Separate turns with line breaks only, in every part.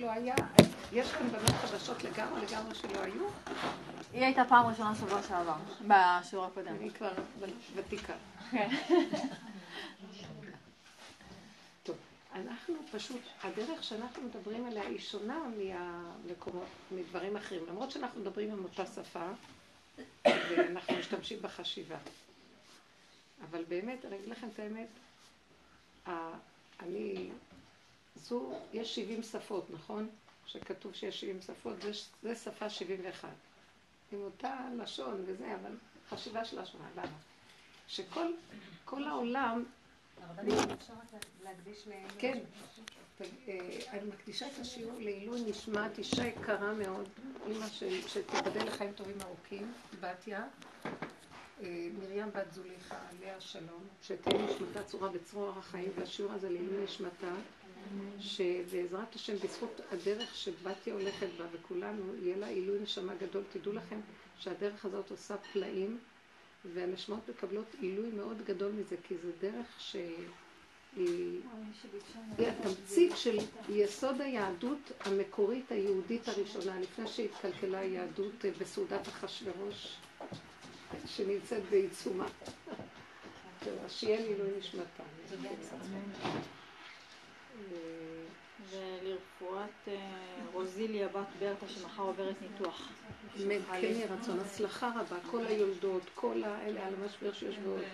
שלא היה, יש כאן בנות חדשות לגמרי לגמרי שלא היו?
היא הייתה פעם ראשונה שבוע שעבר, בשיעור הקודם.
אני כבר ותיקה.
כן.
טוב, אנחנו פשוט, הדרך שאנחנו מדברים עליה היא שונה מהמקומות, מדברים אחרים. למרות שאנחנו מדברים עם אותה שפה, ואנחנו משתמשים בחשיבה. אבל באמת, אני אגיד לכם את האמת, אני, זו, יש 70 שפות, נכון? שכתוב שיש 70 שפות, זה, זה שפה 71. עם אותה לשון וזה, אבל חשיבה שלה שונה. למה? שכל כל העולם... כן. אה, אני מקדישה את השיעור לעילוי נשמת אישה יקרה מאוד, אימא שתיבדל לחיים טובים ארוכים, בתיה, אה, מרים בת זוליכה, עליה שלום, שתהיה נשמתה צורה בצרור החיים, והשיעור הזה לעילוי נשמתה, שבעזרת השם, בזכות הדרך שבתיה הולכת בה, וכולנו, יהיה לה עילוי נשמה גדול. תדעו לכם שהדרך הזאת עושה פלאים, והנשמות מקבלות עילוי מאוד גדול מזה, כי זו דרך שהיא היא התמצית של יסוד היהדות המקורית היהודית הראשונה, לפני שהתקלקלה היהדות בסעודת אחשורוש. שנמצאת בעיצומה. שיהיה לי לא נשמתה.
ולרפואת אה, רוזיליה בת ברטה שמחר עוברת ניתוח.
אמן, כן יהי רצון, הצלחה רבה, כל היולדות, כל האלה על המשבר שיושבות,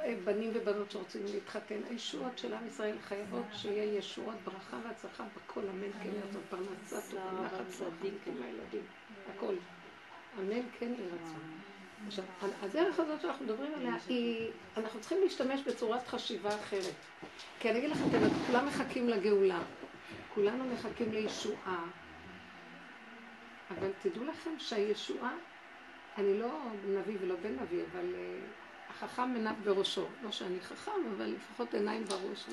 אה, בנים ובנות שרוצים להתחתן, הישועות של עם ישראל חייבות שיהיה ישועות, ברכה והצלחה בכל, אמן, כן יהי רצון, פרנסה טובה, נחת צדיק עם הילדים, הכל. אמן, כן יהי רצון. עכשיו, הדרך הזאת שאנחנו מדברים עליה, היא, אנחנו צריכים להשתמש בצורת חשיבה אחרת. כי אני אגיד לכם, כולם מחכים לגאולה, כולנו מחכים לישועה, אבל תדעו לכם שהישועה, אני לא נביא ולא בן נביא, אבל uh, החכם מנף בראשו. לא שאני חכם, אבל לפחות עיניים בראש.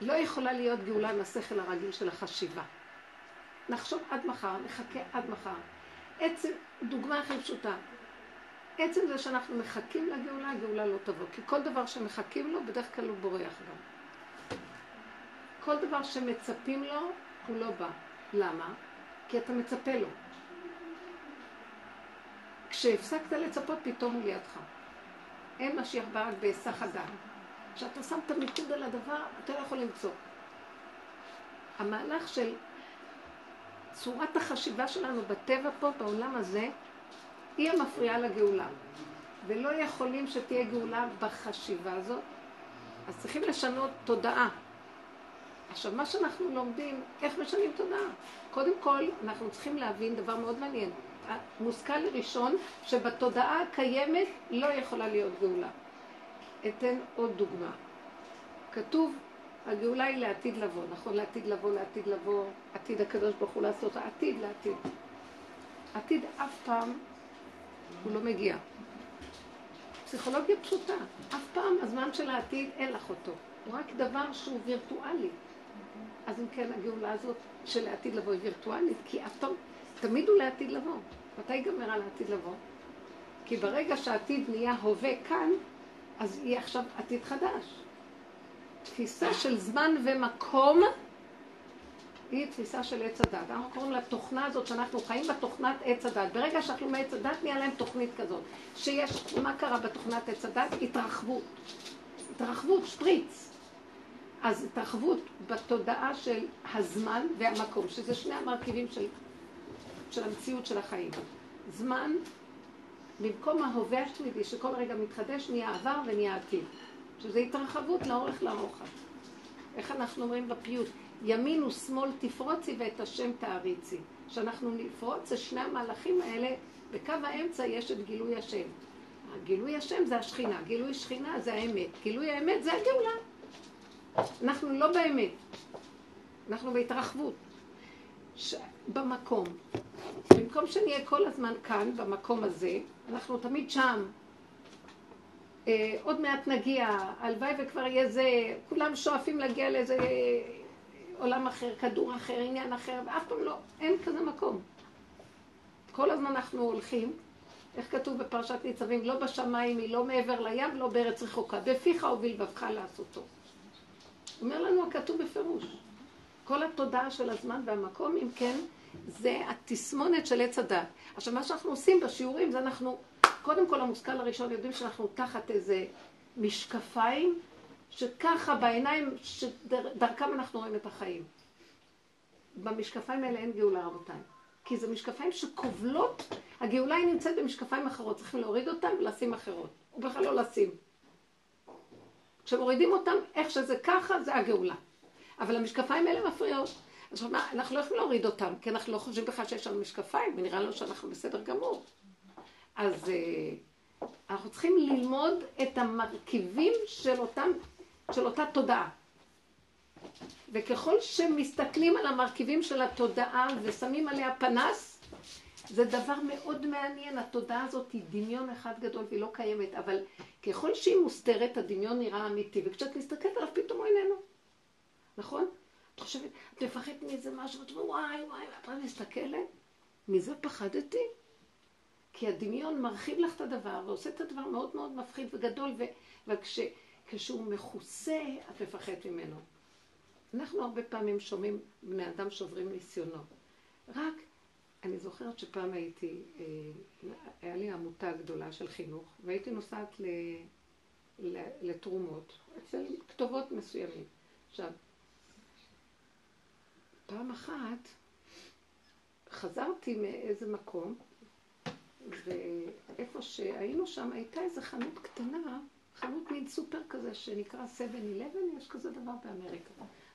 לא יכולה להיות גאולה עם השכל הרגיל של החשיבה. נחשוב עד מחר, נחכה עד מחר. עצם, דוגמה הכי פשוטה, עצם זה שאנחנו מחכים לגאולה, הגאולה לא תבוא. כי כל דבר שמחכים לו, בדרך כלל הוא בורח גם. כל דבר שמצפים לו, הוא לא בא. למה? כי אתה מצפה לו. כשהפסקת לצפות, פתאום הוא לידך. אין משיח בא רק בהיסח הדעת. כשאתה שם את המיקוד על הדבר, אתה לא יכול למצוא. המהלך של צורת החשיבה שלנו בטבע פה, בעולם הזה, היא המפריעה לגאולה. ולא יכולים שתהיה גאולה בחשיבה הזאת, אז צריכים לשנות תודעה. עכשיו, מה שאנחנו לומדים, איך משנים תודעה? קודם כל, אנחנו צריכים להבין דבר מאוד מעניין. המושכל ראשון, שבתודעה הקיימת לא יכולה להיות גאולה. אתן עוד דוגמה. כתוב הגאולה היא לעתיד לבוא, נכון? לעתיד לבוא, לעתיד לבוא, עתיד הקדוש ברוך הוא לעשות, עתיד לעתיד. עתיד אף פעם הוא לא מגיע. פסיכולוגיה פשוטה, אף פעם הזמן של העתיד אין לך אותו, הוא רק דבר שהוא וירטואלי. אז אם כן, הגאולה הזאת של העתיד לבוא היא וירטואלית, כי אף פעם, תמיד הוא לעתיד לבוא. מתי ייגמר על העתיד לבוא? כי ברגע שהעתיד נהיה הווה כאן, אז יהיה עכשיו עתיד חדש. תפיסה של זמן ומקום היא תפיסה של עץ הדת. אנחנו קוראים לתוכנה הזאת שאנחנו חיים בתוכנת עץ הדת. ברגע שאנחנו מעץ הדת נהיה להם תוכנית כזאת. שיש, מה קרה בתוכנת עץ הדת? התרחבות. התרחבות, שפריץ. אז התרחבות בתודעה של הזמן והמקום, שזה שני המרכיבים של, של המציאות של החיים. זמן, במקום ההווה השמידי שכל רגע מתחדש, נהיה עבר ונהיה עתיד. שזה התרחבות לאורך לרוחב. איך אנחנו אומרים בפיוט? ימין ושמאל תפרוצי ואת השם תעריצי. כשאנחנו נפרוץ את שני המהלכים האלה, בקו האמצע יש את גילוי השם. גילוי השם זה השכינה, גילוי שכינה זה האמת, גילוי האמת זה הגאולה. אנחנו לא באמת, אנחנו בהתרחבות. ש... במקום. במקום שנהיה כל הזמן כאן, במקום הזה, אנחנו תמיד שם, עוד מעט נגיע, הלוואי וכבר יהיה זה, כולם שואפים להגיע לאיזה עולם אחר, כדור אחר, עניין אחר, ואף פעם לא, אין כזה מקום. כל הזמן אנחנו הולכים, איך כתוב בפרשת ניצבים, לא בשמיים היא, לא מעבר לים, לא בארץ רחוקה, בפיך ובלבבך לעשותו. אומר לנו הכתוב בפירוש. כל התודעה של הזמן והמקום, אם כן, זה התסמונת של עץ הדת. עכשיו, מה שאנחנו עושים בשיעורים זה אנחנו, קודם כל המושכל הראשון, יודעים שאנחנו תחת איזה משקפיים, שככה בעיניים, שדרכם אנחנו רואים את החיים. במשקפיים האלה אין גאולה, רבותיי. כי זה משקפיים שכובלות, הגאולה היא נמצאת במשקפיים אחרות, צריכים להוריד אותם ולשים אחרות, ובכלל לא לשים. כשמורידים אותם, איך שזה ככה, זה הגאולה. אבל המשקפיים האלה מפריעות. אז מה, אנחנו לא יכולים להוריד אותם, כי אנחנו לא חושבים בכלל שיש לנו משקפיים, ונראה לנו שאנחנו בסדר גמור. אז אה, אנחנו צריכים ללמוד את המרכיבים של, אותם, של אותה תודעה. וככל שמסתכלים על המרכיבים של התודעה ושמים עליה פנס, זה דבר מאוד מעניין, התודעה הזאת היא דמיון אחד גדול והיא לא קיימת, אבל ככל שהיא מוסתרת, הדמיון נראה אמיתי, וכשאת מסתכלת עליו פתאום הוא איננו. נכון? את חושבת, את מפחדת מאיזה משהו, ואת אומרת, וואי, וואי, ואת מסתכלת, מזה פחדתי? כי הדמיון מרחיב לך את הדבר ועושה את הדבר מאוד מאוד מפחיד וגדול, וכשהוא מכוסה, את מפחדת ממנו. אנחנו הרבה פעמים שומעים בני אדם שוברים ניסיונות. רק, אני זוכרת שפעם הייתי, אה, היה לי עמותה גדולה של חינוך, והייתי נוסעת לתרומות אצל כתובות מסוימים. עכשיו, פעם אחת חזרתי מאיזה מקום, ואיפה שהיינו שם הייתה איזה חנות קטנה, חנות מין סופר כזה שנקרא 7-11, יש כזה דבר באמריקה.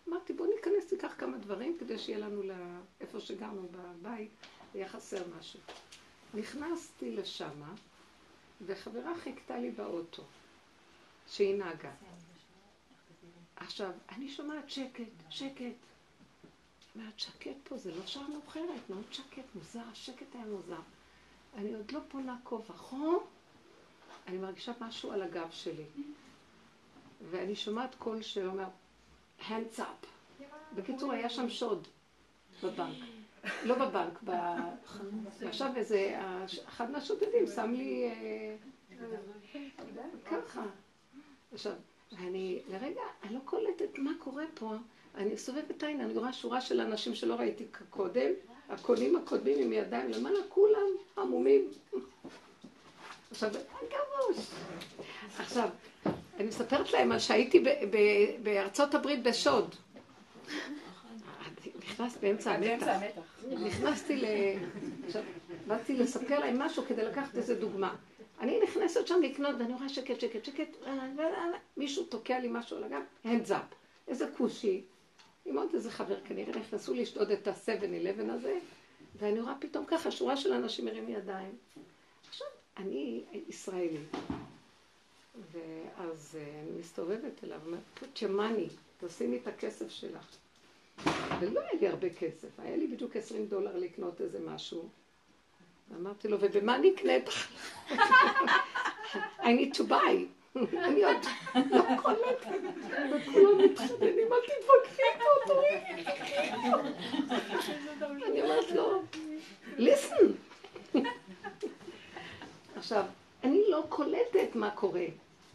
אמרתי, בוא ניכנס, ניקח כמה דברים כדי שיהיה לנו לאיפה שגרנו בבית, היה חסר משהו. נכנסתי לשמה, וחברה חיכתה לי באוטו, שהיא נהגה. עכשיו, אני שומעת שקט, שקט. אומרת, שקט פה, זה לא שעה מאוחרת, מאוד שקט, מוזר, השקט היה מוזר. אני עוד לא פונה כה וכה, אני מרגישה משהו על הגב שלי. ואני שומעת קול שאומר, hands up. בקיצור, היה שם שוד בבנק. לא בבנק, עכשיו איזה, אחד מהשודדים שם לי אה, ככה. עכשיו, ואני לרגע, אני לא קולטת מה קורה פה. אני סובבת עין, אני רואה שורה של אנשים שלא ראיתי קודם, הקונים הקודמים עם ידיים למעלה, כולם עמומים. עכשיו, גרוש. עכשיו, אני מספרת להם על שהייתי בארצות הברית בשוד. נכנסת באמצע המתח. נכנסתי ל... עכשיו, באתי לספר להם משהו כדי לקחת איזה דוגמה. אני נכנסת שם לקנות ואני רואה שקט, שקט, שקט, מישהו תוקע לי משהו על הגב, הנדזאפ. איזה כושי, עם עוד איזה חבר כנראה, נכנסו לשדוד את ה-7-11 הזה, ואני רואה פתאום ככה, שורה של אנשים מרים ידיים. עכשיו, אני ישראלית, ואז אה, אני מסתובבת אליו, אומרת, put your money, תשימי את הכסף שלך. ולא היה לי הרבה כסף, היה לי בדיוק 20 דולר לקנות איזה משהו. אמרתי לו, ובמה אני אקנה את החלק? I need to buy. אני עוד לא קולטת, וכולם מתחתנים, אל תתווכחי איתו, תורידי, אני אומרת לו, listen. עכשיו, אני לא קולטת מה קורה.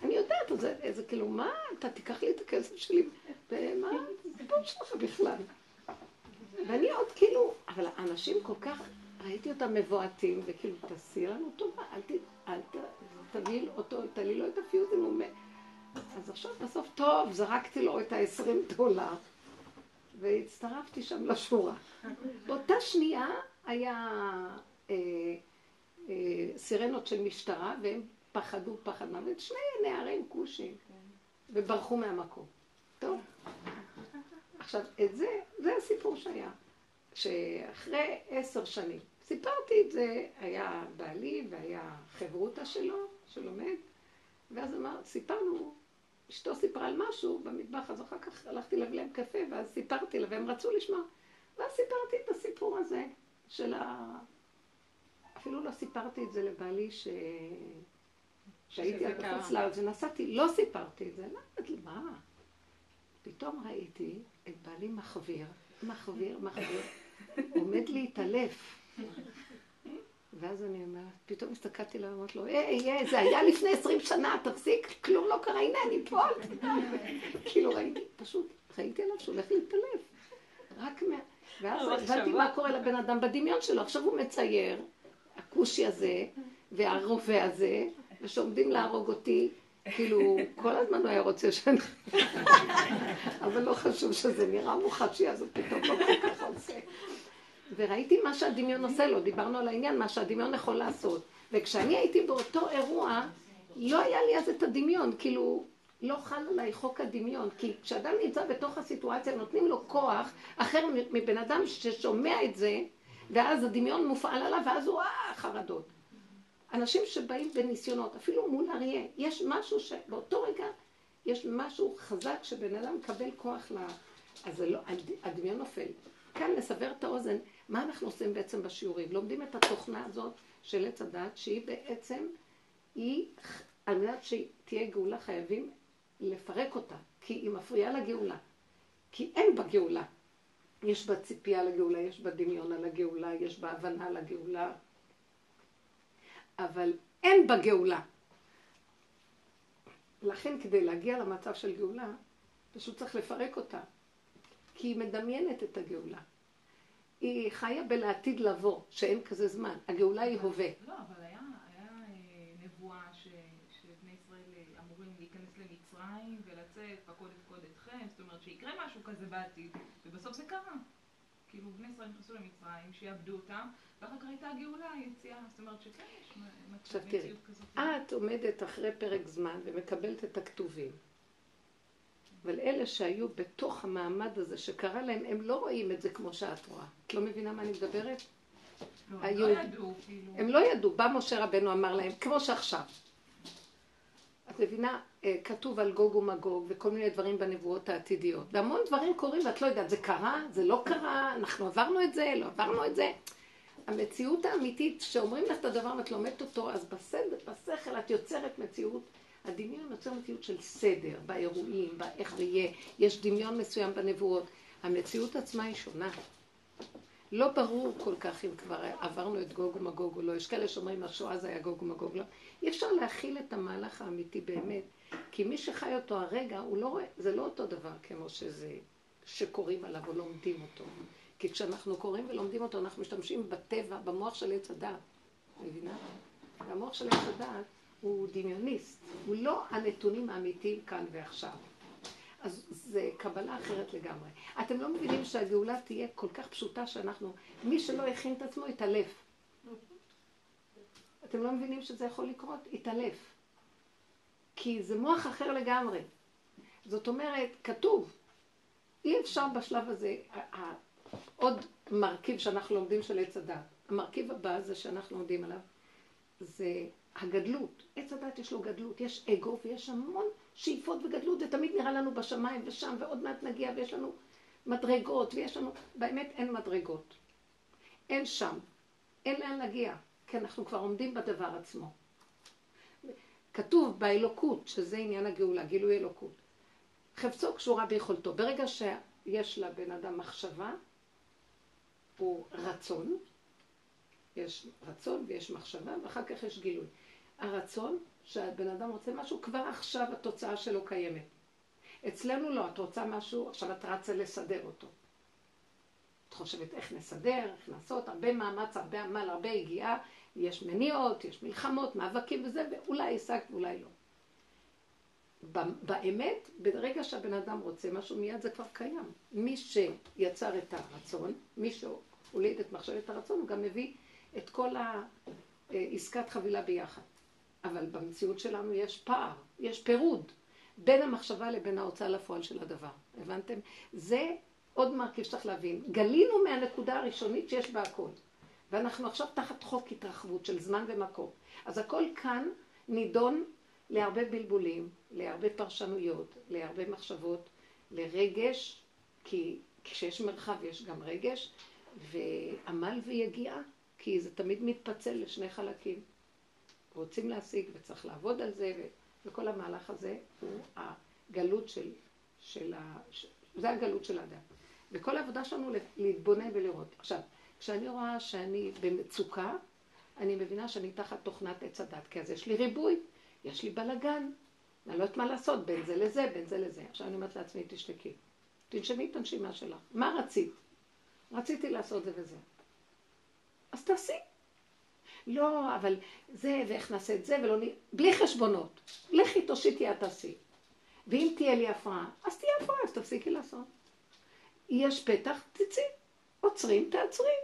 אני יודעת, זה, כאילו, מה, אתה תיקח לי את הכסף שלי, ומה הסיפור שלך בכלל? ואני עוד כאילו, אבל האנשים כל כך, ראיתי אותם מבועטים, וכאילו, תעשי לנו טובה, אל ת, תביא אותו, תביא לו את הפיוזים, הוא מת. אז עכשיו בסוף, טוב, זרקתי לו את ה-20 דולר, והצטרפתי שם לשורה. באותה שנייה היה אה, אה, סירנות של משטרה, והם פחדו פחד מוות, שני נערים כושים, וברחו מהמקום. טוב? עכשיו, את זה, זה הסיפור שהיה. שאחרי עשר שנים, סיפרתי את זה, היה בעלי והיה חברותה שלו, שלומד, ואז אמר, סיפרנו, אשתו סיפרה על משהו במטבח, אז אחר כך הלכתי להביא להם קפה, ואז סיפרתי לה, והם רצו לשמוע. ואז סיפרתי את הסיפור הזה של ה... אפילו לא סיפרתי את זה לבעלי ש... שהייתי בחוץ לארץ ונסעתי, לא סיפרתי את זה, לא מה? פתאום ראיתי את בעלי מחוויר, מחוויר, מחוויר, עומד להתעלף. ואז אני אומרת, פתאום הסתכלתי עליו ואמרתי לו, היי, היי, זה היה לפני עשרים שנה, תפסיק, כלום לא קרה, הנה, אני פה. כאילו ראיתי, פשוט ראיתי עליו שהוא הולך להתעלף. ואז הבנתי מה קורה לבן אדם בדמיון שלו. עכשיו הוא מצייר, הכושי הזה, והרובה הזה, ושעומדים להרוג אותי, כאילו, כל הזמן הוא היה רוצה שאני... אבל לא חשוב שזה נראה מוחשי, אז הוא פתאום לא כל כך עושה. וראיתי מה שהדמיון עושה לו, דיברנו על העניין, מה שהדמיון יכול לעשות. וכשאני הייתי באותו אירוע, לא היה לי אז את הדמיון, כאילו, לא חל עליי חוק הדמיון, כי כשאדם נמצא בתוך הסיטואציה, נותנים לו כוח אחר מבן אדם ששומע את זה, ואז הדמיון מופעל עליו, ואז הוא אה, חרדות. אנשים שבאים בניסיונות, אפילו מול אריה, יש משהו שבאותו רגע, יש משהו חזק שבן אדם מקבל כוח ל... אז זה לא, הדמיון נופל. כאן לסבר את האוזן, מה אנחנו עושים בעצם בשיעורים? לומדים את התוכנה הזאת של עץ הדת, שהיא בעצם, היא, על מנת שתהיה גאולה חייבים לפרק אותה, כי היא מפריעה לגאולה. כי אין בה גאולה. יש בה ציפייה לגאולה, יש בה דמיון על הגאולה, יש בה הבנה לגאולה, אבל אין בה גאולה. לכן כדי להגיע למצב של גאולה, פשוט צריך לפרק אותה. כי היא מדמיינת את הגאולה. היא חיה בלעתיד לבוא, שאין כזה זמן. הגאולה היא הווה.
לא, אבל היה, היה אה, נבואה ש, שבני ישראל אה, אמורים להיכנס למצרים ולצאת, פקוד את אתכם, זאת אומרת שיקרה משהו כזה בעתיד, ובסוף זה קרה. כאילו בני ישראל נכנסו למצרים, שיעבדו אותם, ואחר כך הייתה הגאולה, היציאה, זאת אומרת שכן יש
מציאות כזאת. את עומדת אחרי פרק זמן ומקבלת את הכתובים. אבל אלה שהיו בתוך המעמד הזה שקרה להם, הם לא רואים את זה כמו שאת רואה. את לא מבינה מה אני מדברת?
לא, הם לא ידעו, כאילו.
הם לא ידעו. בא משה רבנו אמר להם, כמו שעכשיו. את מבינה, אה, כתוב על גוג ומגוג וכל מיני דברים בנבואות העתידיות. והמון דברים קורים ואת לא יודעת, זה קרה? זה לא קרה? אנחנו עברנו את זה? לא עברנו את זה? המציאות האמיתית, שאומרים לך את הדבר ואת לומדת אותו, אז בסדר, בשכל את יוצרת מציאות. הדמיון יוצר מציאות של סדר באירועים, באיך זה יהיה. יש דמיון מסוים בנבואות. המציאות עצמה היא שונה. לא ברור כל כך אם כבר עברנו את גוג ומגוג או לא. יש כאלה שאומרים השואה זה היה גוג ומגוג, לא. אי אפשר להכיל את המהלך האמיתי באמת. כי מי שחי אותו הרגע, לא רואה, זה לא אותו דבר כמו שזה, שקוראים עליו או לומדים אותו. כי כשאנחנו קוראים ולומדים אותו, אנחנו משתמשים בטבע, במוח של עץ הדעת. מבינה? והמוח של עץ הדעת הוא דמיוניסט, הוא לא הנתונים האמיתיים כאן ועכשיו. אז זה קבלה אחרת לגמרי. אתם לא מבינים שהגאולה תהיה כל כך פשוטה שאנחנו, מי שלא הכין את עצמו יתעלף. אתם לא מבינים שזה יכול לקרות? יתעלף. כי זה מוח אחר לגמרי. זאת אומרת, כתוב, אי אפשר בשלב הזה, עוד מרכיב שאנחנו לומדים של עץ הדת. המרכיב הבא זה שאנחנו לומדים עליו, זה הגדלות. עץ הדת יש לו גדלות, יש אגו ויש המון שאיפות וגדלות, זה תמיד נראה לנו בשמיים ושם, ועוד מעט נגיע ויש לנו מדרגות, ויש לנו, באמת אין מדרגות. אין שם, אין לאן להגיע, כי אנחנו כבר עומדים בדבר עצמו. כתוב באלוקות, שזה עניין הגאולה, גילוי אלוקות. חפצו קשורה ביכולתו. ברגע שיש לבן אדם מחשבה, הוא רצון, יש רצון ויש מחשבה, ואחר כך יש גילוי. הרצון, שהבן אדם רוצה משהו, כבר עכשיו התוצאה שלו קיימת. אצלנו לא, את רוצה משהו, עכשיו את רצה לסדר אותו. את חושבת איך נסדר, איך לעשות, הרבה מאמץ, הרבה עמל, הרבה הגיעה, יש מניעות, יש מלחמות, מאבקים וזה, ואולי השגת ואולי לא. באמת, ברגע שהבן אדם רוצה משהו, מיד זה כבר קיים. מי שיצר את הרצון, מי שהוליד את מחשבת הרצון, הוא גם מביא את כל העסקת חבילה ביחד. אבל במציאות שלנו יש פער, יש פירוד בין המחשבה לבין ההוצאה לפועל של הדבר. הבנתם? זה עוד מרכיב שצריך להבין. גלינו מהנקודה הראשונית שיש בה הכל. ואנחנו עכשיו תחת חוק התרחבות של זמן ומקום. אז הכל כאן נידון להרבה בלבולים, להרבה פרשנויות, להרבה מחשבות, לרגש, כי כשיש מרחב יש גם רגש, ועמל ויגיעה, כי זה תמיד מתפצל לשני חלקים. רוצים להשיג וצריך לעבוד על זה, וכל המהלך הזה הוא הגלות של, של ה... זה הגלות של האדם. וכל העבודה שלנו להתבונן ולראות. עכשיו, כשאני רואה שאני במצוקה, אני מבינה שאני תחת תוכנת עץ הדת, כי אז יש לי ריבוי, יש לי בלאגן, אני לא יודעת מה לעשות בין זה לזה, בין זה לזה. עכשיו אני אומרת לעצמי, תשתקי. תנשמי את הנשימה שלך. מה רצית? רציתי לעשות זה וזה. אז תעשי. לא, אבל זה, ואיך נעשה את זה, ולא נ... בלי חשבונות. לכי תושיטי את תעשי. ואם תהיה לי הפרעה, אז תהיה הפרעה, אז תפסיקי לעשות. יש פתח, תצאי. עוצרים, תעצרי.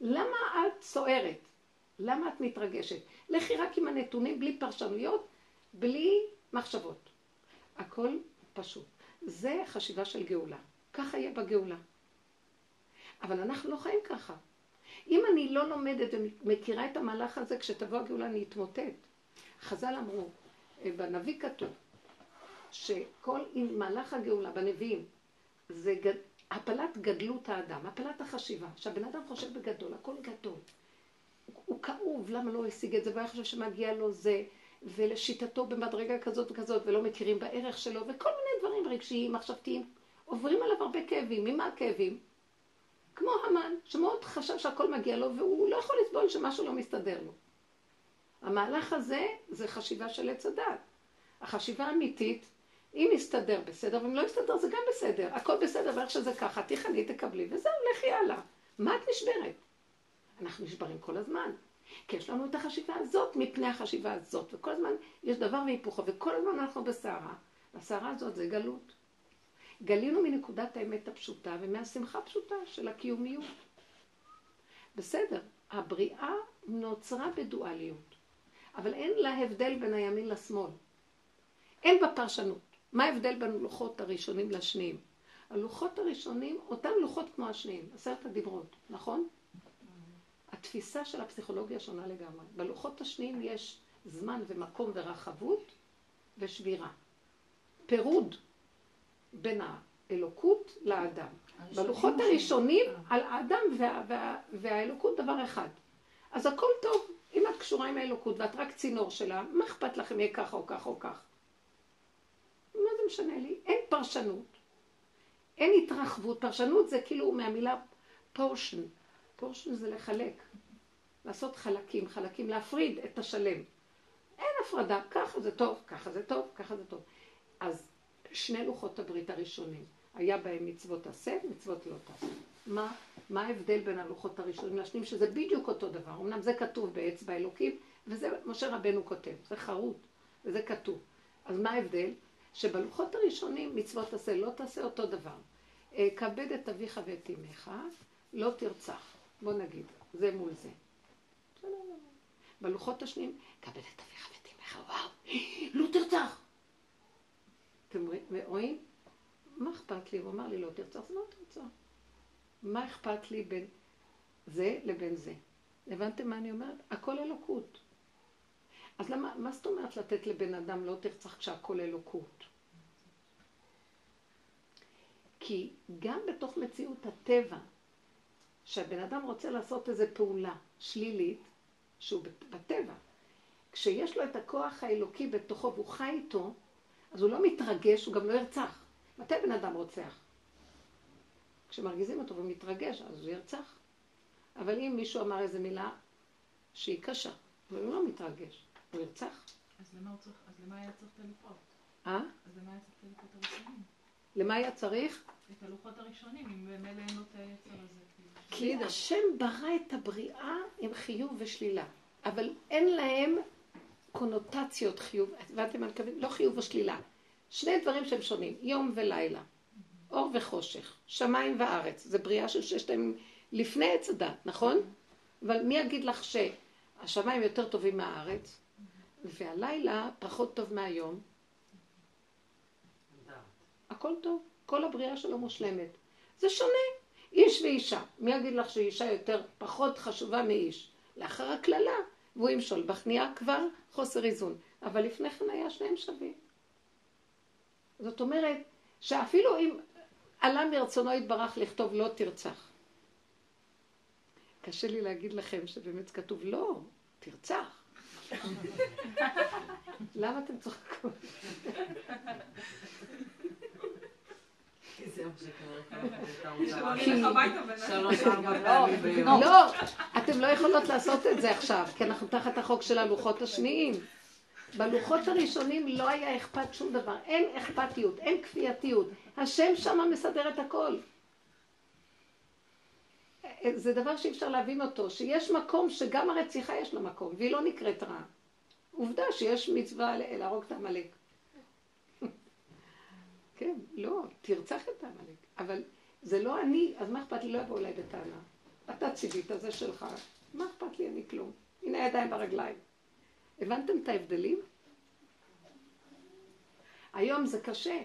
למה את סוערת? למה את מתרגשת? לכי רק עם הנתונים, בלי פרשנויות, בלי מחשבות. הכל פשוט. זה חשיבה של גאולה. ככה יהיה בגאולה. אבל אנחנו לא חיים ככה. אם אני לא לומדת ומכירה את המהלך הזה, כשתבוא הגאולה אני אתמוטט. חז"ל אמרו, אה, בנביא כתוב, שכל מהלך הגאולה בנביאים, זה גד... הפלת גדלות האדם, הפלת החשיבה. שהבן אדם חושב בגדול, הכל גדול. הוא כאוב, למה לא השיג את זה, והיה חושב שמגיע לו זה, ולשיטתו במדרגה כזאת וכזאת, ולא מכירים בערך שלו, וכל מיני דברים רגשיים, מחשבתיים, עוברים עליו הרבה כאבים. ממה הכאבים? כמו המן, שמאוד חשב שהכל מגיע לו, והוא לא יכול לסבול שמשהו לא מסתדר לו. המהלך הזה זה חשיבה של עץ הדת. החשיבה האמיתית, אם יסתדר בסדר, ואם לא יסתדר זה גם בסדר. הכל בסדר, ואיך שזה ככה, תיכני, תקבלי, וזהו, לכי הלאה. מה את נשברת? אנחנו נשברים כל הזמן. כי יש לנו את החשיבה הזאת מפני החשיבה הזאת, וכל הזמן יש דבר והיפוכו, וכל הזמן אנחנו בסערה. והסערה הזאת זה גלות. גלינו מנקודת האמת הפשוטה ומהשמחה הפשוטה של הקיומיות. בסדר, הבריאה נוצרה בדואליות, אבל אין לה הבדל בין הימין לשמאל. אין בה פרשנות. מה ההבדל בין הלוחות הראשונים לשניים? הלוחות הראשונים, אותם לוחות כמו השניים, עשרת הדיברות, נכון? התפיסה של הפסיכולוגיה שונה לגמרי. בלוחות השניים יש זמן ומקום ורחבות ושבירה. פירוד בין האלוקות לאדם. בלוחות הראשונים על האדם וה, וה, והאלוקות דבר אחד. אז הכל טוב, אם את קשורה עם האלוקות ואת רק צינור שלה, מה אכפת לכם יהיה ככה או ככה או כך? מה זה משנה לי? אין פרשנות. אין התרחבות. פרשנות זה כאילו מהמילה פורשן. פורשן זה לחלק. לעשות חלקים, חלקים, להפריד את השלם. אין הפרדה, ככה זה טוב, ככה זה טוב, ככה זה טוב. אז שני לוחות הברית הראשונים, היה בהם מצוות עשה, מצוות לא תעשה. מה, מה ההבדל בין הלוחות הראשונים לשניים, שזה בדיוק אותו דבר. אמנם זה כתוב באצבע אלוקים, וזה משה רבנו כותב, זה חרוט, וזה כתוב. אז מה ההבדל? שבלוחות הראשונים מצוות עשה, לא תעשה אותו דבר. אה, כבד את אביך ואת אמך, לא תרצח. בוא נגיד, זה מול זה. בלוחות השניים, כבד את אביך ואת אמך, וואו, לא תרצח. אתם רואים? מה אכפת לי? הוא אמר לי לא תרצח, זה לא תרצח. מה אכפת לי בין זה לבין זה? הבנתם מה אני אומרת? הכל אלוקות. אז למה, מה זאת אומרת לתת לבן אדם לא תרצח כשהכל אלוקות? כי גם בתוך מציאות הטבע, שהבן אדם רוצה לעשות איזו פעולה שלילית, שהוא בטבע, כשיש לו את הכוח האלוקי בתוכו והוא חי איתו, אז הוא לא מתרגש, הוא גם לא ירצח. מתי בן אדם רוצח? כשמרגיזים אותו ומתרגש, אז הוא ירצח. אבל אם מישהו אמר איזו מילה שהיא קשה, והוא לא מתרגש, הוא ירצח.
אז למה, צריך, אז למה היה צריך את הלוחות?
אה?
אז למה היה צריך את הלוחות הראשונים?
למה היה צריך?
את הלוחות הראשונים, אם במילא אין לו את היצר הזה.
כאילו. כי השם ברא את הבריאה עם חיוב ושלילה, אבל אין להם קונוטציות חיוב, הבנתם מה אני מתכוונת? לא חיוב או שלילה. שני דברים שהם שונים, יום ולילה, אור וחושך, שמיים וארץ, זה בריאה של ששת הימים לפני עץ הדת, נכון? אבל מי יגיד לך שהשמיים יותר טובים מהארץ, והלילה פחות טוב מהיום? הכל טוב, כל הבריאה שלו מושלמת. זה שונה, איש ואישה. מי יגיד לך שאישה יותר, פחות חשובה מאיש? לאחר הקללה, והוא ימשול בך, נהיה כבר חוסר איזון. אבל לפני כן היה שניהם שווים. זאת אומרת, שאפילו אם עלה מרצונו יתברך לכתוב לא תרצח. קשה לי להגיד לכם שבאמת כתוב לא, תרצח. למה אתם צוחקות? לא, אתם לא יכולות לעשות את זה עכשיו, כי אנחנו תחת החוק של הלוחות השניים. בלוחות הראשונים לא היה אכפת שום דבר, אין אכפתיות, אין כפייתיות. השם שמה מסדר את הכל. זה דבר שאי אפשר להבין אותו, שיש מקום שגם הרציחה יש לה מקום, והיא לא נקראת רעה. עובדה שיש מצווה להרוג את העמלק. כן, לא, תרצח את העמלק. אבל זה לא אני, אז מה אכפת לי? לא יבואו אליי בטענה. אתה ציווית, זה שלך. מה אכפת לי? אני כלום. הנה הידיים ברגליים. הבנתם את ההבדלים? היום זה קשה.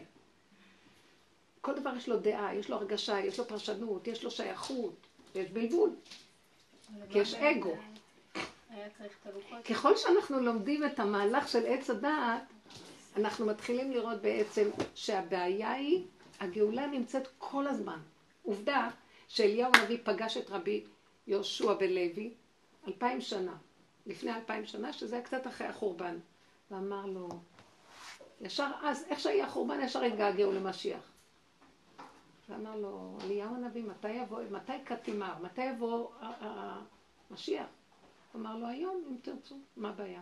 כל דבר יש לו דעה, יש לו הרגשה, יש לו פרשנות, יש לו שייכות, יש בלבול. כי יש אגו. ככל שאנחנו לומדים את המהלך של עץ הדעת, אנחנו מתחילים לראות בעצם שהבעיה היא, הגאולה נמצאת כל הזמן. עובדה שאליהו הנביא פגש את רבי יהושע בן לוי אלפיים שנה, לפני אלפיים שנה, שזה היה קצת אחרי החורבן, ואמר לו, ישר אז, איך שהיה החורבן, ישר התגעגעו למשיח. ואמר לו, אליהו הנביא, מתי יבוא, מתי קטימר, מתי יבוא המשיח? אמר לו, היום, אם תרצו, מה הבעיה?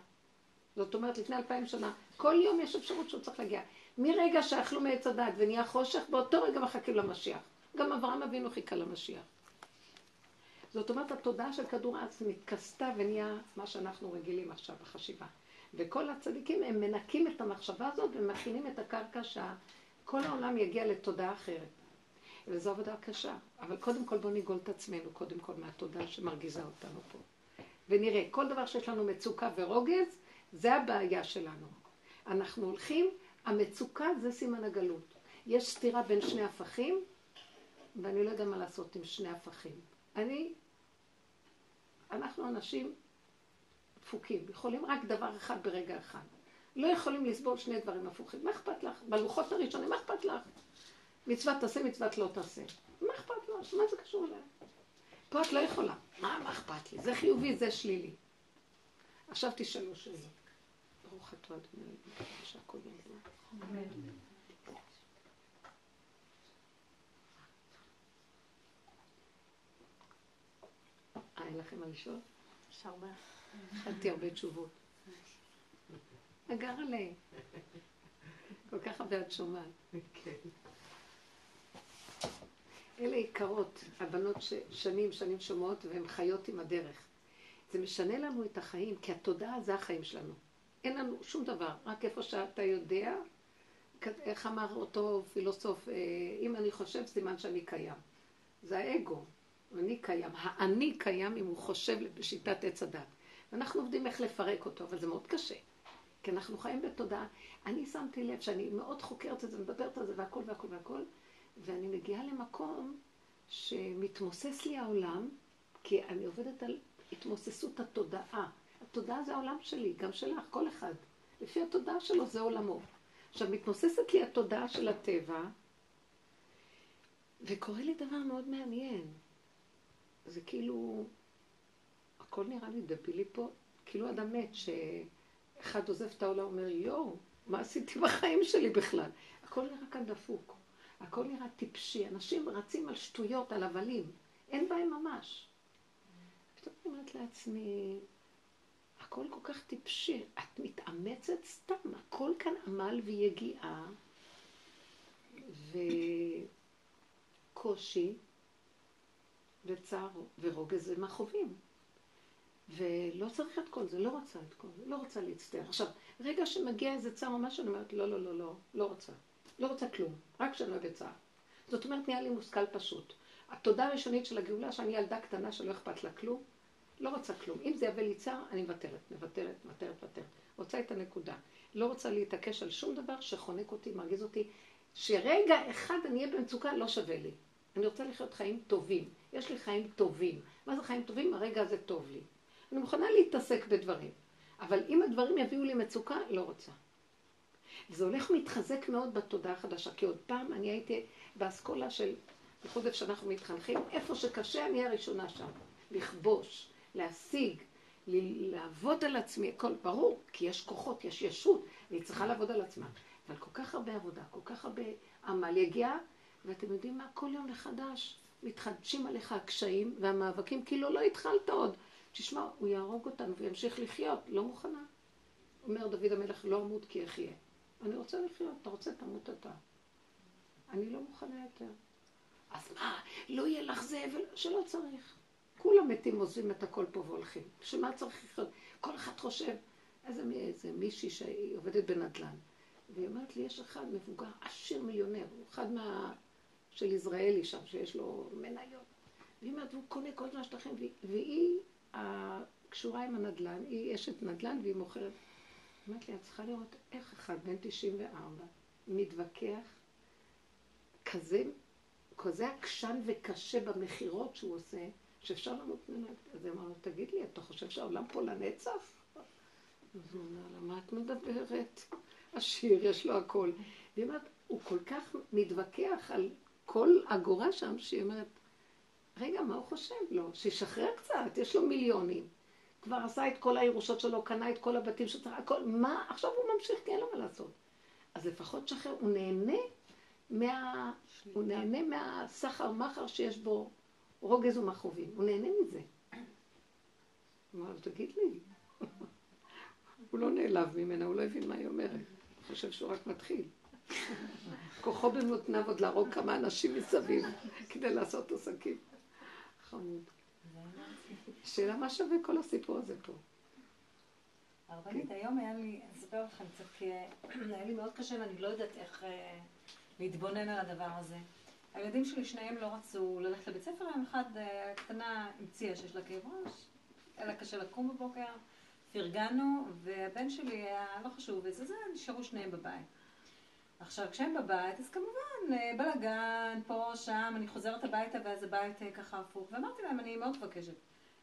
זאת אומרת, לפני אלפיים שנה, כל יום יש אפשרות שהוא צריך להגיע. מרגע שאכלו מעץ הדת ונהיה חושך, באותו רגע מחכים למשיח. גם אברהם אבינו חיכה למשיח. זאת אומרת, התודעה של כדור הארץ מתכסתה ונהיה מה שאנחנו רגילים עכשיו בחשיבה. וכל הצדיקים, הם מנקים את המחשבה הזאת ומכינים את הקרקע שכל העולם יגיע לתודעה אחרת. וזו עבודה קשה. אבל קודם כל בואו ניגול את עצמנו, קודם כל מהתודעה שמרגיזה אותנו פה. ונראה, כל דבר שיש לנו מצוקה ורוגז, זה הבעיה שלנו. אנחנו הולכים, המצוקה זה סימן הגלות. יש סתירה בין שני הפכים, ואני לא יודע מה לעשות עם שני הפכים. אני, אנחנו אנשים דפוקים, יכולים רק דבר אחד ברגע אחד. לא יכולים לסבול שני דברים הפוכים. מה אכפת לך? בלוחות הראשונים, מה אכפת לך? מצוות תעשה, מצוות לא תעשה. מה אכפת לך? מה זה קשור אליי? פה את לא יכולה. מה, מה אכפת לי? זה חיובי, זה שלילי. עכשיו תשאלו שאלות. ברוך אתה אדוני, שהכל. אה, אין לכם מה לשאול?
יש הרבה.
אכלתי הרבה תשובות. אגר עליהם. כל כך הרבה את שומעת. אלה יקרות, הבנות ששנים שנים שומעות והן חיות עם הדרך. זה משנה לנו את החיים, כי התודעה זה החיים שלנו. אין לנו שום דבר, רק איפה שאתה יודע, איך אמר אותו פילוסוף, אה, אם אני חושב סימן שאני קיים. זה האגו, אני קיים. האני קיים אם הוא חושב בשיטת עץ הדת. ואנחנו עובדים איך לפרק אותו, אבל זה מאוד קשה. כי אנחנו חיים בתודעה. אני שמתי לב שאני מאוד חוקרת את זה, מדברת על זה והכל והכל והכל, ואני מגיעה למקום שמתמוסס לי העולם, כי אני עובדת על התמוססות התודעה. התודעה זה העולם שלי, גם שלך, כל אחד. לפי התודעה שלו זה עולמו. עכשיו, מתמוססת לי התודעה של הטבע, וקורה לי דבר מאוד מעניין. זה כאילו, הכל נראה לי דבילי פה, כאילו אדם מת, שאחד עוזב את העולם, אומר, יואו, מה עשיתי בחיים שלי בכלל? הכל נראה כאן דפוק, הכל נראה טיפשי, אנשים רצים על שטויות, על הבלים, אין בהם ממש. פתאום אומרת לעצמי, הכל כל כך טיפשי, את מתאמצת סתם, הכל כאן עמל ויגיעה וקושי וצער ורוגז זה מהחווים. ולא צריך את כל זה, לא רוצה את כל זה, לא רוצה להצטער. עכשיו, רגע שמגיע איזה צער או משהו, אני אומרת, לא, לא, לא, לא, לא רוצה. לא רוצה כלום, רק שאני לא בצער. זאת אומרת, נהיה לי מושכל פשוט. התודה הראשונית של הגאולה, שאני ילדה קטנה שלא אכפת לה כלום, לא רוצה כלום. אם זה יביא לי צער, אני מוותרת, מוותרת, מוותרת, מוותרת. רוצה את הנקודה. לא רוצה להתעקש על שום דבר שחונק אותי, מרגיז אותי, שרגע אחד אני אהיה במצוקה, לא שווה לי. אני רוצה לחיות חיים טובים. יש לי חיים טובים. מה זה חיים טובים? הרגע הזה טוב לי. אני מוכנה להתעסק בדברים. אבל אם הדברים יביאו לי מצוקה, לא רוצה. זה הולך מתחזק מאוד בתודעה החדשה, כי עוד פעם אני הייתי באסכולה של, איפה שאנחנו מתחנכים, איפה שקשה אני הראשונה שם. לכבוש, להשיג, לעבוד על עצמי, הכל ברור, כי יש כוחות, יש ישות, והיא צריכה לעבוד על עצמה. אבל כל כך הרבה עבודה, כל כך הרבה עמל יגיע, ואתם יודעים מה? כל יום מחדש מתחדשים עליך הקשיים והמאבקים, כאילו לא התחלת עוד. תשמע, הוא יהרוג אותנו וימשיך לחיות, לא מוכנה. אומר דוד המלך, לא אמות כי אחיה. אני רוצה לחיות, אתה רוצה, תמות אתה. אני לא מוכנה יותר. אז מה, לא יהיה לך זה, שלא צריך. כולם מתים, עוזבים את הכל פה והולכים. בשביל מה צריך לחיות? כל אחד חושב, איזה, איזה מישהי שהיא עובדת בנדל"ן. והיא אומרת לי, יש אחד מבוגר, עשיר מיליונר, הוא אחד מה... של יזרעאלי שם, שיש לו מניות. והיא אומרת, והוא קונה כל הזמן שטחים, והיא קשורה עם הנדל"ן, היא אשת נדל"ן והיא מוכרת. אמרתי לי, את צריכה לראות איך אחד בן 94 מתווכח כזה, כזה עקשן וקשה במכירות שהוא עושה, שאפשר למות ממנו. אז היא אמרה תגיד לי, אתה חושב שהעולם פה לנצח? אז הוא אומר לה, מה את מדברת? עשיר, יש לו הכל. והיא אומרת, הוא כל כך מתווכח על כל אגורה שם, שהיא אומרת, רגע, מה הוא חושב לו? שישחרר קצת, יש לו מיליונים. כבר עשה את כל הירושות שלו, קנה את כל הבתים שצריך, הכל, מה, עכשיו הוא ממשיך, כי אין לו מה לעשות. אז לפחות שחרר, הוא נהנה מה... הוא נהנה מהסחר מחר שיש בו רוגז ומכאובים, הוא נהנה מזה. אמר, תגיד לי. הוא לא נעלב ממנה, הוא לא הבין מה היא אומרת. הוא חושב שהוא רק מתחיל. כוחו במותניו עוד להרוג כמה אנשים מסביב כדי לעשות עסקים. חמוד. שאלה מה שווה כל הסיפור הזה פה.
הרבנית, היום היה לי, אני אספר לכם קצת, היה לי מאוד קשה ואני לא יודעת איך אה, להתבונן על הדבר הזה. הילדים שלי שניהם לא רצו ללכת לבית ספר, יום אחד אה, קטנה המציאה שיש לה כאב ראש, היה לה קשה לקום בבוקר, פרגנו, והבן שלי היה לא חשוב, וזה זה, נשארו שניהם בבית. עכשיו, כשהם בבית, אז כמובן, אה, בלאגן, פה, שם, אני חוזרת הביתה, ואז הבית אה, ככה הפוך. ואמרתי להם, אני מאוד מבקשת.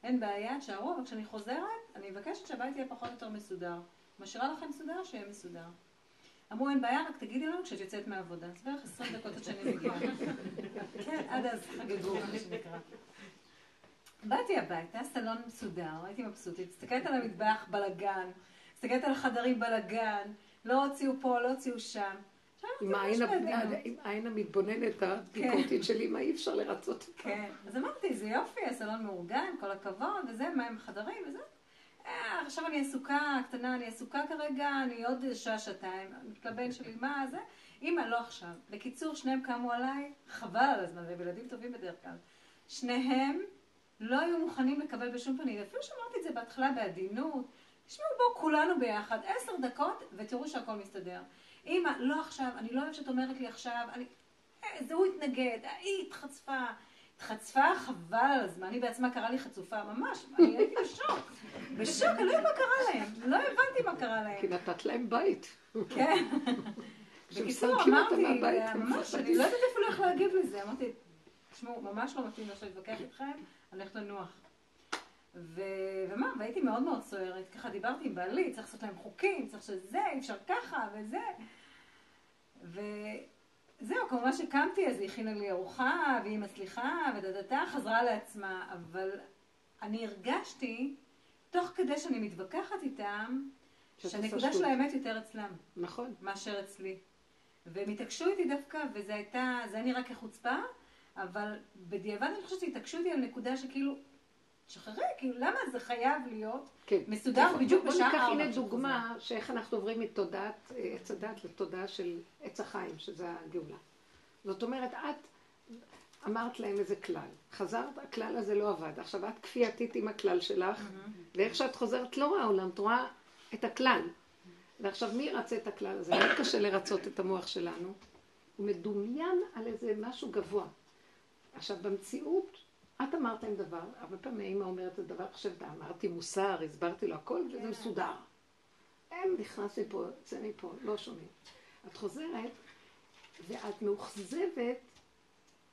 אין בעיה, תשארו, אבל כשאני חוזרת, אני מבקשת שהבית יהיה פחות או יותר מסודר. משאירה לכם מסודר, שיהיה מסודר. אמרו, אין בעיה, רק תגידי לנו כשאת יוצאת מהעבודה. אז בערך 20 דקות עד שאני מגיעה. כן, עד אז חגגו, מה שנקרא. באתי הביתה, סלון מסודר, הייתי מבסוטית, מסתכלת על המטבח, בלאגן, מסתכלת על החדרים, בלאגן, לא הוציאו פה, לא הוציאו שם.
עם העין המתבוננת הביקורתית שלי, מה אי אפשר לרצות.
כן, אז אמרתי, זה יופי, הסלון מאורגן, כל הכבוד, וזה, מה עם החדרים וזה. אה, עכשיו אני עסוקה, קטנה, אני עסוקה כרגע, אני עוד שעה, שעתיים, לבן שלי, מה זה? אמא, לא עכשיו. בקיצור, שניהם קמו עליי, חבל על הזמן, והם ילדים טובים בדרך כלל. שניהם לא היו מוכנים לקבל בשום פנים, אפילו שאמרתי את זה בהתחלה בעדינות. תשמעו, בואו כולנו ביחד, עשר דקות, ותראו שהכל מסתדר. אמא, לא עכשיו, אני לא אוהבת שאת אומרת לי עכשיו, אני... אה, זה הוא התנגד, היא התחצפה. התחצפה חבל על הזמן, היא בעצמה קראה לי חצופה, ממש, אני הייתי בשוק. בשוק, אני לא יודעת מה קרה להם, לא הבנתי מה קרה להם.
כי נתת להם בית.
כן. בקיצור, אמרתי, ממש, אני לא יודעת אפילו איך להגיב לזה, אמרתי, תשמעו, ממש לא מתאים עכשיו להתווכח איתכם, אני הולכת לנוח. ו... ומה, והייתי מאוד מאוד סוערת, ככה דיברתי עם בעלי, צריך לעשות להם חוקים, צריך שזה, אי אפשר ככה וזה. וזהו, כמובן שקמתי, אז היא הכינה לי ארוחה, והיא מצליחה, ודדתה, חזרה לעצמה, אבל אני הרגשתי, תוך כדי שאני מתווכחת איתם, שהנקודה של האמת יותר אצלם.
נכון.
מאשר אצלי. והם התעקשו איתי דווקא, וזה הייתה, זה היה נראה כחוצפה, אבל בדיעבד אני חושבת שהתעקשו איתי על נקודה שכאילו, שחררי, כאילו, למה זה חייב להיות כן. מסודר נכון. בדיוק בשעה
ארבע? בוא ניקח הנה דוגמה שאיך אנחנו עוברים מתודעת עץ הדת לתודעה של עץ החיים, שזה הגאולה. זאת אומרת, את אמרת להם איזה כלל, חזרת, הכלל הזה לא עבד. עכשיו את כפייתית עם הכלל שלך, mm-hmm. ואיך שאת חוזרת לא רואה עולם, את רואה את הכלל. ועכשיו מי ירצה את הכלל הזה? מאוד קשה לרצות את המוח שלנו. הוא מדומיין על איזה משהו גבוה. עכשיו במציאות את אמרת להם דבר, הרבה פעמים האמא אומרת את הדבר, חושבת, אמרתי מוסר, הסברתי לו הכל, וזה כן. מסודר. אין, נכנס מפה, יוצא מפה, לא שומעים. את חוזרת, ואת מאוכזבת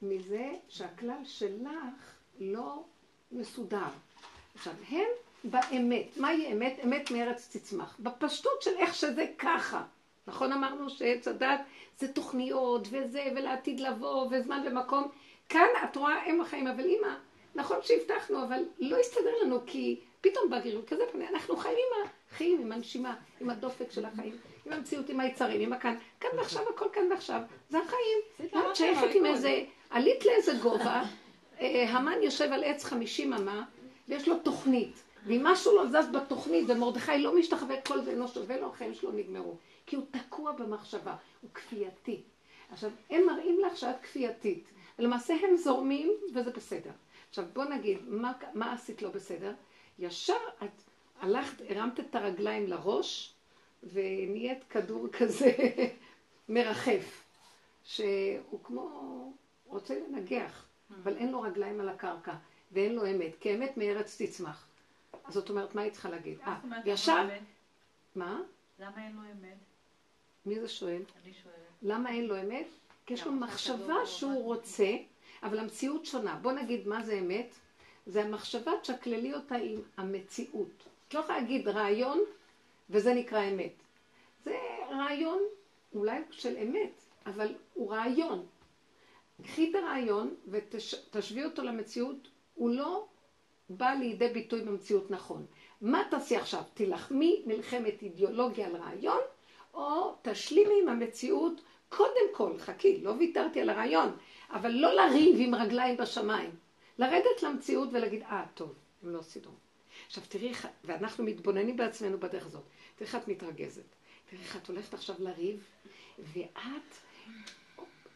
מזה שהכלל שלך לא מסודר. עכשיו, הם באמת, מהי אמת? אמת מארץ תצמח. בפשטות של איך שזה ככה. נכון אמרנו שעץ הדת זה תוכניות וזה, ולעתיד לבוא, וזמן ומקום. כאן את רואה אם החיים, אבל אימא, נכון שהבטחנו, אבל לא הסתדר לנו, כי פתאום בא גירוי כזה, אנחנו חיים עם החיים, עם הנשימה, עם הדופק של החיים, עם המציאות, עם היצרים, עם הכאן, כאן ועכשיו, הכל כאן ועכשיו, זה החיים. את שייכת עם איזה, עלית לאיזה גובה, אה, המן יושב על עץ חמישים אמה, ויש לו תוכנית, ואם משהו לא זז בתוכנית, ומרדכי לא משתחווה, כל זה לא שווה לו, החיים שלו נגמרו. כי הוא תקוע במחשבה, הוא כפייתי. עכשיו, הם מראים לך שאת כפייתית. ולמעשה הם זורמים וזה בסדר. עכשיו בוא נגיד, מה, מה עשית לא בסדר? ישר את הלכת, הרמת את הרגליים לראש ונהיית כדור כזה מרחף, שהוא כמו רוצה לנגח, אבל אין לו רגליים על הקרקע ואין לו אמת, כי אמת מארץ תצמח. זאת אומרת, מה היא צריכה להגיד? אה, ישר... מה?
למה אין לו אמת?
מי זה שואל?
אני שואלת.
למה אין לו אמת? כי יש לו מחשבה
הכדור
שהוא
הוא
רוצה, אבל המציאות שונה. בוא נגיד מה זה אמת. זה המחשבה, תשקללי אותה עם המציאות. את לא יכולה להגיד רעיון, וזה נקרא אמת. זה רעיון אולי של אמת, אבל הוא רעיון. קחי את הרעיון ותשווי אותו למציאות, הוא לא בא לידי ביטוי במציאות נכון. מה תעשי עכשיו? תילחמי מלחמת אידיאולוגיה על רעיון, או תשלימי עם המציאות קודם כל, חכי, לא ויתרתי על הרעיון, אבל לא לריב עם רגליים בשמיים. לרדת למציאות ולהגיד, אה, טוב, הם לא סידרו. עכשיו תראי, ואנחנו מתבוננים בעצמנו בדרך הזאת. תראי איך את מתרגזת. תראי איך את הולכת עכשיו לריב, ואת,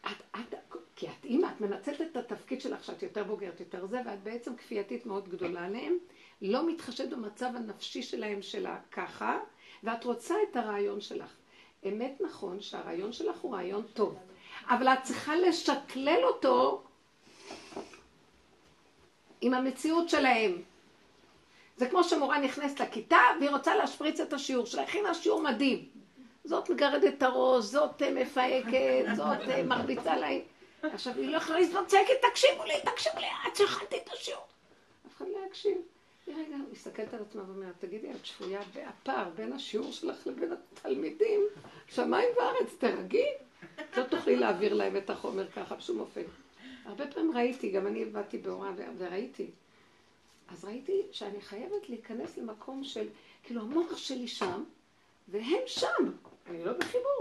את, את, כי את אימא, את מנצלת את התפקיד שלך שאת יותר בוגרת, יותר זה, ואת בעצם כפייתית מאוד גדולה עליהם, לא מתחשבת במצב הנפשי שלהם שלה ככה, ואת רוצה את הרעיון שלך. אמת נכון שהרעיון שלך הוא רעיון טוב, אבל את צריכה לשקלל אותו עם המציאות שלהם. זה כמו שמורה נכנסת לכיתה והיא רוצה להשפריץ את השיעור שלה, הכינה שיעור מדהים. זאת מגרדת את הראש, זאת מפהקת, זאת מרביצה להם. עכשיו היא לא יכולה צעקת, תקשיבו לי, תקשיבו לי, עד שהכנתי את השיעור. אף אחד לא יקשיב. היא רגע מסתכלת על עצמה ואומרת, תגידי, את שפויה בהפער בין השיעור שלך לבין התלמידים, שמיים וארץ, תרגי. לא תוכלי להעביר להם את החומר ככה בשום אופן. הרבה פעמים ראיתי, גם אני עבדתי בהוראה וראיתי. אז ראיתי שאני חייבת להיכנס למקום של, כאילו המוח שלי שם, והם שם. אני לא בחיבור.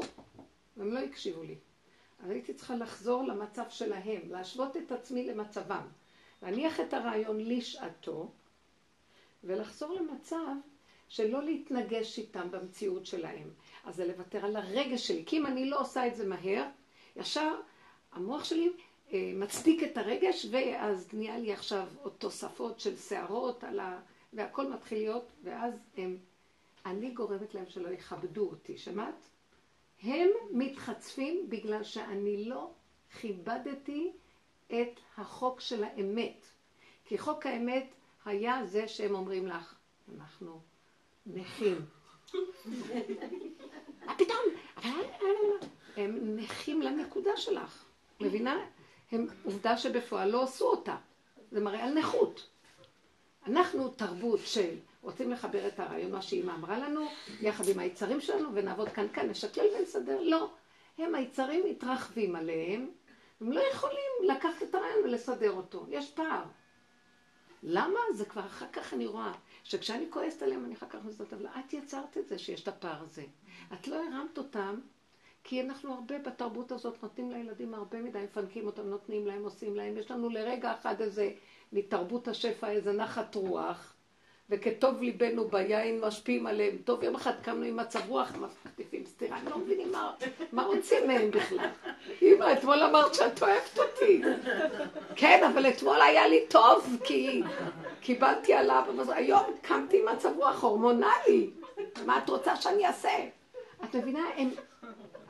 הם לא הקשיבו לי. אז הייתי צריכה לחזור למצב שלהם, להשוות את עצמי למצבם. להניח את הרעיון לשעתו, ולחזור למצב של לא להתנגש איתם במציאות שלהם. אז זה לוותר על הרגש שלי, כי אם אני לא עושה את זה מהר, ישר המוח שלי אה, מצדיק את הרגש, ואז נהיה לי עכשיו עוד תוספות של שערות, ה... והכל מתחיל להיות, ואז הם, אני גורמת להם שלא יכבדו אותי, שמעת? הם מתחצפים בגלל שאני לא כיבדתי את החוק של האמת. כי חוק האמת היה זה שהם אומרים לך, אנחנו נכים. מה פתאום? הם נכים לנקודה שלך, מבינה? הם עובדה שבפועל לא עשו אותה. זה מראה על נכות. אנחנו תרבות של רוצים לחבר את הרעיון, מה שאימא אמרה לנו, יחד עם היצרים שלנו, ונעבוד כאן כאן, נשקלל ונסדר. לא. הם היצרים מתרחבים עליהם, הם לא יכולים לקחת את הרעיון ולסדר אותו. יש פער. למה? זה כבר אחר כך אני רואה, שכשאני כועסת עליהם אני אחר כך מסתכלת, אבל את יצרת את זה שיש את הפער הזה. את לא הרמת אותם, כי אנחנו הרבה בתרבות הזאת נותנים לילדים הרבה מדי, מפנקים אותם, נותנים להם, עושים להם. יש לנו לרגע אחד איזה, מתרבות השפע, איזה נחת רוח, וכטוב ליבנו ביין משפיעים עליהם. טוב, יום אחד קמנו עם מצב רוח, מחטיפים סטירה, הם לא מבינים מה, מה רוצים מהם בכלל. אמא, אתמול אמרת שאת אוהבת אותי. כן, אבל אתמול היה לי טוב, כי קיבלתי עליו, היום קמתי עם מצב רוח הורמונלי. מה את רוצה שאני אעשה? את מבינה, הם...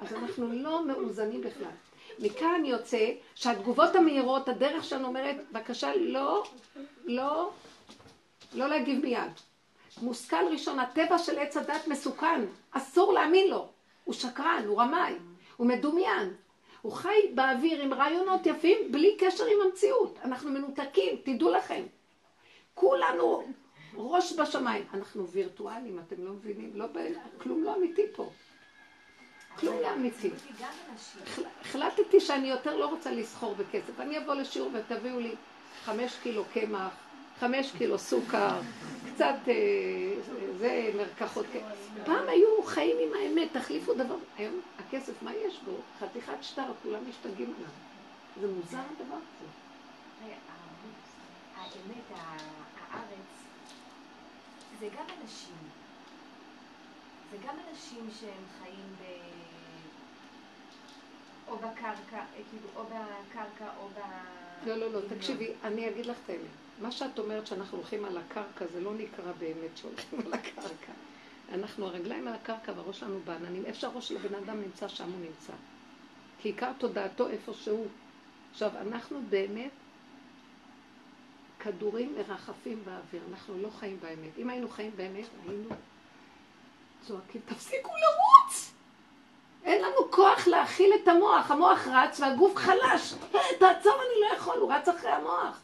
אז אנחנו לא מאוזנים בכלל. מכאן יוצא שהתגובות המהירות, הדרך שלנו אומרת, בבקשה, לא, לא לא להגיב מיד. מושכל ראשון, הטבע של עץ הדת מסוכן, אסור להאמין לו. הוא שקרן, הוא רמאי, הוא מדומיין. הוא חי באוויר עם רעיונות יפים בלי קשר עם המציאות. אנחנו מנותקים, תדעו לכם. כולנו ראש בשמיים. אנחנו וירטואלים, אתם לא מבינים? לא, כלום לא אמיתי פה. כלום לא אמיתי. החלטתי שאני יותר לא רוצה לסחור בכסף. אני אבוא לשיעור ותביאו לי חמש קילו קמח, חמש קילו סוכר, קצת אה, זה מרקחות. פעם היו חיים עם האמת, תחליפו דבר. היום הכסף, מה יש בו? חתיכת שטר, כולם משתגעים עליו. זה מוזר הדבר הזה.
האמת, הארץ, זה גם אנשים. זה גם אנשים שהם חיים ב... או בקרקע, אה, כאילו, או בקרקע או ב...
לא, לא, לא, תקשיבי, אני אגיד לך את האמת. מה שאת אומרת שאנחנו הולכים על הקרקע, זה לא נקרא באמת שהולכים על הקרקע. אנחנו הרגליים על הקרקע והראש שלנו בעננים. איפה שהראש של הבן אדם נמצא, שם הוא נמצא. כי עיקר תודעתו איפה שהוא. עכשיו, אנחנו באמת כדורים מרחפים באוויר, אנחנו לא חיים באמת. אם היינו חיים באמת, היינו צועקים, תפסיקו לרוץ! אין לנו כוח להכיל את המוח, המוח רץ והגוף חלש. "אה, תעצור, אני לא יכול, הוא רץ אחרי המוח.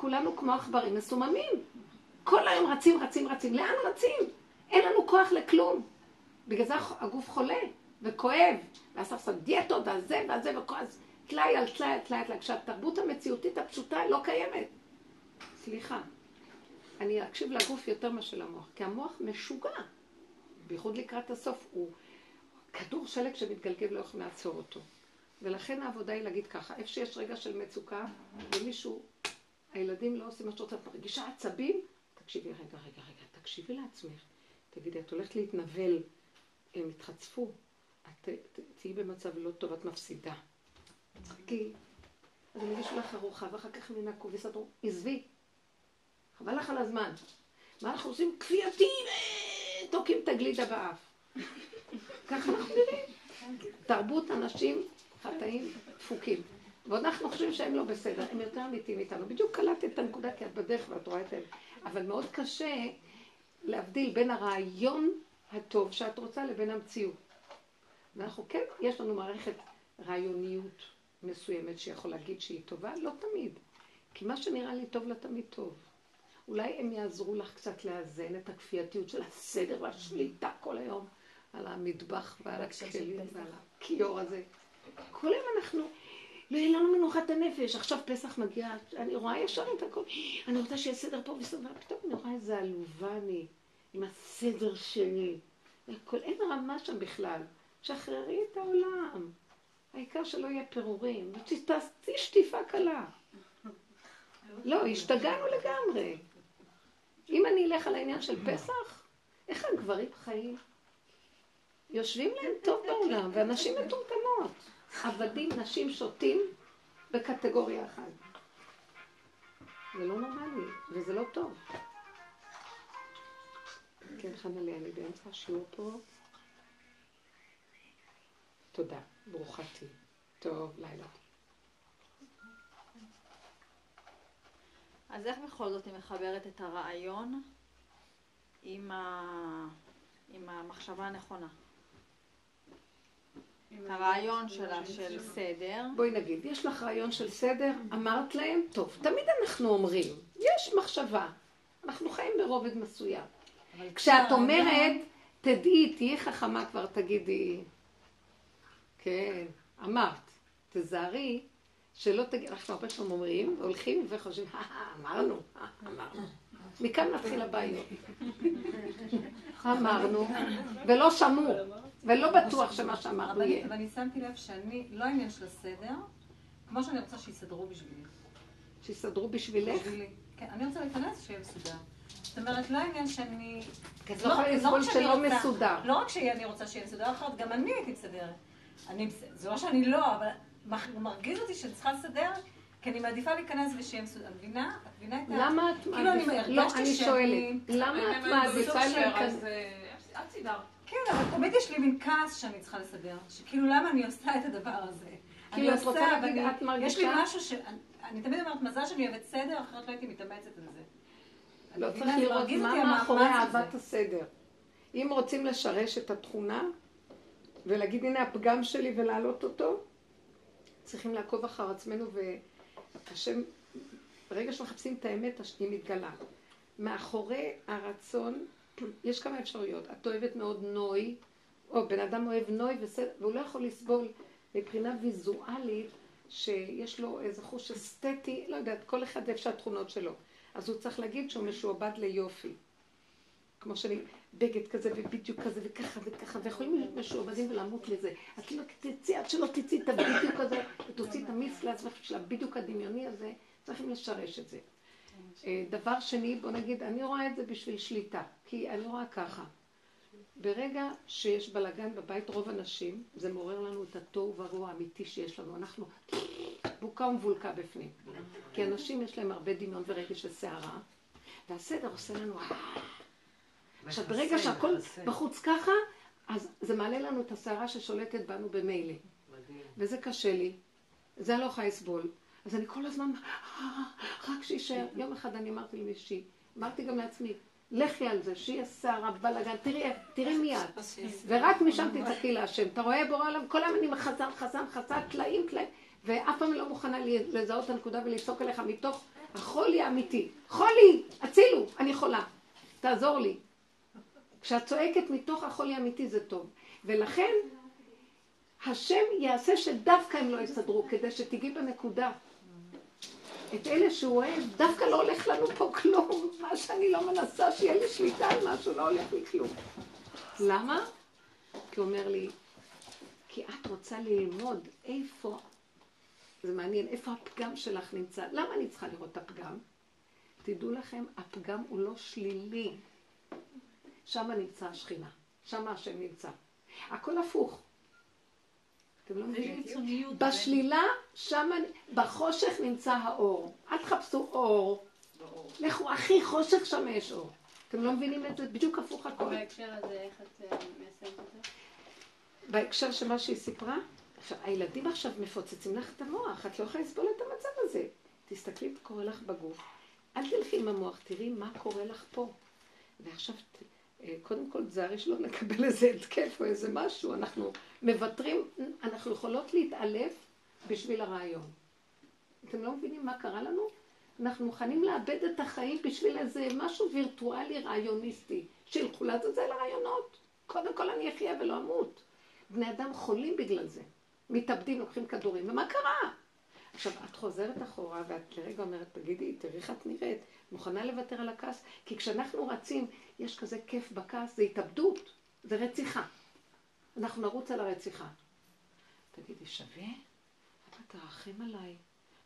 כולנו כמו עכברים מסוממים. כל היום רצים, רצים, רצים. לאן רצים? אין לנו כוח לכלום. בגלל זה הגוף חולה וכואב. צריך לעשות דיאטות והזה וכל... אז טלאי על טלאי על טלאי על טלאי. כשהתרבות המציאותית הפשוטה לא קיימת. סליחה. אני אקשיב לגוף יותר מאשר למוח, כי המוח משוגע. בייחוד לקראת הסוף הוא כדור שלג שמתגלגל ולא יכולים לעצור אותו. ולכן העבודה היא להגיד ככה, איפה שיש רגע של מצוקה, ומישהו, הילדים לא עושים מה שרוצה, את מרגישה עצבים, תקשיבי, רגע, רגע, רגע, תקשיבי לעצמך. תגידי, את הולכת להתנבל, הם יתחצפו, את תהיי במצב לא טוב, את מפסידה. כי, אז הם יגישו לך ארוחה, ואחר כך הם ינקו ויסדרו, עזבי, חבל לך על הזמן. מה אנחנו עושים? כפייתי, תוקעים את הגלידה באף. ככה אנחנו נראים. תרבות אנשים חטאים דפוקים. ועוד אנחנו חושבים שהם לא בסדר, הם יותר אמיתיים איתנו. בדיוק קלטת את הנקודה כי את בדרך ואת רואה את זה. אבל מאוד קשה להבדיל בין הרעיון הטוב שאת רוצה לבין המציאות. ואנחנו כן, יש לנו מערכת רעיוניות מסוימת שיכול להגיד שהיא טובה, לא תמיד. כי מה שנראה לי טוב, לא תמיד טוב. אולי הם יעזרו לך קצת לאזן את הכפייתיות של הסדר והשליטה כל היום על המטבח ועל הכלים. ועל הכיור הזה. כל היום אנחנו, לא יהיה לנו מנוחת הנפש, עכשיו פסח מגיע, אני רואה ישר את הכל, אני רוצה שיהיה סדר פה וסדר, פתאום אני רואה איזה עלובה אני, עם הסדר שלי. הכל, אין רמה שם בכלל. שחררי את העולם. העיקר שלא יהיה פירורים. תעשי שטיפה קלה. לא, השתגענו לגמרי. אם אני אלך על העניין של פסח, איך הגברים חיים? יושבים להם טוב בעולם, ואנשים מטומטמות. עבדים, נשים שותים בקטגוריה אחת. זה לא נורמלי, וזה לא טוב. כן, חנלי, אני באמצע השיעור פה. תודה, ברוכה תהיי. טוב, לילה.
אז איך בכל זאת היא מחברת את הרעיון עם, ה... עם המחשבה הנכונה? הרעיון שלה של סדר.
בואי נגיד, יש לך רעיון של סדר, אמרת להם, טוב, תמיד אנחנו אומרים, יש מחשבה, אנחנו חיים ברובד מסוים. כשאת אומרת, תדעי, תהיי חכמה כבר, תגידי, כן, אמרת, תזהרי, שלא תגיד, אנחנו הרבה פעמים אומרים, הולכים וחושבים, "אה, אה, אמרנו, אמרנו. מכאן מתחיל הבעיות. אמרנו, ולא שמעו, ולא בטוח שמה שאמרנו
רבנית,
יהיה.
ואני שמתי לב שאני, לא העניין של הסדר, כמו שאני רוצה שיסדרו בשבילי.
שיסדרו בשבילך.
בשבילי. כן, אני רוצה להיכנס שיהיה מסודר. זאת אומרת, לא העניין שאני...
כי את לא יכולה לסבול
רק שאני
שלא
רוצה-
מסודר.
לא רק שאני רוצה שיהיה מסודר, אחרת גם אני הייתי מסדרת. אני, מס- זה לא שאני לא, אבל מרגיז אותי שאני צריכה לסדר, כי אני מעדיפה להיכנס ושיהיה מסודר. את מבינה? את מבינה את ה...
למה את
כאילו אני
מעדיפה?
הרגשתי
לא, אני
שאני-
שואלת. למה את מעדיפה
אז
להיכנס?
אה, את סידרת.
כן, אבל תמיד יש לי מין כעס שאני צריכה לסדר. שכאילו, למה אני עושה את הדבר הזה?
כאילו, את רוצה להגיד, את מרגישה-
יש לי משהו ש... אני- תמיד אומרת, מזל שאני אוהבת סדר, אחרת לא הייתי מתאמצת על זה.
לא צריך לראות מה מאחורי. אהבת הסדר. אם רוצים לשרש את התכונה ולהגיד הנה הפגם שלי ולהעלות אותו, צריכים לעקוב אחר עצמנו והשם, ברגע שמחפשים את האמת, היא מתגלה. מאחורי הרצון, יש כמה אפשרויות. את אוהבת מאוד נוי, או בן אדם אוהב נוי וסדר, והוא לא יכול לסבול מבחינה ויזואלית שיש לו איזה חוש אסתטי, לא יודעת, כל אחד איפה שהתכונות שלו. אז הוא צריך להגיד שהוא משועבד ליופי. כמו שאני, בגד כזה ובדיוק כזה וככה וככה, ויכולים להיות משועבדים ולמות לזה. את לא תצאי, עד שלא תצאי את הבדיוק הזה, ותוצאי את המיס לעצמך של הבדיוק הדמיוני הזה, צריכים לשרש את זה. אה, דבר שני, בוא נגיד, אני רואה את זה בשביל שליטה, כי אני רואה ככה. ברגע שיש בלאגן בבית רוב הנשים, זה מעורר לנו את התוהו ורוע האמיתי שיש לנו. אנחנו בוקה ומבולקה בפנים. כי אנשים יש להם הרבה דמיון ורגש וסערה, והסדר עושה לנו... עכשיו, ברגע שהכל בחוץ ככה, אז זה מעלה לנו את הסערה ששולטת בנו במילא. וזה קשה לי, זה לא יכולה לסבול. אז אני כל הזמן, רק שיישאר. יום אחד אני אמרתי למישהי, אמרתי גם לעצמי, לכי על זה, שיהיה סערה, בלאגן, תראי, מיד. ורק משם תצעקי להשם. אתה רואה בורא עליו, כל היום אני מחזן, חזן, חזן, טלאים, טלאים, ואף פעם לא מוכנה לזהות את הנקודה ולצעוק אליך מתוך החולי האמיתי. חולי, הצילו, אני חולה. תעזור לי. כשאת צועקת מתוך החולי האמיתי זה טוב. ולכן, השם יעשה שדווקא הם לא יסדרו, כדי שתגיעי בנקודה. את אלה שהוא אוהב, דווקא לא הולך לנו פה כלום. מה שאני לא מנסה שיהיה לי שליטה על משהו, לא הולך לי כלום. למה? כי הוא אומר לי, כי את רוצה ללמוד איפה, זה מעניין, איפה הפגם שלך נמצא. למה אני צריכה לראות את הפגם? תדעו לכם, הפגם הוא לא שלילי. שם נמצא השכינה, שם השם נמצא. הכל הפוך. אתם לא מבינים? בשלילה, שם, בחושך נמצא האור. אל תחפשו אור. לכו, הכי חושך, שם יש אור. אתם לא מבינים את זה? בדיוק הפוך הכל.
בהקשר הזה, איך את אה, מיישמת את זה?
בהקשר של מה שהיא סיפרה, עכשיו, הילדים עכשיו מפוצצים לך את המוח, את לא יכולה לסבול את המצב הזה. תסתכלי מה קורה לך בגוף. אל תלכי עם המוח, תראי מה קורה לך פה. ועכשיו אה, קודם כל תזהרי שלא נקבל איזה התקף או איזה משהו, אנחנו מוותרים, אנחנו יכולות להתעלף בשביל הרעיון. אתם לא מבינים מה קרה לנו? אנחנו מוכנים לאבד את החיים בשביל איזה משהו וירטואלי רעיוניסטי. שילכו לעזאזל הרעיונות. קודם כל אני אחיה ולא אמות. בני אדם חולים בגלל זה. מתאבדים, לוקחים כדורים, ומה קרה? עכשיו, את חוזרת אחורה ואת לרגע אומרת, תגידי, תראי איך את נראית, מוכנה לוותר על הכעס? כי כשאנחנו רצים, יש כזה כיף בכעס, זה התאבדות, זה רציחה. אנחנו נרוץ על הרציחה. תגידי, שווה? אבא, תרחם עליי.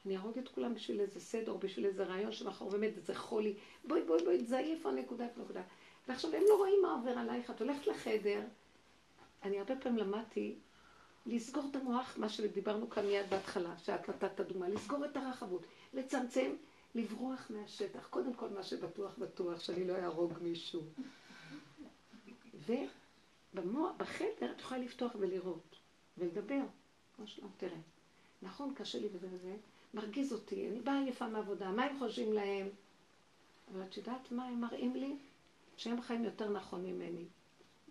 אני אהרוג את כולם בשביל איזה סדר, בשביל איזה רעיון שמחר באמת איזה חולי. בואי, בואי, בואי, תזהי איפה הנקודה, איפה הנקודה. ועכשיו הם לא רואים מה עובר עלייך, את הולכת לחדר. אני הרבה פעמים למדתי לסגור את המוח, מה שדיברנו כאן מיד בהתחלה, שאת נתת דוגמה, לסגור את הרחבות, לצמצם, לברוח מהשטח. קודם כל, מה שבטוח בטוח, שאני לא אהרוג מישהו. ובמוח, בחדר את יכולה לפתוח ולראות, ולדבר. כמו שלום, תראה, נכון, קשה לי וזה וזה, מרגיז אותי, אני באה עייפה מעבודה, מה הם חושבים להם? אבל את יודעת מה הם מראים לי? שהם חיים יותר נכון ממני.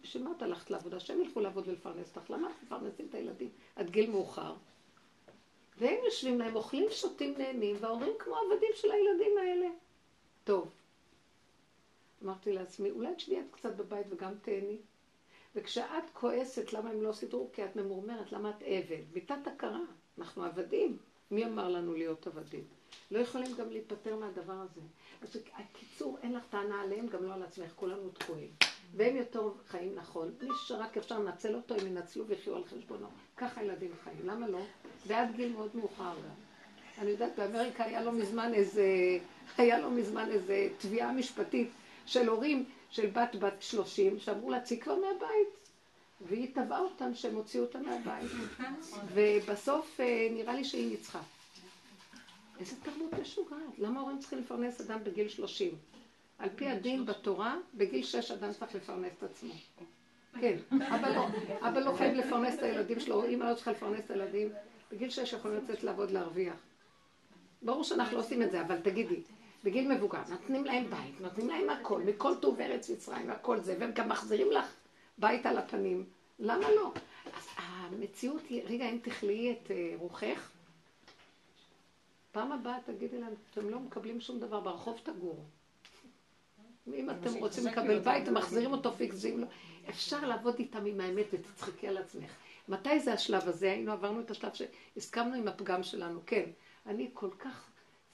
בשביל מה את הלכת לעבודה? שהם ילכו לעבוד ולפרנס אותך. למה אנחנו מפרנסים את הילדים עד גיל מאוחר? והם יושבים להם, אוכלים, שותים, נהנים, וההורים כמו עבדים של הילדים האלה. טוב. אמרתי לעצמי, אולי תשבי את קצת בבית וגם תהני. וכשאת כועסת למה הם לא סידרו, כי את ממורמרת, למה את עבד? ביטת הכרה, אנחנו עבדים. מי אמר לנו להיות עבדים? לא יכולים גם להיפטר מהדבר הזה. אז הקיצור, אין לך טענה עליהם, גם לא על עצמך, כולנו תקועים. והם יותר חיים נכון. מי שרק אפשר לנצל אותו, הם ינצלו ויחיו על חשבונו. ככה ילדים חיים, למה לא? ועד גיל מאוד מאוחר גם. אני יודעת, באמריקה היה לו מזמן איזה, היה לו מזמן איזה תביעה משפטית של הורים של בת בת שלושים, שאמרו לה, צאי כבר מהבית. והיא תבעה אותם שהם הוציאו אותה מהבית. ובסוף אה, נראה לי שהיא ניצחה. איזה תרבות משוגעת. למה ההורים צריכים לפרנס אדם בגיל שלושים? על פי הדין בתורה, בגיל שש אדם צריך לפרנס את עצמו. כן, אבל לא, אבל לא חייב לפרנס את הילדים שלו, אמא לא צריכה לפרנס את הילדים, בגיל שש יכולים לצאת לעבוד להרוויח. ברור שאנחנו לא עושים את זה, אבל תגידי, בגיל מבוגר, נותנים להם בית, נותנים להם הכל, מכל טוב ארץ מצרים, הכל זה, והם גם מחזירים לך בית על הפנים. למה לא? אז המציאות היא, רגע, אם תכליאי את אה, רוחך, פעם הבאה תגידי להם, אתם לא מקבלים שום דבר, ברחוב תגורו. אם אתם רוצים לקבל בית, אתם מחזירים אותו פיקס, ואם לא... אפשר לעבוד איתם עם האמת ותצחקי על עצמך. מתי זה השלב הזה? היינו עברנו את השלב שהסכמנו עם הפגם שלנו. כן, אני כל כך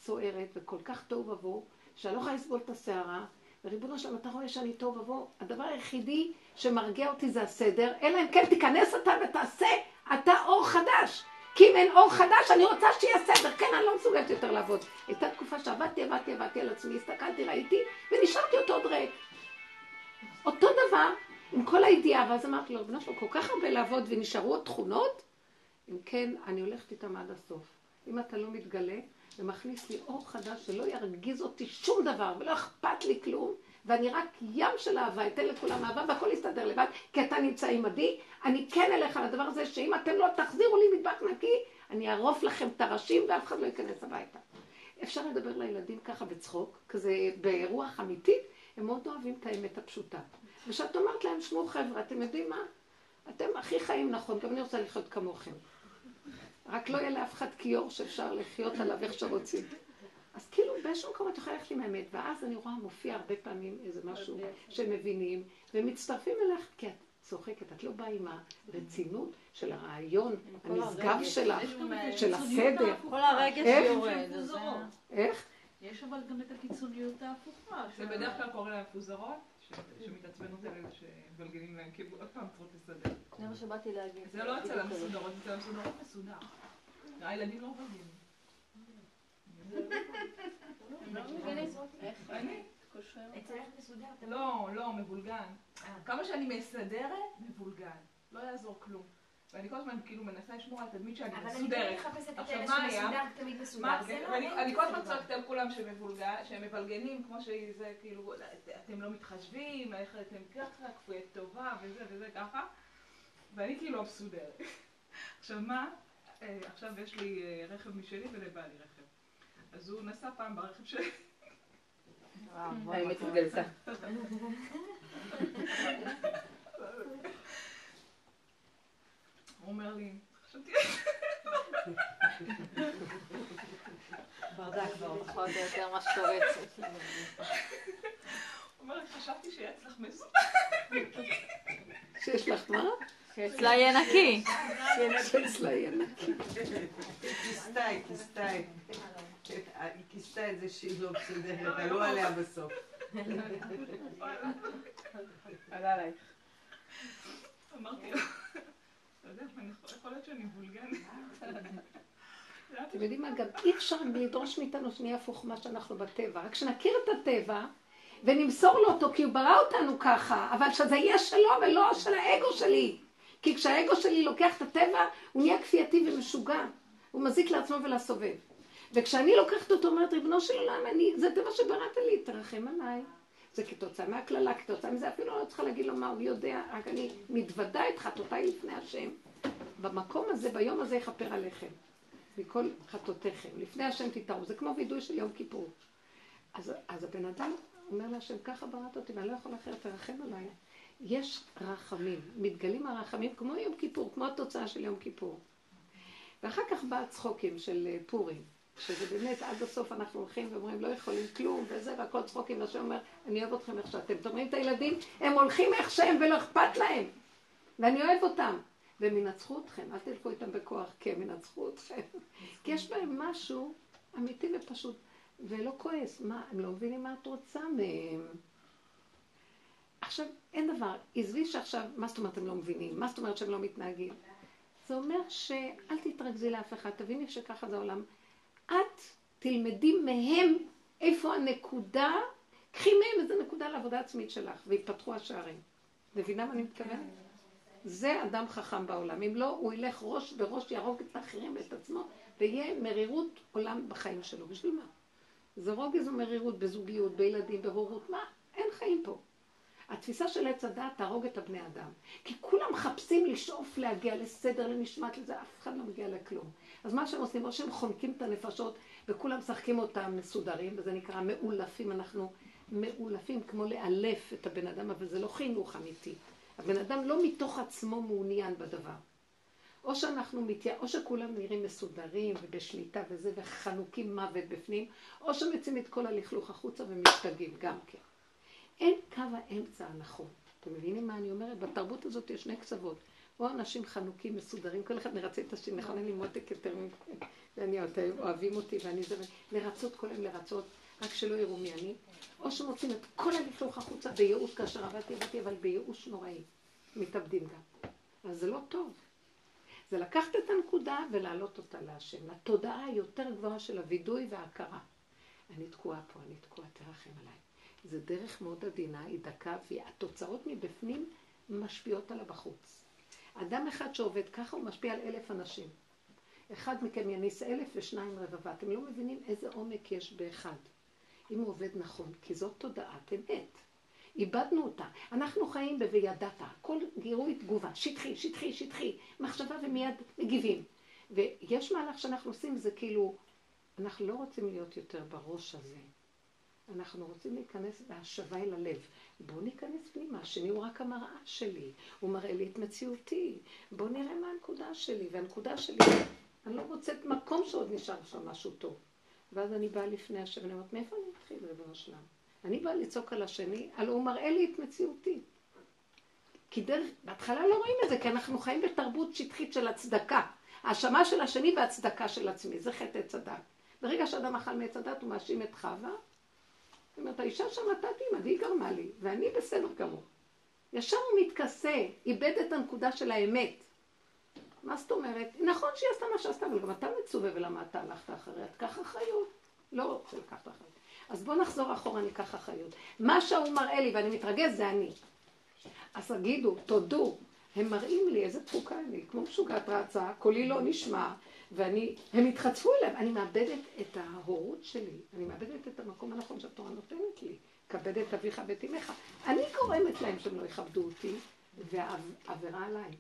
סוערת וכל כך תוהו ובוהו, שאני לא יכולה לסבול את הסערה, וריבונו שלום, אתה רואה שאני תוהו ובוהו, הדבר היחידי שמרגיע אותי זה הסדר, אלא אם כן תיכנס אתה ותעשה אתה אור חדש. כי אם אין אור חדש, אני רוצה שיהיה סדר. כן, אני לא מסוגלת יותר לעבוד. הייתה תקופה שעבדתי, עבדתי, עבדתי על עצמי, הסתכלתי, ראיתי, ונשארתי אותו עוד ריק. אותו דבר, עם כל הידיעה, ואז אמרתי לו, רבנו שלו, כל כך הרבה לעבוד ונשארו עוד תכונות? אם כן, אני הולכת איתם עד הסוף. אם אתה לא מתגלה ומכניס לי אור חדש שלא ירגיז אותי שום דבר ולא אכפת לי כלום, ואני רק ים של אהבה, אתן לכולם אהבה והכל יסתדר לבד, כי אתה נמצא עימדי, אני כן אלך על הדבר הזה שאם אתם לא תחזירו לי מטבח נקי, אני אערוף לכם את הראשים ואף אחד לא ייכנס הביתה. אפשר לדבר לילדים ככה בצחוק, כזה ברוח אמיתית, הם מאוד אוהבים את האמת הפשוטה. וכשאת אומרת להם, שמעו חבר'ה, אתם יודעים מה? אתם הכי חיים נכון, גם אני רוצה לחיות כמוכם. רק לא יהיה לאף אחד כיור שאפשר לחיות עליו איך שרוצים. אז כאילו באיזשהו מקום את יכולה ללכת עם האמת, ואז אני רואה מופיע הרבה פעמים איזה משהו שמבינים, ומצטרפים אליך, כי את צוחקת, את לא באה עם הרצינות של הרעיון הנשגב שלך, של הסדר.
כל הרגש? יורד.
איך?
יש אבל גם את הקיצוניות ההפוכה.
זה בדרך כלל קורה להם מפוזרות, ש- שמתעצבנות על אלה שמגלגלים להם, כאילו עוד פעם צריכות לסדר.
זה מה שבאתי להגיד.
זה לא אצל המסודרות, אצל המסודרות מסודר. הילדים לא מבלגים.
לא?
אצלך מסודר,
לא, לא, מבולגן. כמה שאני מסדרת, מבולגן. לא יעזור כלום. ואני כל הזמן כאילו מנסה לשמור על התדמית שאני
אבל אני
מסודרת.
כן מחפשת את
עכשיו,
אלה
מה היה?
שמסודר תמיד מסודר.
מה,
זה לא
אני כל הזמן צועקת על כולם שמבולגן, שהם מבלגנים, כמו שזה כאילו, אתם לא מתחשבים, איך אתם ככה, כפויי טובה, וזה וזה ככה, ואני כאילו המסודרת. עכשיו מה, אה, עכשיו יש לי אה, רכב משלי ולבעלי רכב. אז הוא נסע פעם ברכב שלי,
האמת התגלתה.
הוא אומר לי, חשבתי,
ברדק.
פחות או יותר מה שקורה אצלי.
הוא אומר לי, חשבתי שיהיה אצלך מסודר.
שיש לך מה?
שאצלה יהיה נקי.
שאצלה יהיה נקי.
כיסתה, היא כיסתה. היא כיסתה את זה שהיא לא מסודרת, עלו עליה בסוף. עלה עלייך.
אמרתי לו,
אתם יודעים מה, גם אי אפשר לדרוש מאיתנו שנהיה הפוך ממה שאנחנו בטבע. רק שנכיר את הטבע ונמסור לו אותו, כי הוא ברא אותנו ככה, אבל שזה יהיה שלו ולא של האגו שלי. כי כשהאגו שלי לוקח את הטבע, הוא נהיה כפייתי ומשוגע. הוא מזיק לעצמו ולסובב. וכשאני לוקחת אותו, אומרת, ריבונו של עולם, אני, זה טבע שבראת לי, תרחם עליי. זה כתוצאה מהקללה, כתוצאה מזה, אפילו לא צריכה להגיד לו מה הוא יודע, רק אני מתוודה את חטאותיי לפני השם. במקום הזה, ביום הזה יכפר עליכם. מכל חטאותיכם. לפני השם תתארו. זה כמו וידוי של יום כיפור. אז, אז הבן אדם אומר להשם, ככה בראת אותי ואני לא יכול אחרת, תרחם עליי. יש רחמים, מתגלים הרחמים כמו יום כיפור, כמו התוצאה של יום כיפור. ואחר כך בא הצחוקים של אה, פורים, שזה באמת עד הסוף אנחנו הולכים ואומרים לא יכולים כלום וזה והכל צחוקים, והשם אומר אני אוהב אתכם איך שאתם. אתם רואים את הילדים? הם הולכים איך שהם ולא אכפת להם. ואני אוהב אותם. והם ינצחו אתכם, אל תלכו איתם בכוח, כי הם ינצחו אתכם. כי יש בהם משהו אמיתי ופשוט, ולא כועס. מה, הם לא מבינים מה את רוצה מהם. עכשיו, אין דבר, עזבי שעכשיו, מה זאת אומרת הם לא מבינים? מה זאת אומרת שהם לא מתנהגים? זה אומר שאל תתרכזי לאף אחד, תביני שככה זה העולם. את תלמדי מהם איפה הנקודה, קחי מהם איזה נקודה לעבודה עצמית שלך, ויפתחו השערים. מבינה מה אני מתכוונת? זה אדם חכם בעולם. אם לא, הוא ילך ראש בראש, יהרוג את האחרים ואת עצמו, ויהיה מרירות עולם בחיים שלו. בשביל מה? זה רוגז ומרירות בזוגיות, בילדים, בהורות. מה? אין חיים פה. התפיסה של עץ הדעת תהרוג את הבני אדם. כי כולם מחפשים לשאוף להגיע לסדר, למשמעת, לזה, אף אחד לא מגיע לכלום. אז מה שהם עושים, או שהם חונקים את הנפשות, וכולם משחקים אותם מסודרים, וזה נקרא מאולפים. אנחנו מאולפים כמו לאלף את הבן אדם, אבל זה לא חינוך אמיתי. הבן אדם לא מתוך עצמו מעוניין בדבר. או שאנחנו מתייע... או שכולם נראים מסודרים ובשליטה וזה, וחנוקים מוות בפנים, או שמציעים את כל הלכלוך החוצה ומשתגעים גם כן. אין קו האמצע הנכון. אתם מבינים מה אני אומרת? בתרבות הזאת יש שני קצוות. או אנשים חנוקים, מסודרים, כל אחד מרצה את השני, נכון, אין לי מותק יותר ואני אוהבים אותי ואני זה, לרצות כל היום לרצות, רק שלא יראו מי אני, או שמוצאים את כל הלכלוך החוצה בייאוש, כאשר עבדתי, עבדתי, אבל בייאוש נוראי. מתאבדים גם. אז זה לא טוב. זה לקחת את הנקודה ולהעלות אותה להשם, לתודעה היותר גבוהה של הווידוי וההכרה. אני תקועה פה, אני תקועה, תרחם עליי. זה דרך מאוד עדינה, היא דקה, והתוצאות מבפנים משפיעות עליו בחוץ. אדם אחד שעובד ככה, הוא משפיע על אלף אנשים. אחד מכם יניס אלף ושניים רבבה. אתם לא מבינים איזה עומק יש באחד. אם הוא עובד נכון, כי זאת תודעת אמת. איבדנו אותה. אנחנו חיים ב"וידעת", כל גירוי תגובה, שטחי, שטחי, שטחי, מחשבה ומיד מגיבים. ויש מהלך שאנחנו עושים, זה כאילו, אנחנו לא רוצים להיות יותר בראש הזה. אנחנו רוצים להיכנס בהשבה אל הלב. בואו ניכנס פנימה, השני הוא רק המראה שלי, הוא מראה לי את מציאותי. בואו נראה מה הנקודה שלי, והנקודה שלי, אני לא מוצאת מקום שעוד נשאר שם משהו טוב. ואז אני באה לפני השם, ואני אומרת, מאיפה אני אתחיל, ריבונו שלם? אני באה לצעוק על השני, הלוא הוא מראה לי את מציאותי. כי דרך, בהתחלה לא רואים את זה, כי אנחנו חיים בתרבות שטחית של הצדקה. האשמה של השני והצדקה של עצמי, זה חטא עץ הדת. ברגע שאדם אכל מעץ הדת, הוא מאשים את חווה. זאת אומרת, האישה שם נתתי עימה, היא גרמה לי, ואני בסדר גמור. ישר הוא מתכסה, איבד את הנקודה של האמת. מה זאת אומרת? נכון שהיא עשתה מה שעשתה, אבל גם אתה מצווה ולמה אתה הלכת אחריה? תקח אחריות. לא רוצה לקחת אחריות. אז בואו נחזור אחורה, ניקח אחריות. מה שהוא מראה לי ואני מתרגז זה אני. אז תגידו, תודו, הם מראים לי איזה תפוקה אני, כמו משוגעת רצה, קולי לא נשמע, ואני, הם התחצפו אליהם, אני מאבדת את ההורות שלי, אני מאבדת את המקום הנכון שהתורה נותנת לי, כבד את אביך ואת אמך. אני גורמת להם שהם לא יכבדו אותי, והעבירה עליי.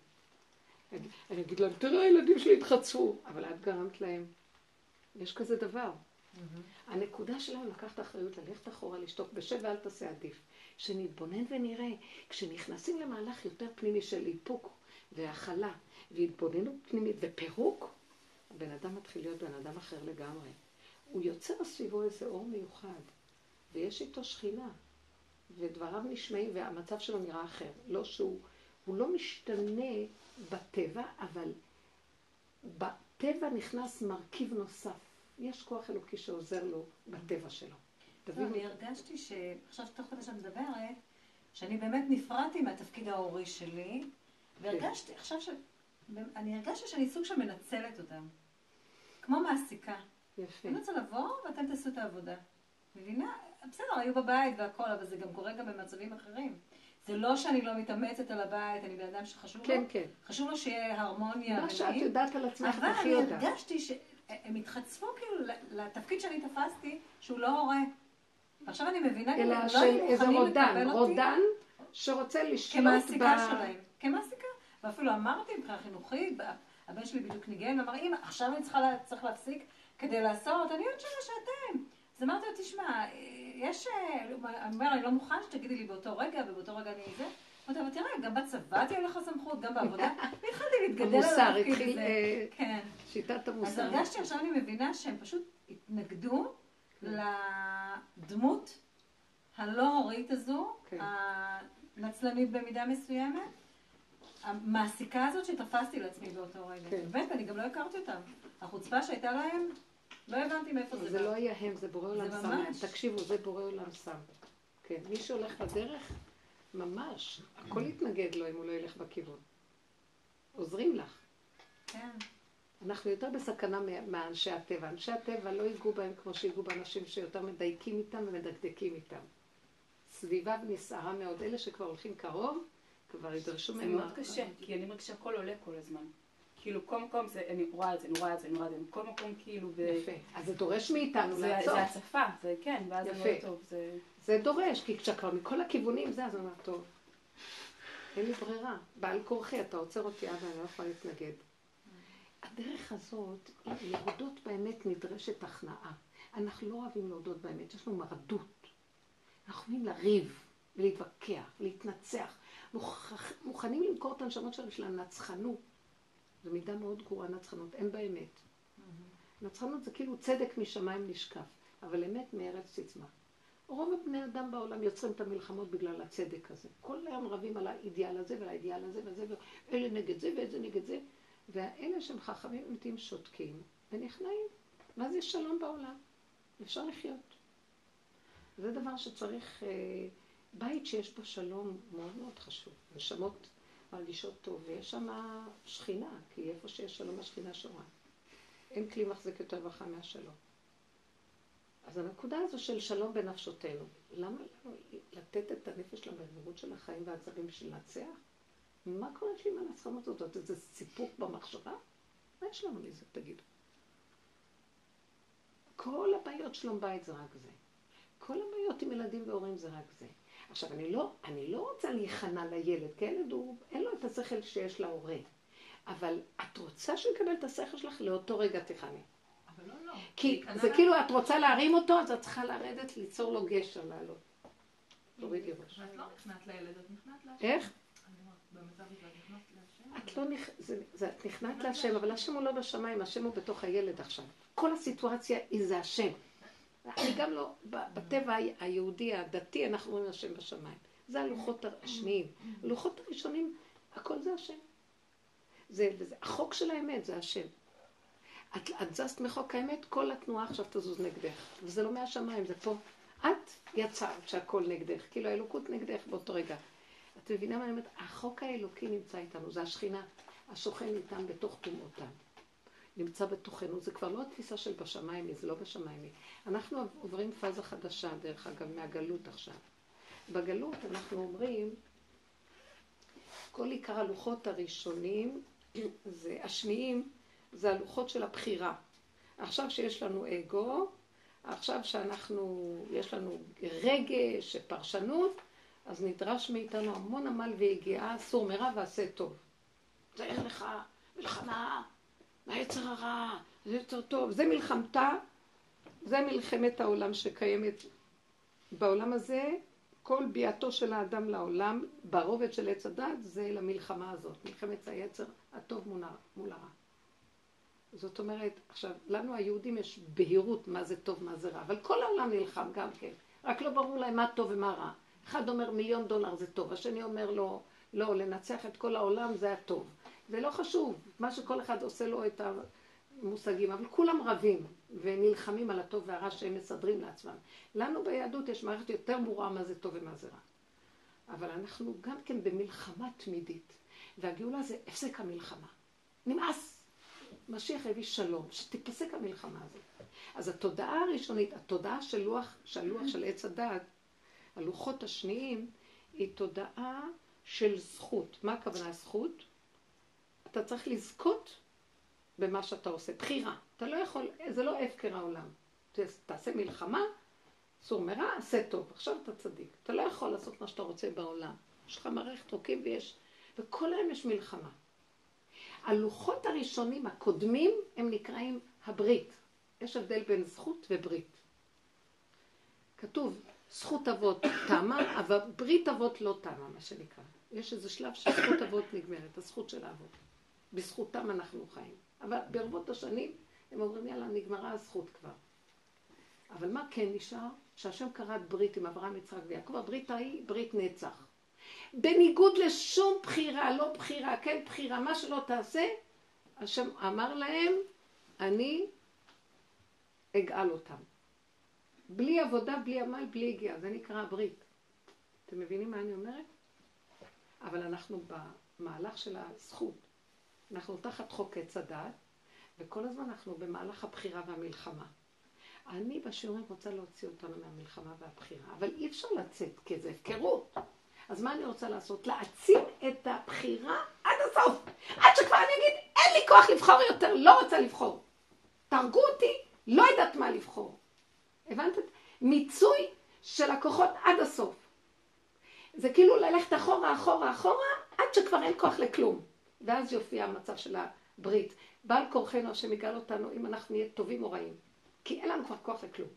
אני אגיד להם, תראה, הילדים שלי התחצפו, אבל את גרמת להם. יש כזה דבר. הנקודה שלנו לקחת אחריות, ללכת אחורה, לשתוק, בשב ואל תעשה עדיף. שנתבונן ונראה, כשנכנסים למהלך יותר פנימי של איפוק והכלה והתבוננות פנימית ופירוק, הבן אדם מתחיל להיות בן אדם אחר לגמרי. הוא יוצר סביבו איזה אור מיוחד, ויש איתו שכינה, ודבריו נשמעים והמצב שלו נראה אחר. לא שהוא, הוא לא משתנה בטבע, אבל בטבע נכנס מרכיב נוסף. יש כוח אלוקי שעוזר לו בטבע שלו.
לא, אני הרגשתי שעכשיו תוך כדי שאת מדברת, שאני באמת נפרדתי מהתפקיד ההורי שלי, והרגשתי עכשיו ש... אני הרגשתי שאני סוג של מנצלת אותם. כמו מעסיקה.
יפה.
אני רוצה לבוא ואתם תעשו את העבודה. מבינה? בסדר, היו בבית והכל, אבל זה גם קורה גם במצבים אחרים. זה לא שאני לא מתאמצת על הבית, אני בן אדם שחשוב
כן,
לו,
כן.
חשוב לו שיהיה הרמוניה.
מה שאת
ונעים.
יודעת על עצמך,
אבל
תחי
אני
אותה.
הרגשתי שהם התחצפו כאילו לתפקיד שאני תפסתי, שהוא לא הורה. ועכשיו אני מבינה, כאילו,
אלא של
לא היו
איזה רודן, רודן שרוצה לשלוט
כמעסיקה שלהם. כמעסיקה. ואפילו אמרתי מבחינה חינוכית, הבן שלי בדיוק ניגן, ואמר, אמא, עכשיו אני צריכה, צריך להפסיק כדי לעשות, אני עוד שעה, שעתיים. אז אמרתי לו, תשמע, יש, הוא אומר, אני לא מוכן שתגידי לי באותו רגע, ובאותו רגע אני זה. אמרתי, אבל תראה, גם בצבא תהיה לך סמכות, גם בעבודה. והתחלתי להתגדל על התפקיד
התחיל
הזה.
אה,
כן.
שיטת
אז
המוסר.
הרגשתי עכשיו אני מבינה שהם פשוט התנגדו לדמות הלא הורית הזו,
כן.
הנצלנית במידה מסוימת, המעסיקה הזאת שתפסתי לעצמי באותו רגע.
כן.
באמת, אני גם לא הכרתי אותם. החוצפה שהייתה להם, לא הבנתי מאיפה זה
זה
בא.
לא היה הם, זה בורא עולם
זה
שם. תקשיבו, זה בורא עולם שם. כן, מי שהולך בדרך, ממש, הכל יתנגד לו אם הוא לא ילך בכיוון. עוזרים לך.
כן.
אנחנו יותר בסכנה מאנשי הטבע. אנשי הטבע לא ייגעו בהם כמו שיגעו באנשים שיותר מדייקים איתם ומדקדקים איתם. סביבה נסערה מאוד. אלה שכבר הולכים קרוב, כבר ידרשו
זה
מהם...
מאוד קשה, כי אני מרגישה שהכל עולה כל הזמן. כאילו, כל מקום זה, אני רואה את זה, אני רואה את זה, אני רואה את זה, כל מקום כאילו, ב...
יפה. אז זה דורש מאיתנו
זה
לעצור.
זה הצפה, זה כן, ואז אני
יפה.
אומרת, טוב, זה...
זה דורש, כי כשכבר מכל הכיוונים זה, אז אני אומרת, טוב, אין לי ברירה. בעל כורחי, אתה עוצר אותי, אבא, אני לא יכולה להתנגד. הדרך הזאת, להודות באמת נדרשת הכנעה. אנחנו לא אוהבים להודות באמת, יש לנו מרדות. אנחנו יכולים לריב, ולהתווכח, להתנצח. מוכח, מוכנים למכור את הנשמות שלנו של הנצחנות. זו מידה מאוד גרועה, נצחנות, אין באמת. נצחנות זה כאילו צדק משמיים נשקף, אבל אמת מארץ תצמח. רוב הבני אדם בעולם יוצרים את המלחמות בגלל הצדק הזה. כל היום רבים על האידיאל הזה ועל האידיאל הזה וזה, ואלה נגד זה ואלה נגד זה. והאלה שהם חכמים אמיתיים שותקים ונכנעים. ואז יש שלום בעולם. אפשר לחיות. זה דבר שצריך, אה, בית שיש בו שלום מאוד מאוד חשוב. נשמות מרגישות טוב, ויש שם שכינה, כי איפה שיש שלום השכינה שורה. אין כלי מחזיק יותר ברכה מהשלום. אז הנקודה הזו של שלום בנפשותינו, למה לנו לתת את הנפש למרירות של החיים והעצבים בשביל לנצח? מה קורה לי עם הנצחנות הזאת? איזה סיפוק במחשבה? מה יש לנו מזה, תגידו? כל הבעיות שלום בית זה רק זה. כל הבעיות עם ילדים והורים זה רק זה. עכשיו, אני לא, אני לא רוצה להיכנע לילד, כי הילד הוא, אין לו את השכל שיש להורה. אבל את רוצה שהוא יקבל את השכל שלך, לאותו רגע תיכנעי.
אבל לא, לא.
כי זה
לה-
כאילו את רוצה להרים אותו, אז את צריכה לרדת, ליצור לו גשר לעלות. תורידי ראש.
ואת לא נכנעת לילד, את נכנעת להשם.
איך?
את
לא נכ... זה, זה, את נכנעת להשם, אבל השם הוא לא בשמיים, השם הוא בתוך הילד עכשיו. כל הסיטואציה היא זה השם. אני גם לא, בטבע היהודי הדתי אנחנו רואים השם בשמיים. זה הלוחות השניים. הלוחות הראשונים, הכל זה השם. זה, וזה, החוק של האמת זה השם. את, את זזת מחוק האמת, כל התנועה עכשיו תזוז נגדך. וזה לא מהשמיים, זה פה. את יצרת שהכל נגדך, כאילו האלוקות נגדך באותו רגע. את מבינה מה אני אומרת? החוק האלוקי נמצא איתנו, זה השכינה, השוכן איתם בתוך טומאותם. נמצא בתוכנו, זה כבר לא התפיסה של בשמיים, זה לא בשמיים. אנחנו עוברים פאזה חדשה, דרך אגב, מהגלות עכשיו. בגלות אנחנו אומרים, כל עיקר הלוחות הראשונים, זה השניים, זה הלוחות של הבחירה. עכשיו שיש לנו אגו, עכשיו שאנחנו, יש לנו רגש, פרשנות, אז נדרש מאיתנו המון עמל ויגיעה, סור מרע ועשה טוב. זה אין לך מלחמה, מהיצר הרע, זה יותר טוב. זה מלחמתה, זה מלחמת העולם שקיימת בעולם הזה. כל ביאתו של האדם לעולם, ברובד של עץ הדת, זה למלחמה הזאת. מלחמת היצר הטוב מול הרע. זאת אומרת, עכשיו, לנו היהודים יש בהירות מה זה טוב, מה זה רע, אבל כל העולם נלחם גם כן. רק לא ברור להם מה טוב ומה רע. אחד אומר מיליון דולר זה טוב, השני אומר לו, לא, לנצח את כל העולם זה הטוב. זה לא חשוב, מה שכל אחד עושה לו את המושגים, אבל כולם רבים ונלחמים על הטוב והרע שהם מסדרים לעצמם. לנו ביהדות יש מערכת יותר ברורה מה זה טוב ומה זה רע. אבל אנחנו גם כן במלחמה תמידית, והגאולה זה הפסק המלחמה. נמאס. משיח הביא שלום, שתיפסק המלחמה הזאת. אז התודעה הראשונית, התודעה של לוח, של לוח של עץ הדת, הלוחות השניים, היא תודעה של זכות. מה הכוונה זכות? אתה צריך לזכות במה שאתה עושה. בחירה. אתה לא יכול, זה לא הפקר העולם. תעשה מלחמה, סור מרע, עשה טוב. עכשיו אתה צדיק. אתה לא יכול לעשות מה שאתה רוצה בעולם. יש לך מערכת חוקים ויש... וכל היום יש מלחמה. הלוחות הראשונים הקודמים הם נקראים הברית. יש הבדל בין זכות וברית. כתוב, זכות אבות תמה, אבל ברית אבות לא תמה, מה שנקרא. יש איזה שלב שזכות אבות נגמרת, הזכות של האבות. בזכותם אנחנו חיים. אבל ברבות השנים הם אומרים, יאללה, נגמרה הזכות כבר. אבל מה כן נשאר? שהשם כרת ברית עם אברהם, יצחק ויעקב, הברית ההיא ברית נצח. בניגוד לשום בחירה, לא בחירה, כן בחירה, מה שלא תעשה, השם אמר להם, אני אגאל אותם. בלי עבודה, בלי עמל, בלי הגיעה, זה נקרא הברית. אתם מבינים מה אני אומרת? אבל אנחנו במהלך של הזכות. אנחנו תחת חוק עץ הדת, וכל הזמן אנחנו במהלך הבחירה והמלחמה. אני בשיעורים רוצה להוציא אותנו מהמלחמה והבחירה, אבל אי אפשר לצאת, כי זה הפקרות. אז מה אני רוצה לעשות? להעצים את הבחירה עד הסוף. עד שכבר אני אגיד, אין לי כוח לבחור יותר, לא רוצה לבחור. תהרגו אותי, לא יודעת מה לבחור. הבנת? מיצוי של הכוחות עד הסוף. זה כאילו ללכת אחורה, אחורה, אחורה, עד שכבר אין כוח לכלום. ואז יופיע המצב של הברית. בעל כורחנו השם יגאל אותנו אם אנחנו נהיה טובים או רעים. כי אין לנו כבר כוח לכלום.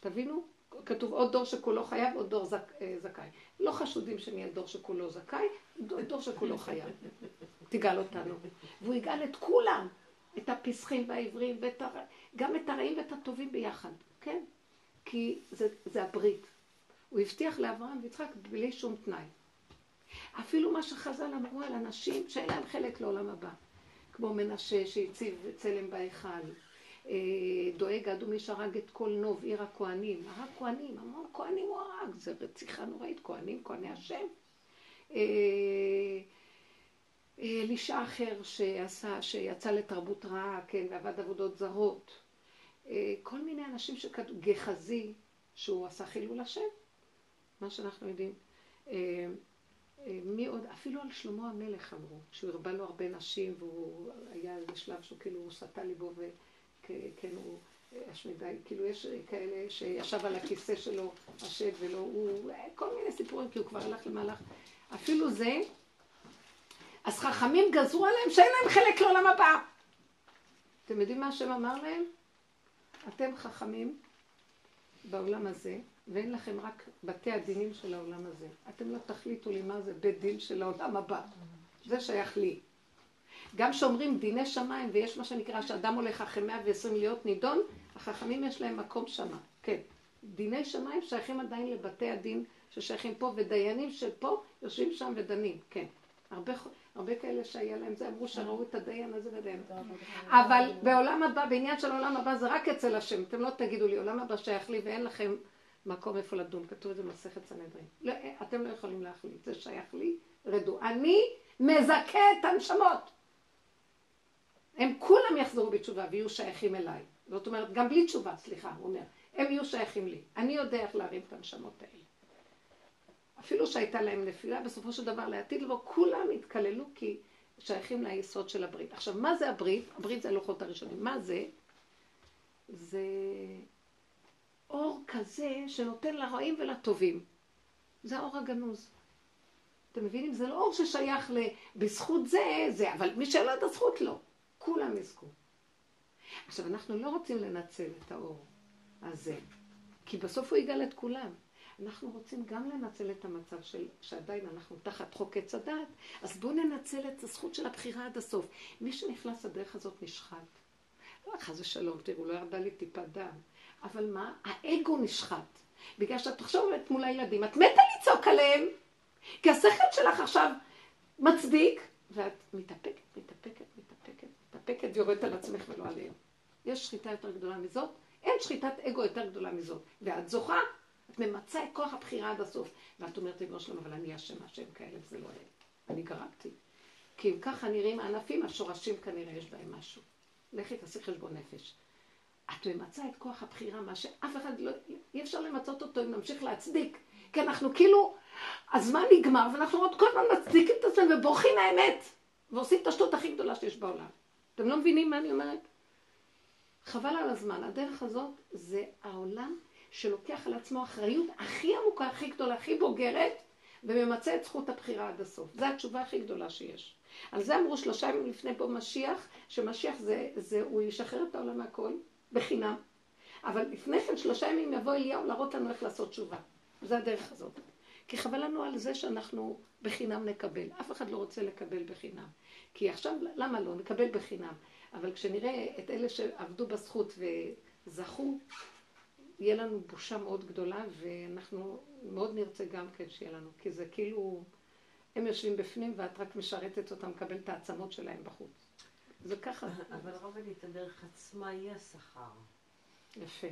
תבינו? כתוב עוד דור שכולו חייב, עוד דור זק, אה, זכאי. לא חשודים שנהיה דור שכולו זכאי, דור שכולו חייב. תגאל אותנו. והוא יגאל את כולם, את הפסחים והעברים, ואת הר... גם את הרעים ואת הטובים ביחד, כן? כי זה, זה הברית. הוא הבטיח לאברהם ויצחק בלי שום תנאי. אפילו מה שחז"ל אמרו על אנשים שאין להם חלק לעולם הבא. כמו מנשה שהציב צלם בהיכל, אה, דואג עד ומי שהרג את כל נוב, עיר הכהנים. הרג כהנים, המון כהנים הוא הרג, זה רציחה נוראית, כהנים, כהני השם. אה, אה, אלישע אחר שעשה, שיצא לתרבות רעה, כן, ועבד עבודות זרות. אה, כל מיני אנשים שכתוב, גחזי, שהוא עשה חילול השם, מה שאנחנו יודעים. מי עוד? אפילו על שלמה המלך אמרו, שהוא הרבה לו הרבה נשים, והוא היה איזה שלב שהוא כאילו, הוא סטה ליבו וכן הוא השמדי, כאילו יש כאלה שישב על הכיסא שלו השד ולא הוא, כל מיני סיפורים, כי הוא כבר הלך למהלך. אפילו זה, אז חכמים גזרו עליהם שאין להם חלק לעולם הבא. אתם יודעים מה השם אמר להם? אתם חכמים בעולם הזה, ואין לכם רק בתי הדינים של העולם הזה. אתם לא תחליטו לי מה זה בית דין של העולם הבא. זה שייך לי. גם שאומרים דיני שמיים, ויש מה שנקרא שאדם הולך אחרי 120 להיות נידון, החכמים יש להם מקום שמה. כן. דיני שמיים שייכים עדיין לבתי הדין ששייכים פה, ודיינים של פה יושבים שם ודנים, כן. הרבה, הרבה כאלה שהיה להם זה, אמרו שראו את הדיין הזה ודיין. אבל בעולם הבא, בעניין של עולם הבא זה רק אצל השם. אתם לא תגידו לי, עולם הבא שייך לי ואין לכם מקום איפה לדון. כתוב את זה במסכת סנהדרין. לא, אתם לא יכולים להחליט, זה שייך לי, רדו. אני מזכה את הנשמות. הם כולם יחזרו בתשובה ויהיו שייכים אליי. זאת אומרת, גם בלי תשובה, סליחה, הוא אומר, הם יהיו שייכים לי. אני יודע איך להרים את הנשמות האלה. אפילו שהייתה להם נפילה, בסופו של דבר לעתיד לבוא, כולם התקללו כי שייכים ליסוד של הברית. עכשיו, מה זה הברית? הברית זה הלוחות הראשונים. מה זה? זה אור כזה שנותן לרעים ולטובים. זה האור הגנוז. אתם מבינים? זה לא אור ששייך ל... בזכות זה, זה, אבל מי שאין לו את הזכות לא. כולם יזכו. עכשיו, אנחנו לא רוצים לנצל את האור הזה, כי בסוף הוא יגאל את כולם. אנחנו רוצים גם לנצל את המצב של, שעדיין אנחנו תחת חוק עץ הדת, אז בואו ננצל את הזכות של הבחירה עד הסוף. מי שנכנס לדרך הזאת נשחט. לא חס ושלום, תראו, לא ירדה לי טיפת דם. אבל מה? האגו נשחט. בגלל שאת תחשבת מול הילדים, את מתה לצעוק עליהם, כי השכל שלך עכשיו מצדיק, ואת מתאפקת, מתאפקת, מתאפקת, מתאפקת ויורדת על עצמך ולא עליהם. יש שחיטה יותר גדולה מזאת? אין שחיטת אגו יותר גדולה מזאת. ואת זוכה, את ממצה את כוח הבחירה עד הסוף. ואת אומרת, ריבונו שלום, אבל אני אשמה שהם כאלה, וזה לא היה. אני גרמתי. כי אם ככה נראים הענפים, השורשים כנראה יש בהם משהו. לכי תעשי חשבון נפש. את ממצה את כוח הבחירה, מה שאף אחד לא, אי אפשר למצות אותו אם נמשיך להצדיק. כי אנחנו כאילו, הזמן נגמר, ואנחנו עוד כל הזמן מצדיקים את עצמנו ובורחים מהאמת. ועושים את השטות הכי גדולה שיש בעולם. אתם לא מבינים מה אני אומרת? חבל על הזמן. הדרך הזאת זה העולם שלוקח על עצמו אחריות הכי עמוקה, הכי גדולה, הכי בוגרת, וממצה את זכות הבחירה עד הסוף. זו התשובה הכי גדולה שיש. על זה אמרו שלושה ימים לפני פה משיח, שמשיח זה, זה הוא ישחרר את העולם מהכל, בחינם. אבל לפני כן שלושה ימים יבוא אליהו להראות לנו איך לעשות תשובה. זה הדרך הזאת. כי חבל לנו על זה שאנחנו בחינם נקבל. אף אחד לא רוצה לקבל בחינם. כי עכשיו, למה לא? נקבל בחינם. אבל כשנראה את אלה שעבדו בזכות וזכו, יהיה לנו בושה מאוד גדולה, ואנחנו מאוד נרצה גם כן שיהיה לנו, כי זה כאילו, הם יושבים בפנים ואת רק משרתת אותם, מקבל את העצמות שלהם בחוץ. זה ככה.
אבל רבנית, הדרך עצמה היא השכר.
יפה,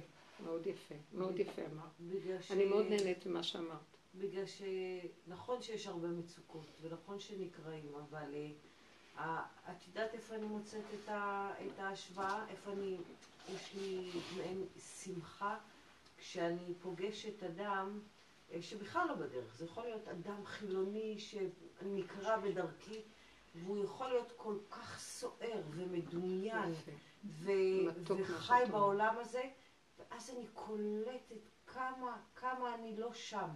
מאוד יפה, מאוד יפה אמרת. אני מאוד נהנית ממה שאמרת.
בגלל שנכון שיש הרבה מצוקות, ונכון שנקראים, אבל אה, את יודעת איפה אני מוצאת את, ה, את ההשוואה? איפה אני, יש לי מעין שמחה כשאני פוגשת אדם אה, שבכלל לא בדרך. זה יכול להיות אדם חילוני שנקרא בדרכי, והוא יכול להיות כל כך סוער ומדומיין ו- וחי בעולם הזה, ואז אני קולטת כמה, כמה אני לא שם.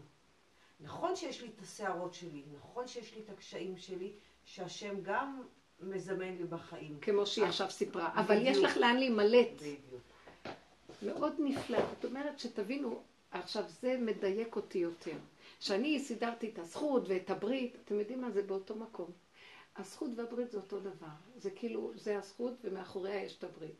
נכון שיש לי את הסערות שלי, נכון שיש לי את הקשיים שלי, שהשם גם מזמן לי בחיים.
כמו שהיא עכשיו סיפרה, אבל יש לך לאן להימלט. מאוד נפלא. זאת אומרת שתבינו, עכשיו זה מדייק אותי יותר. שאני סידרתי את הזכות ואת הברית, אתם יודעים מה זה באותו מקום. הזכות והברית זה אותו דבר. זה כאילו, זה הזכות ומאחוריה יש את הברית.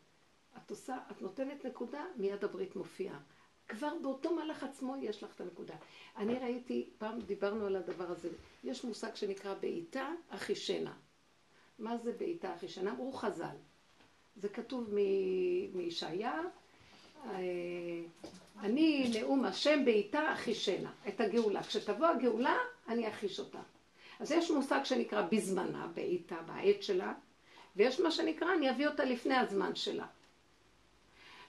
את עושה, את נותנת נקודה, מיד הברית מופיעה. כבר באותו מהלך עצמו יש לך את הנקודה. אני ראיתי, פעם דיברנו על הדבר הזה, יש מושג שנקרא בעיטה אחישנה. מה זה בעיטה אחישנה? אמרו חז"ל. זה כתוב מישעיה, אה, אני נאום השם בעיטה אחישנה, את הגאולה. כשתבוא הגאולה, אני אחיש אותה. אז יש מושג שנקרא בזמנה, בעיטה, בעת שלה, ויש מה שנקרא, אני אביא אותה לפני הזמן שלה.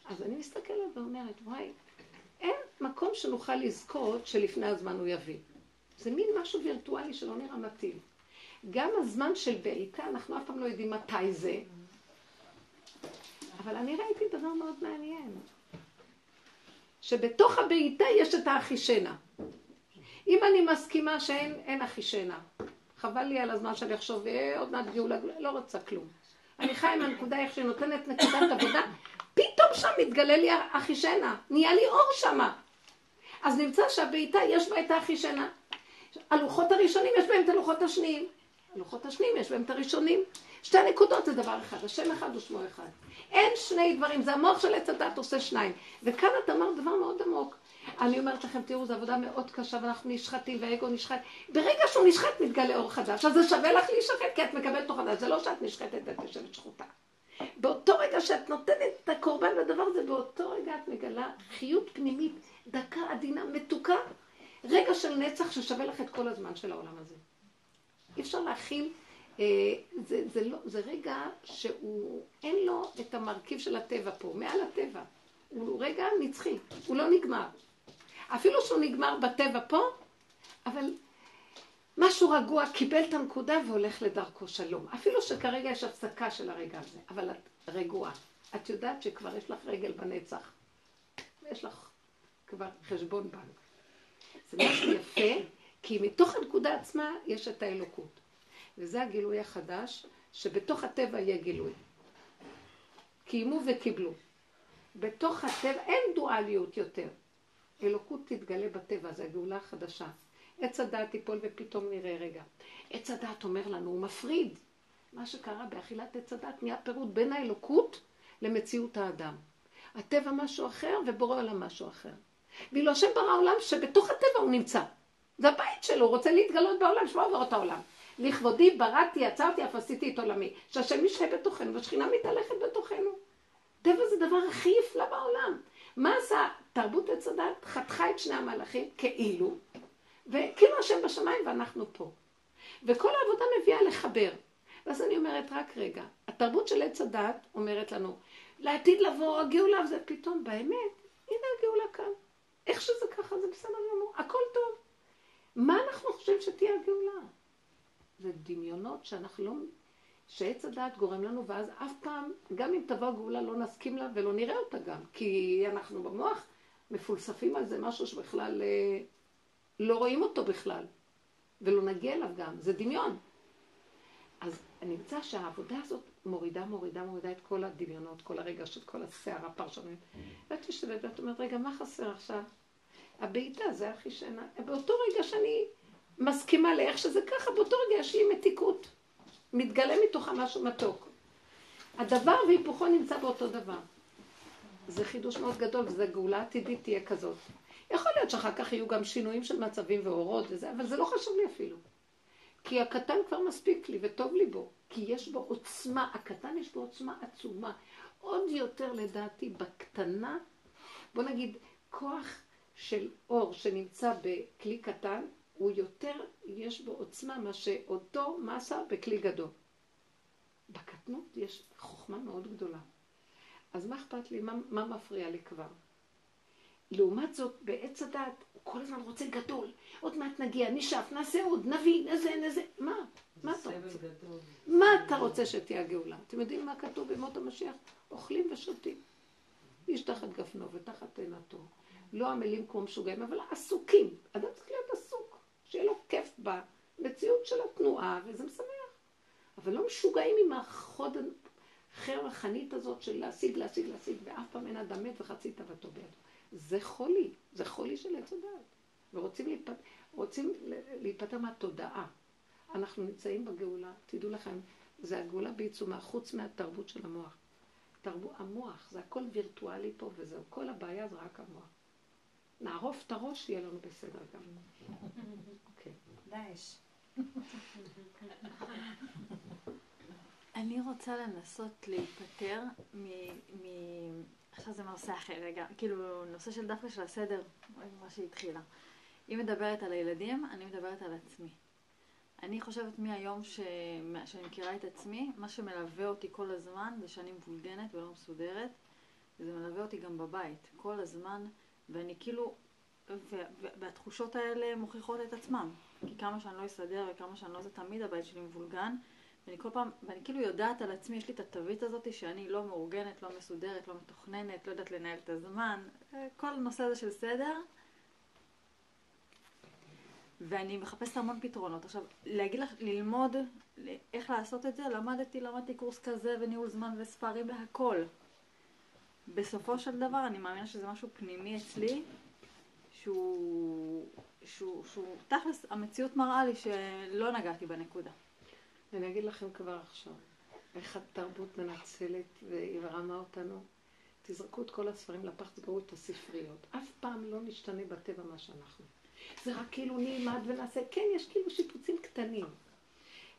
אז אני מסתכלת ואומרת, וואי, אין מקום שנוכל לזכות שלפני הזמן הוא יביא. זה מין משהו וירטואלי שלא נראה מתאים. גם הזמן של בעיטה, אנחנו אף פעם לא יודעים מתי זה. אבל אני ראיתי דבר מאוד מעניין. שבתוך הבעיטה יש את האחישנה. אם אני מסכימה שאין אחישנה, חבל לי על הזמן שאני אחשוב, אה, עוד מעט גאולה, לא רוצה כלום. אני חיה עם הנקודה איך שהיא נותנת נקודת עבודה, פתאום שם מתגלה לי אחישנה, נהיה לי אור שמה. אז נמצא שהבעיטה יש בה את האחישנה. הלוחות הראשונים יש בהם את הלוחות השניים. הלוחות השניים יש בהם את הראשונים. שתי נקודות זה דבר אחד, השם אחד ושמו אחד. אין שני דברים, זה המוח של עץ הדת עושה שניים. וכאן את אמרת דבר מאוד עמוק. אני אומרת לכם, תראו, זו עבודה מאוד קשה ואנחנו נשחטים והאגו נשחט. ברגע שהוא נשחט מתגלה אור חדש, אז זה שווה לך להישחט כי את מקבלת אור חדש, זה לא שאת נשחטת ואת יושבת שחוטה. באותו רגע שאת נותנת את הקורבן לדבר הזה, באותו רגע את מגלה חיות פנימית, דקה עדינה, מתוקה, רגע של נצח ששווה לך את כל הזמן של העולם הזה. אי אפשר להכיל, זה, זה, לא, זה רגע שהוא, אין לו את המרכיב של הטבע פה, מעל הטבע. הוא רגע נצחי, הוא לא נגמר. אפילו שהוא נגמר בטבע פה, אבל משהו רגוע קיבל את הנקודה והולך לדרכו שלום. אפילו שכרגע יש הפסקה של הרגע הזה, אבל את רגועה. את יודעת שכבר יש לך רגל בנצח. יש לך כבר חשבון בנק. זה משהו יפה, כי מתוך הנקודה עצמה יש את האלוקות. וזה הגילוי החדש, שבתוך הטבע יהיה גילוי. קיימו וקיבלו. בתוך הטבע אין דואליות יותר. אלוקות תתגלה בטבע, זה הגאולה החדשה. עץ הדעת ייפול ופתאום נראה רגע. עץ הדעת אומר לנו, הוא מפריד. מה שקרה באכילת עץ הדעת נהיה פירוד בין האלוקות למציאות האדם. הטבע משהו אחר ובורא עולם משהו אחר. ואילו השם ברא עולם שבתוך הטבע הוא נמצא. זה הבית שלו, הוא רוצה להתגלות בעולם, שמע עבור את העולם. לכבודי בראתי, יצרתי, אף עשיתי את עולמי. שהשם ישחה בתוכנו והשכינה מתהלכת בתוכנו. טבע זה הדבר הכי יפלא בעולם. מה עשה תרבות עץ הדת? חתכה את שני המלאכים כאילו, וכאילו השם בשמיים ואנחנו פה. וכל העבודה מביאה לחבר. ואז אני אומרת, רק רגע, התרבות של עץ הדת אומרת לנו, לעתיד לבוא הגאולה, וזה פתאום, באמת, הנה הגאולה כאן. איך שזה ככה, זה בסדר גמור, הכל טוב. מה אנחנו חושבים שתהיה הגאולה? זה דמיונות שאנחנו לא... שעץ הדעת גורם לנו, ואז אף פעם, גם אם תבוא הגאולה, לא נסכים לה ולא נראה אותה גם. כי אנחנו במוח מפולספים על זה משהו שבכלל אה, לא רואים אותו בכלל. ולא נגיע אליו גם, זה דמיון. אז נמצא שהעבודה הזאת מורידה, מורידה, מורידה את כל הדמיונות, כל הרגשות, כל הסערה, פרשנות. ואת יושבת ואת אומרת, רגע, מה חסר עכשיו? הבעיטה זה הכי שינה. באותו רגע שאני מסכימה לאיך שזה ככה, באותו רגע יש לי מתיקות. מתגלה מתוכה משהו מתוק. הדבר והיפוכו נמצא באותו דבר. זה חידוש מאוד גדול, וזו גאולה עתידית תהיה כזאת. יכול להיות שאחר כך יהיו גם שינויים של מצבים ואורות וזה, אבל זה לא חשוב לי אפילו. כי הקטן כבר מספיק לי וטוב לי בו. כי יש בו עוצמה, הקטן יש בו עוצמה עצומה. עוד יותר לדעתי בקטנה, בוא נגיד, כוח של אור שנמצא בכלי קטן, הוא יותר, יש בו עוצמה מה שאותו מסה בכלי גדול. בקטנות יש חוכמה מאוד גדולה. אז מה אכפת לי? מה, מה מפריע לי כבר? לעומת זאת, בעץ הדת, הוא כל הזמן רוצה גדול. עוד מעט נגיע, נשאף, נעשה עוד, נביא, נזה, נזה. מה? מה אתה רוצה? גדול. מה אתה רוצה שתהיה הגאולה? אתם יודעים מה כתוב במות המשיח? אוכלים ושותים. איש תחת גפנו ותחת תאנתו. לא עמלים כמו משוגעים, אבל עסוקים. אדם צריך להיות עסוק, שיהיה לו כיף במציאות של התנועה, וזה משמח. אבל לא משוגעים עם החוד החר החנית הזאת של להשיג, להשיג, להשיג, ואף פעם אין אדם מת וחצי תאוותו בידו. זה חולי, זה חולי של עץ הדעת. ורוצים להיפט... רוצים להיפטר מהתודעה. אנחנו נמצאים בגאולה, תדעו לכם, זה הגאולה בעיצומה, חוץ מהתרבות של המוח. תרבו, המוח, זה הכל וירטואלי פה וזהו, כל הבעיה זה רק המוח. נערוף את הראש, יהיה לנו בסדר גם.
אוקיי. דאעש.
אני רוצה לנסות להיפטר מ... מ... עכשיו זה נושא אחר רגע, כאילו נושא של דווקא של הסדר, מה שהתחילה. היא מדברת על הילדים, אני מדברת על עצמי. אני חושבת מהיום ש... שאני מכירה את עצמי, מה שמלווה אותי כל הזמן זה שאני מבולגנת ולא מסודרת, וזה מלווה אותי גם בבית, כל הזמן, ואני כאילו והתחושות האלה מוכיחות את עצמם. כי כמה שאני לא אסדר וכמה שאני לא זה, תמיד הבית שלי מבולגן. ואני כל פעם, ואני כאילו יודעת על עצמי, יש לי את התווית הזאת שאני לא מאורגנת, לא מסודרת, לא מתוכננת, לא יודעת לנהל את הזמן. אה, כל הנושא הזה של סדר. ואני מחפשת המון פתרונות. עכשיו, להגיד לך, ללמוד איך לעשות את זה, למדתי, למדתי קורס כזה וניהול זמן וספרים והכל. בסופו של דבר, אני מאמינה שזה משהו פנימי אצלי, שהוא, שהוא, שהוא תכלס, המציאות מראה לי שלא נגעתי בנקודה.
אני אגיד לכם כבר עכשיו, איך התרבות מנצלת והיא רמה אותנו. תזרקו את כל הספרים לפח, תסגרו את הספריות. אף פעם לא נשתנה בטבע מה שאנחנו. זה רק כאילו נלמד ונעשה, כן, יש כאילו שיפוצים קטנים.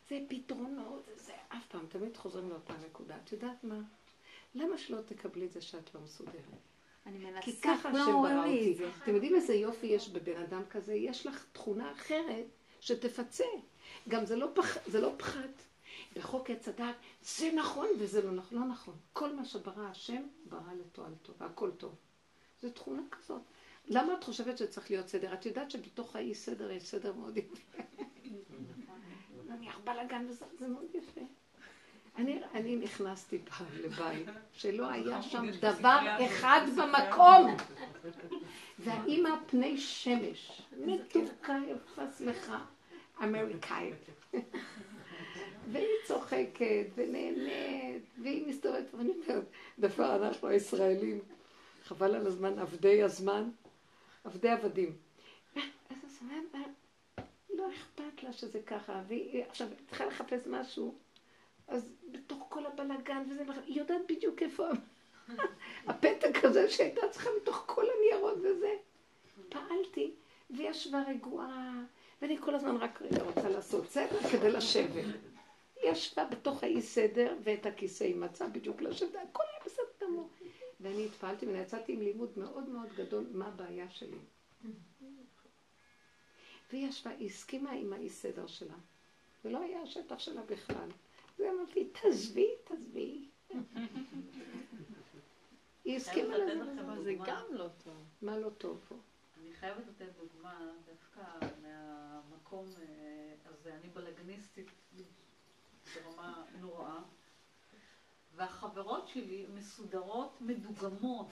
זה פתרונות, זה, אף פעם, תמיד חוזרים לאותה נקודה. את יודעת מה? למה שלא תקבלי את זה שאת לא מסודרת?
אני מנסה,
כי ככה השם ברא אותי. אתם יודעים איזה יופי יש בבן אדם כזה? יש לך תכונה אחרת שתפצה. גם זה לא, פח, זה לא פחת. בחוק עץ הדת, זה נכון וזה לא נכון. לא נכון. כל מה שברא השם, ברא לתועלתו, והכל טוב. זו תכונה כזאת. למה את חושבת שצריך להיות סדר? את יודעת שבתוך האי סדר יש סדר מאוד יפה. נניח בלאגן וזה, זה מאוד יפה. אני, אני נכנסתי פעם לבית שלא היה שם דבר אחד במקום. והאימא פני שמש, מתוקה יפה סליחה, אמריקאית. והיא צוחקת ונהנית, והיא מסתובבת, ואני אומרת, דווקא אנחנו הישראלים, חבל על הזמן, עבדי הזמן, עבדי עבדים. אז אז לא אכפת לה שזה ככה, והיא עכשיו צריכה לחפש משהו, אז בתוך כל הבלגן וזה, היא יודעת בדיוק איפה הפתק הזה שהייתה צריכה מתוך כל הניירות וזה. פעלתי, והיא ישבה רגועה, ואני כל הזמן רק רגע רוצה לעשות סדר כדי לשבת. היא ישבה בתוך האי סדר, ואת הכיסא היא מצאה בדיוק לשבת, הכל היה בסדר גמור. ואני התפעלתי ואני יצאתי עם לימוד מאוד מאוד גדול, מה הבעיה שלי. והיא ישבה, היא הסכימה עם האי סדר שלה. זה לא היה השטח שלה בכלל. ואמרתי, תעזבי, תעזבי. היא הסכימה לזה.
אבל זה גם לא טוב.
מה לא טוב פה?
אני חייבת לתת דוגמה דווקא מהמקום אה, הזה. אני בלגניסטית ברמה נוראה, והחברות שלי מסודרות, מדוגמות.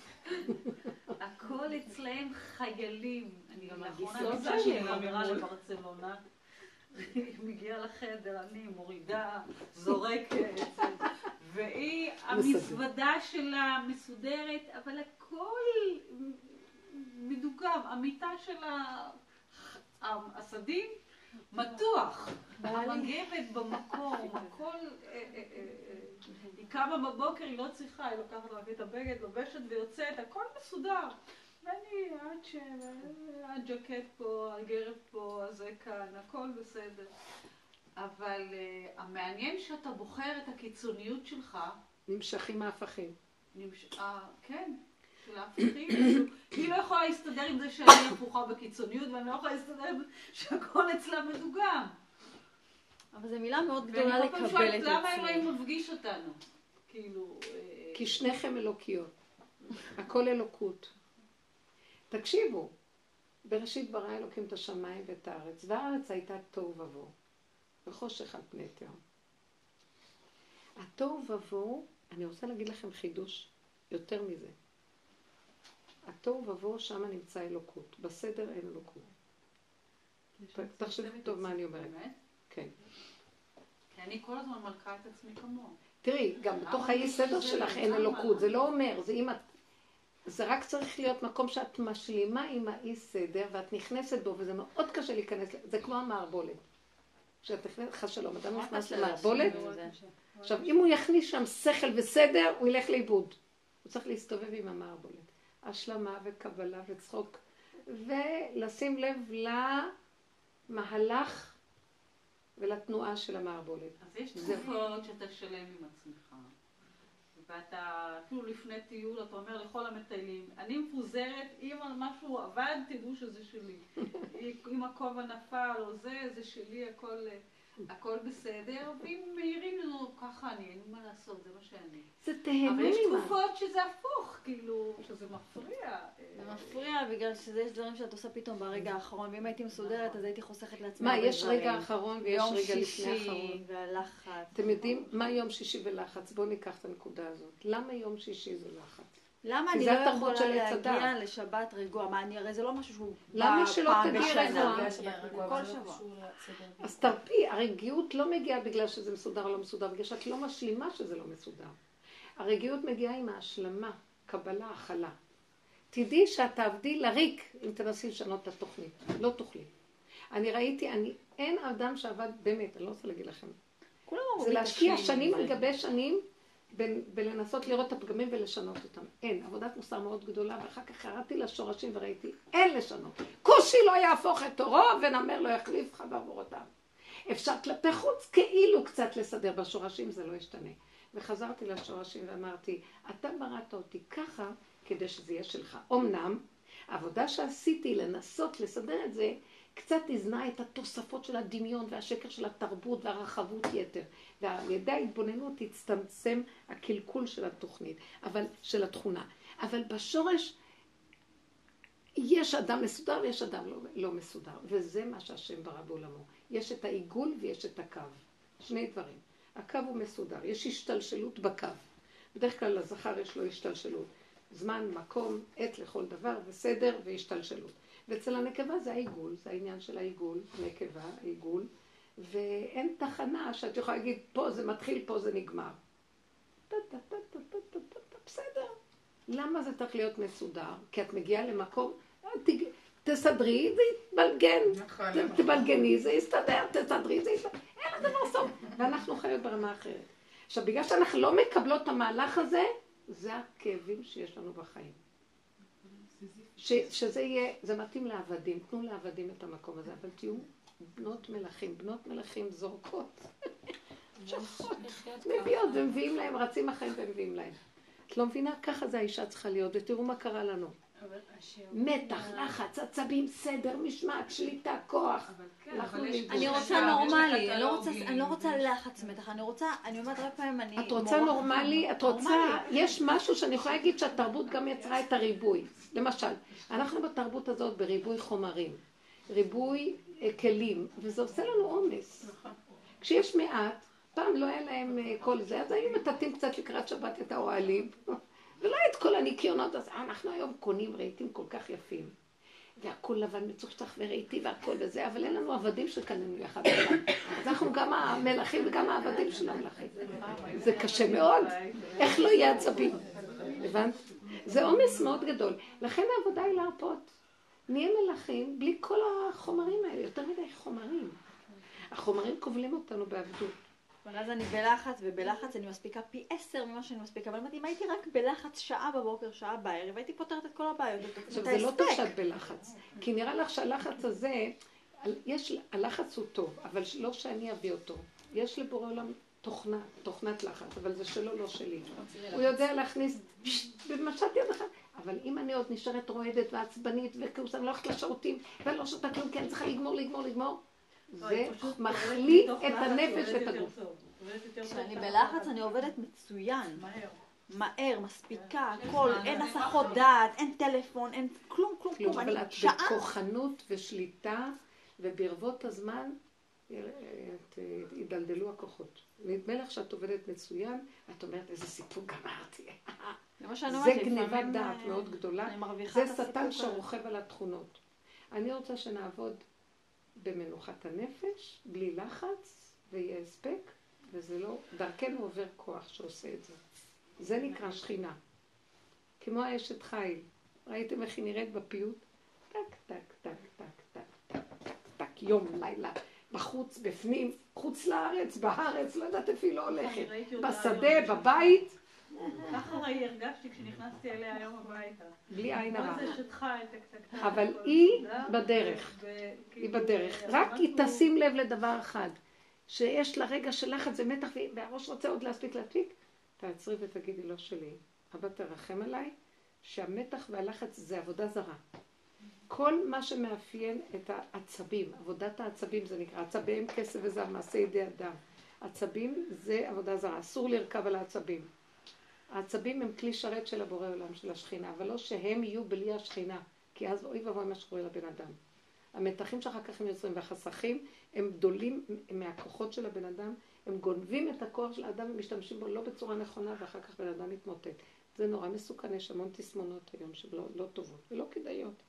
הכל אצלהם חיילים. אני גם לאחרונה נפגשתי
שלי
עם חברה. לברצלונה. מגיעה לחדר, אני מורידה, זורקת, והיא, המזוודה שלה מסודרת, אבל הכל מדוגם. המיטה של הסדין מתוח, המגבת במקום, הכל... אה, אה, אה, היא קמה בבוקר, היא לא צריכה, היא לוקחת רק את הבגד, לובשת ויוצאת, הכל מסודר. ואני, עד ש... הג'קט פה, הגרב פה, הזה כאן, הכל בסדר. אבל uh, המעניין שאתה בוחר את הקיצוניות שלך,
נמשכים ההפכים.
נמש... אה, כן, של ההפכים, היא לא יכולה להסתדר עם זה שאני הפוכה בקיצוניות, ואני לא יכולה להסתדר עם זה שהכל אצלה מדוגם.
אבל זו מילה מאוד גדולה
ואני כל פעם
לקבל
שואלת,
את
למה
עצמי.
אלוהים מפגיש אותנו? כאילו... אה,
כי שניכם אלוקיות. הכל אלוקות. תקשיבו, בראשית ברא אלוקים את השמיים ואת הארץ, והארץ הייתה תוהו ובוהו, וחושך על פני תהום. התוהו ובוהו, אני רוצה להגיד לכם חידוש יותר מזה. התוהו ובוהו, שם נמצא אלוקות. בסדר אין אלוקות. ת- תחשבו טוב מה אני אומרת. כן.
כי אני כל הזמן מלכה את עצמי כמוהו.
תראי, גם בתוך האי סדר שלך אין? אלוקות, זה לא אומר, זה אם את... זה רק צריך להיות מקום שאת משלימה עם האי סדר ואת נכנסת בו, וזה מאוד קשה להיכנס, זה כמו המערבולת. כשאת נכנסת, חס שלום, אדם נכנס למערבולת, עכשיו אם הוא יכניס שם שכל וסדר, הוא ילך לאיבוד. הוא צריך להסתובב עם המערבולת. השלמה וקבלה וצחוק, ולשים לב למהלך ולתנועה של המערבולת.
אז יש. תקופות שאתה שלם עם עצמך. ואתה, אפילו לפני טיול, אתה אומר לכל המטיילים, אני מפוזרת, אם משהו עבד, תדעו שזה שלי. אם הכובע נפל או זה, זה שלי, הכל, הכל בסדר. ואם מעירים לנו, ככה אני, אין מה לעשות, זה מה שאני.
זה
אבל
תהנו
יש
ממה.
תקופות שזה הפוך, כאילו, שזה מפריע.
זה מפריע, בגלל שיש דברים שאת עושה פתאום ברגע האחרון, ואם הייתי מסודרת אז הייתי חוסכת לעצמי
מה, יש רגע. אחרון ויש
יום
רגע לפני
שישי
אחרון.
והלחץ.
אתם יודעים מה יום שישי ולחץ? בואו ניקח את הנקודה הזאת. למה יום שישי זה לחץ?
למה אני לא יכולה. להגיע לשבת רגוע? מה, אני הרי זה לא משהו שהוא
למה שלא תגיעי. רגוע?
כל שבוע.
אז תרפי, הרגיעות לא מגיעה בגלל שזה מסודר או לא מסודר, בגלל שאת לא משלימה שזה לא מסודר. הרגיעות מגיעה עם ההשלמה, קבלה, הכלה. תדעי שאת תעבדי לריק אם תנסי לשנות את התוכנית, לא תוכלי. אני ראיתי, אני, אין אדם שעבד, באמת, אני לא רוצה להגיד לכם. זה להשקיע
"תשלימי
שנים על
זה."
גבי שנים בלנסות לראות את הפגמים ולשנות אותם. אין, עבודת מוסר מאוד גדולה, ואחר כך קראתי לשורשים וראיתי, אין לשנות. כושי לא יהפוך את עורו, ונמר לא יחליף לך בעבורותיו. אפשר כלפי חוץ כאילו קצת לסדר, בשורשים זה לא ישתנה. וחזרתי לשורשים ואמרתי, אתה בראת אותי ככה כדי שזה יהיה שלך. אמנם, העבודה שעשיתי לנסות לסדר את זה, קצת הזנה את התוספות של הדמיון והשקר של התרבות והרחבות יתר. ועל ידי ההתבוננות הצטמצם הקלקול של התוכנית, אבל, של התכונה. אבל בשורש יש אדם מסודר ויש אדם לא, לא מסודר, וזה מה שהשם ברא בעולמו. יש את העיגול ויש את הקו. שני דברים. הקו הוא מסודר, יש השתלשלות בקו. בדרך כלל לזכר יש לו השתלשלות. זמן, מקום, עת לכל דבר, וסדר והשתלשלות. ואצל הנקבה זה העיגול, זה העניין של העיגול, נקבה, עיגול, ואין תחנה שאת יכולה להגיד, פה זה מתחיל, פה זה נגמר. בסדר. למה זה צריך להיות מסודר? כי את מגיעה למקום, אה, תסדרי, זה יתבלגן. נכון, נכון. תבלגני, זה יסתדר, תסדרי, זה יסתדר. אין לזה מה לעשות. ואנחנו חיות ברמה אחרת. עכשיו, בגלל שאנחנו לא מקבלות את המהלך הזה, זה הכאבים שיש לנו בחיים. ש, שזה יהיה, זה מתאים לעבדים, תנו לעבדים את המקום הזה, אבל תהיו בנות מלכים, בנות מלכים זורקות, שפחות, מביאות ומביאים להם, רצים אחריהם ומביאים להם. את לא מבינה? ככה זה האישה צריכה להיות, ותראו מה קרה לנו. מתח, לחץ, עצבים, סדר, משמעת, שליטה, כוח.
אבל כן.
אני
יש
רוצה נורמלי, אני לא רוצה- לא לחץ מתח, אני רוצה, אני אומרת הרבה פעמים, אני...
את רוצה נורמלי? את רוצה... יש משהו שאני יכולה להגיד שהתרבות גם יצרה את הריבוי. למשל, אנחנו בתרבות הזאת בריבוי חומרים, ריבוי אה, כלים, וזה עושה לנו עומס. כשיש מעט, פעם לא היה להם אה, כל זה, אז היו מטאטאים קצת לקראת שבת את האוהלים, ולא את כל הניקיונות, אז אנחנו היום קונים רהיטים כל כך יפים. והכל לבן מצוחצח ורהיטי והכל וזה, אבל אין לנו עבדים שקנינו יחד. אז אנחנו גם המלכים וגם העבדים של המלכים. זה קשה מאוד. איך לא יהיה עצבים? הבנת? זה עומס מאוד גדול. לכן העבודה היא להרפות. נהיה מלכים בלי כל החומרים האלה, יותר מדי חומרים. החומרים כובלים אותנו בעבדות.
אבל אז אני בלחץ, ובלחץ אני מספיקה פי עשר ממה שאני מספיקה. אבל אמרתי, אם הייתי רק בלחץ שעה בבוקר, שעה בערב, הייתי פותרת את כל הבעיות.
עכשיו, זה לא טוב. שאת בלחץ, כי נראה לך שהלחץ הזה, יש, הלחץ הוא טוב, אבל לא שאני אביא אותו. יש לבורא עולם תוכנה, תוכנת לחץ, אבל זה שלו, לא שלי. הוא יודע להכניס במשט יד אחד, אבל אם אני עוד נשארת רועדת ועצבנית וכאוס, אני לא הולכת לשירותים, ואני לא שותה כלום, כי אני צריכה לגמור, לגמור, לגמור, זה מחליט את הנפש ואת הגוף.
כשאני בלחץ אני עובדת מצוין. מהר, מספיקה, הכל, אין הסחות דעת, אין טלפון, אין כלום, כלום,
כלום,
כלום.
אבל את בכוחנות ושליטה, וברבות הזמן אה, את, אה, ידלדלו הכוחות. נדמה לך שאת עובדת מצוין, את אומרת איזה סיפור גמרתי.
זה
גניבת דעת
אה,
מאוד גדולה. זה שטן. שרוכב על התכונות. אני רוצה שנעבוד במנוחת הנפש, בלי לחץ, ויהיה הספק, וזה לא, דרכנו עובר כוח שעושה את זה. זה נקרא שכינה. כמו האשת חיל. ראיתם איך היא נראית בפיוט? טק, טק, טק, טק, טק, טק, טק, טק, יום, לילה, בחוץ, בפנים, חוץ לארץ, בארץ, לא יודעת איפה היא לא הולכת. בשדה. בבית,
ככה הרגשתי כשנכנסתי אליה היום הביתה.
בלי עין הרע.
מה זה שטחה את הקטקטק.
אבל היא בדרך. היא
וכאילו,
בדרך. רק היא תשים לב לדבר אחד, שיש לה רגע של לחץ ומתח, והראש רוצה עוד להספיק להדפיק, תעצרי ותגידי לא שלי. אבא תרחם עליי, שהמתח והלחץ זה עבודה זרה. כל מה שמאפיין את העצבים, עבודת העצבים זה נקרא, עצביהם כסף וזהב, מעשה ידי אדם. עצבים זה עבודה זרה, אסור לרכב על העצבים. העצבים הם כלי שרת של הבורא עולם, של השכינה, אבל לא שהם יהיו בלי השכינה. כי אז אוי ואבוי מה שקורה לבן אדם. המתחים שאחר כך הם יוצרים והחסכים הם גדולים מהכוחות של הבן אדם, הם גונבים את הכוח של האדם ומשתמשים בו לא בצורה נכונה ואחר כך בן אדם מתמוטט. זה נורא מסוכן, יש המון תסמונות היום שלא לא טובות ולא כדאיות.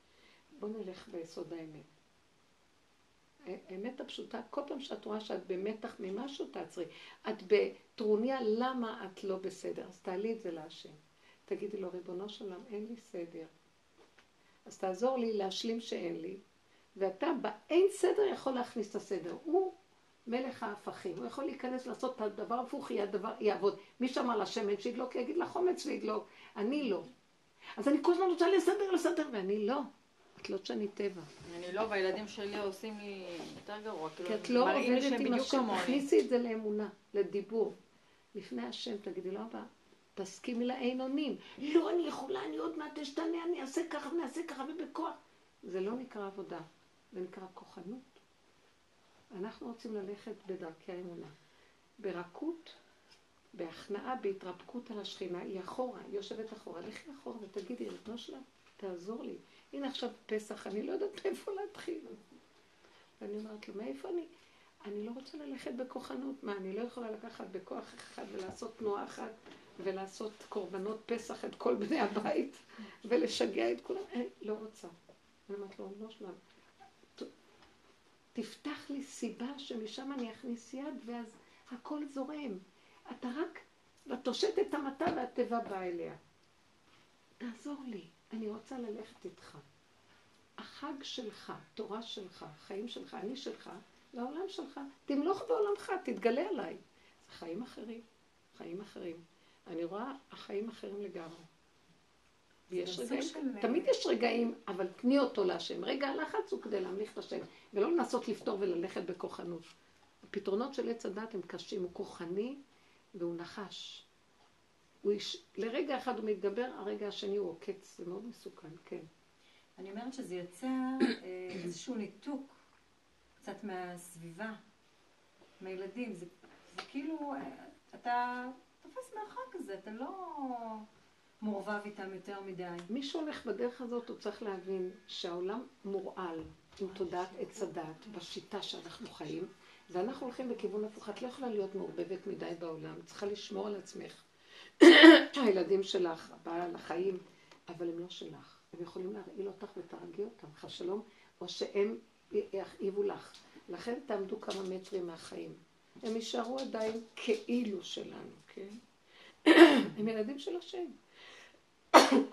בואו נלך ביסוד האמת. האמת הפשוטה, כל פעם שאת רואה שאת במתח ממשהו, תעצרי. את בטרוניה, למה את לא בסדר? אז תעלי את זה להשם. תגידי לו, ריבונו של עולם, אין לי סדר. אז תעזור לי להשלים שאין לי, ואתה באין סדר יכול להכניס את הסדר. הוא מלך ההפכים, הוא יכול להיכנס לעשות את הדבר הפוך, הדבר, יעבוד. מי שאמר לשמן שידלוק, יגיד לחומץ וידלוק. אני לא. אז אני כל הזמן רוצה לסדר, לסדר, ואני לא. את לא תשני טבע.
אני לא, והילדים שלי עושים לי יותר גרוע. כאילו,
כי את לא עובדת עם השם. תכניסי את זה לאמונה, לדיבור. לפני השם, תגידי לו, אבא, תסכימי לאין אונים. לא, אני יכולה, אני עוד מעט אשתנה, אני אעשה ככה ונעשה ככה ובכוח. זה לא נקרא עבודה, זה נקרא כוחנות. אנחנו רוצים ללכת בדרכי האמונה. ברכות, בהכנעה, בהתרפקות על השכינה, היא אחורה, היא יושבת אחורה. לכי אחורה ותגידי, ריבונו שלה, תעזור לי. הנה עכשיו פסח, אני לא יודעת מאיפה להתחיל. ואני אומרת לו, מאיפה אני? אני לא רוצה ללכת בכוחנות. מה, אני לא יכולה לקחת בכוח אחד ולעשות תנועה אחת ולעשות קורבנות פסח את כל בני הבית ולשגע את כולם? אני לא רוצה. אני אומרת לו, לא שלב. ת- תפתח לי סיבה שמשם אני אכניס יד ואז הכל זורם. אתה רק, את הושט את המטה והטבע בא אליה. תעזור לי, אני רוצה ללכת איתך. החג שלך, תורה שלך, חיים שלך, אני שלך, זה העולם שלך. תמלוך בעולמך, תתגלה עליי. זה חיים אחרים, חיים אחרים. אני רואה החיים אחרים לגמרי. ויש רגעים,
של-
תמיד יש רגעים, אבל תני אותו להשם. רגע הלחץ הוא כדי להמליך את השם, ולא לנסות לפתור וללכת בכוחנות. הפתרונות של עץ הדת הם קשים, הוא כוחני והוא נחש. הוא איש, לרגע אחד הוא מתגבר, הרגע השני הוא עוקץ, זה מאוד מסוכן, כן.
אני אומרת שזה יוצר אה, איזשהו ניתוק קצת מהסביבה, מהילדים. זה, זה כאילו, אה, אתה תופס מרחק כזה, אתה לא מעורבב איתם יותר מדי.
מי שהולך בדרך הזאת, הוא צריך להבין שהעולם מורעל עם תודעת עץ הדת, בשיטה שאנחנו חיים, ואנחנו הולכים בכיוון הפוך. את לא יכולה להיות מעורבבת מדי בעולם, צריכה לשמור על עצמך. הילדים שלך, הבעל, החיים, אבל הם לא שלך. הם יכולים להרעיל אותך ותהרגי אותם, חס שלום, או שהם יכאיבו לך. לכן תעמדו כמה מטרים מהחיים. הם יישארו עדיין כאילו שלנו, כן? הם ילדים של השם.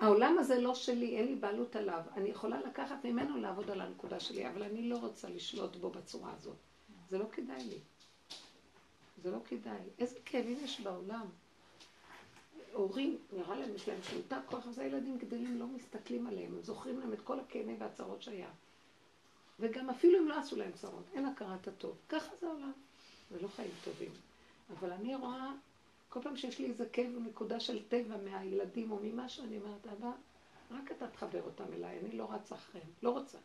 העולם הזה לא שלי, אין לי בעלות עליו. אני יכולה לקחת ממנו לעבוד על הנקודה שלי, אבל אני לא רוצה לשלוט בו בצורה הזאת. זה לא כדאי לי. זה לא כדאי. איזה כאבים יש בעולם. הורים, נראה להם, יש להם שליטה, כוח, אז הילדים גדלים, לא מסתכלים עליהם, הם זוכרים להם את כל הכאבים והצרות שהיה. וגם אפילו אם לא עשו להם צרות, אין הכרת הטוב. ככה זה העולם. זה לא חיים טובים. אבל אני רואה, כל פעם שיש לי איזה כאב ונקודה של טבע מהילדים או ממשהו, אני אומרת, אבא, רק אתה תחבר אותם אליי, אני לא רצה אחריהם, לא רוצה.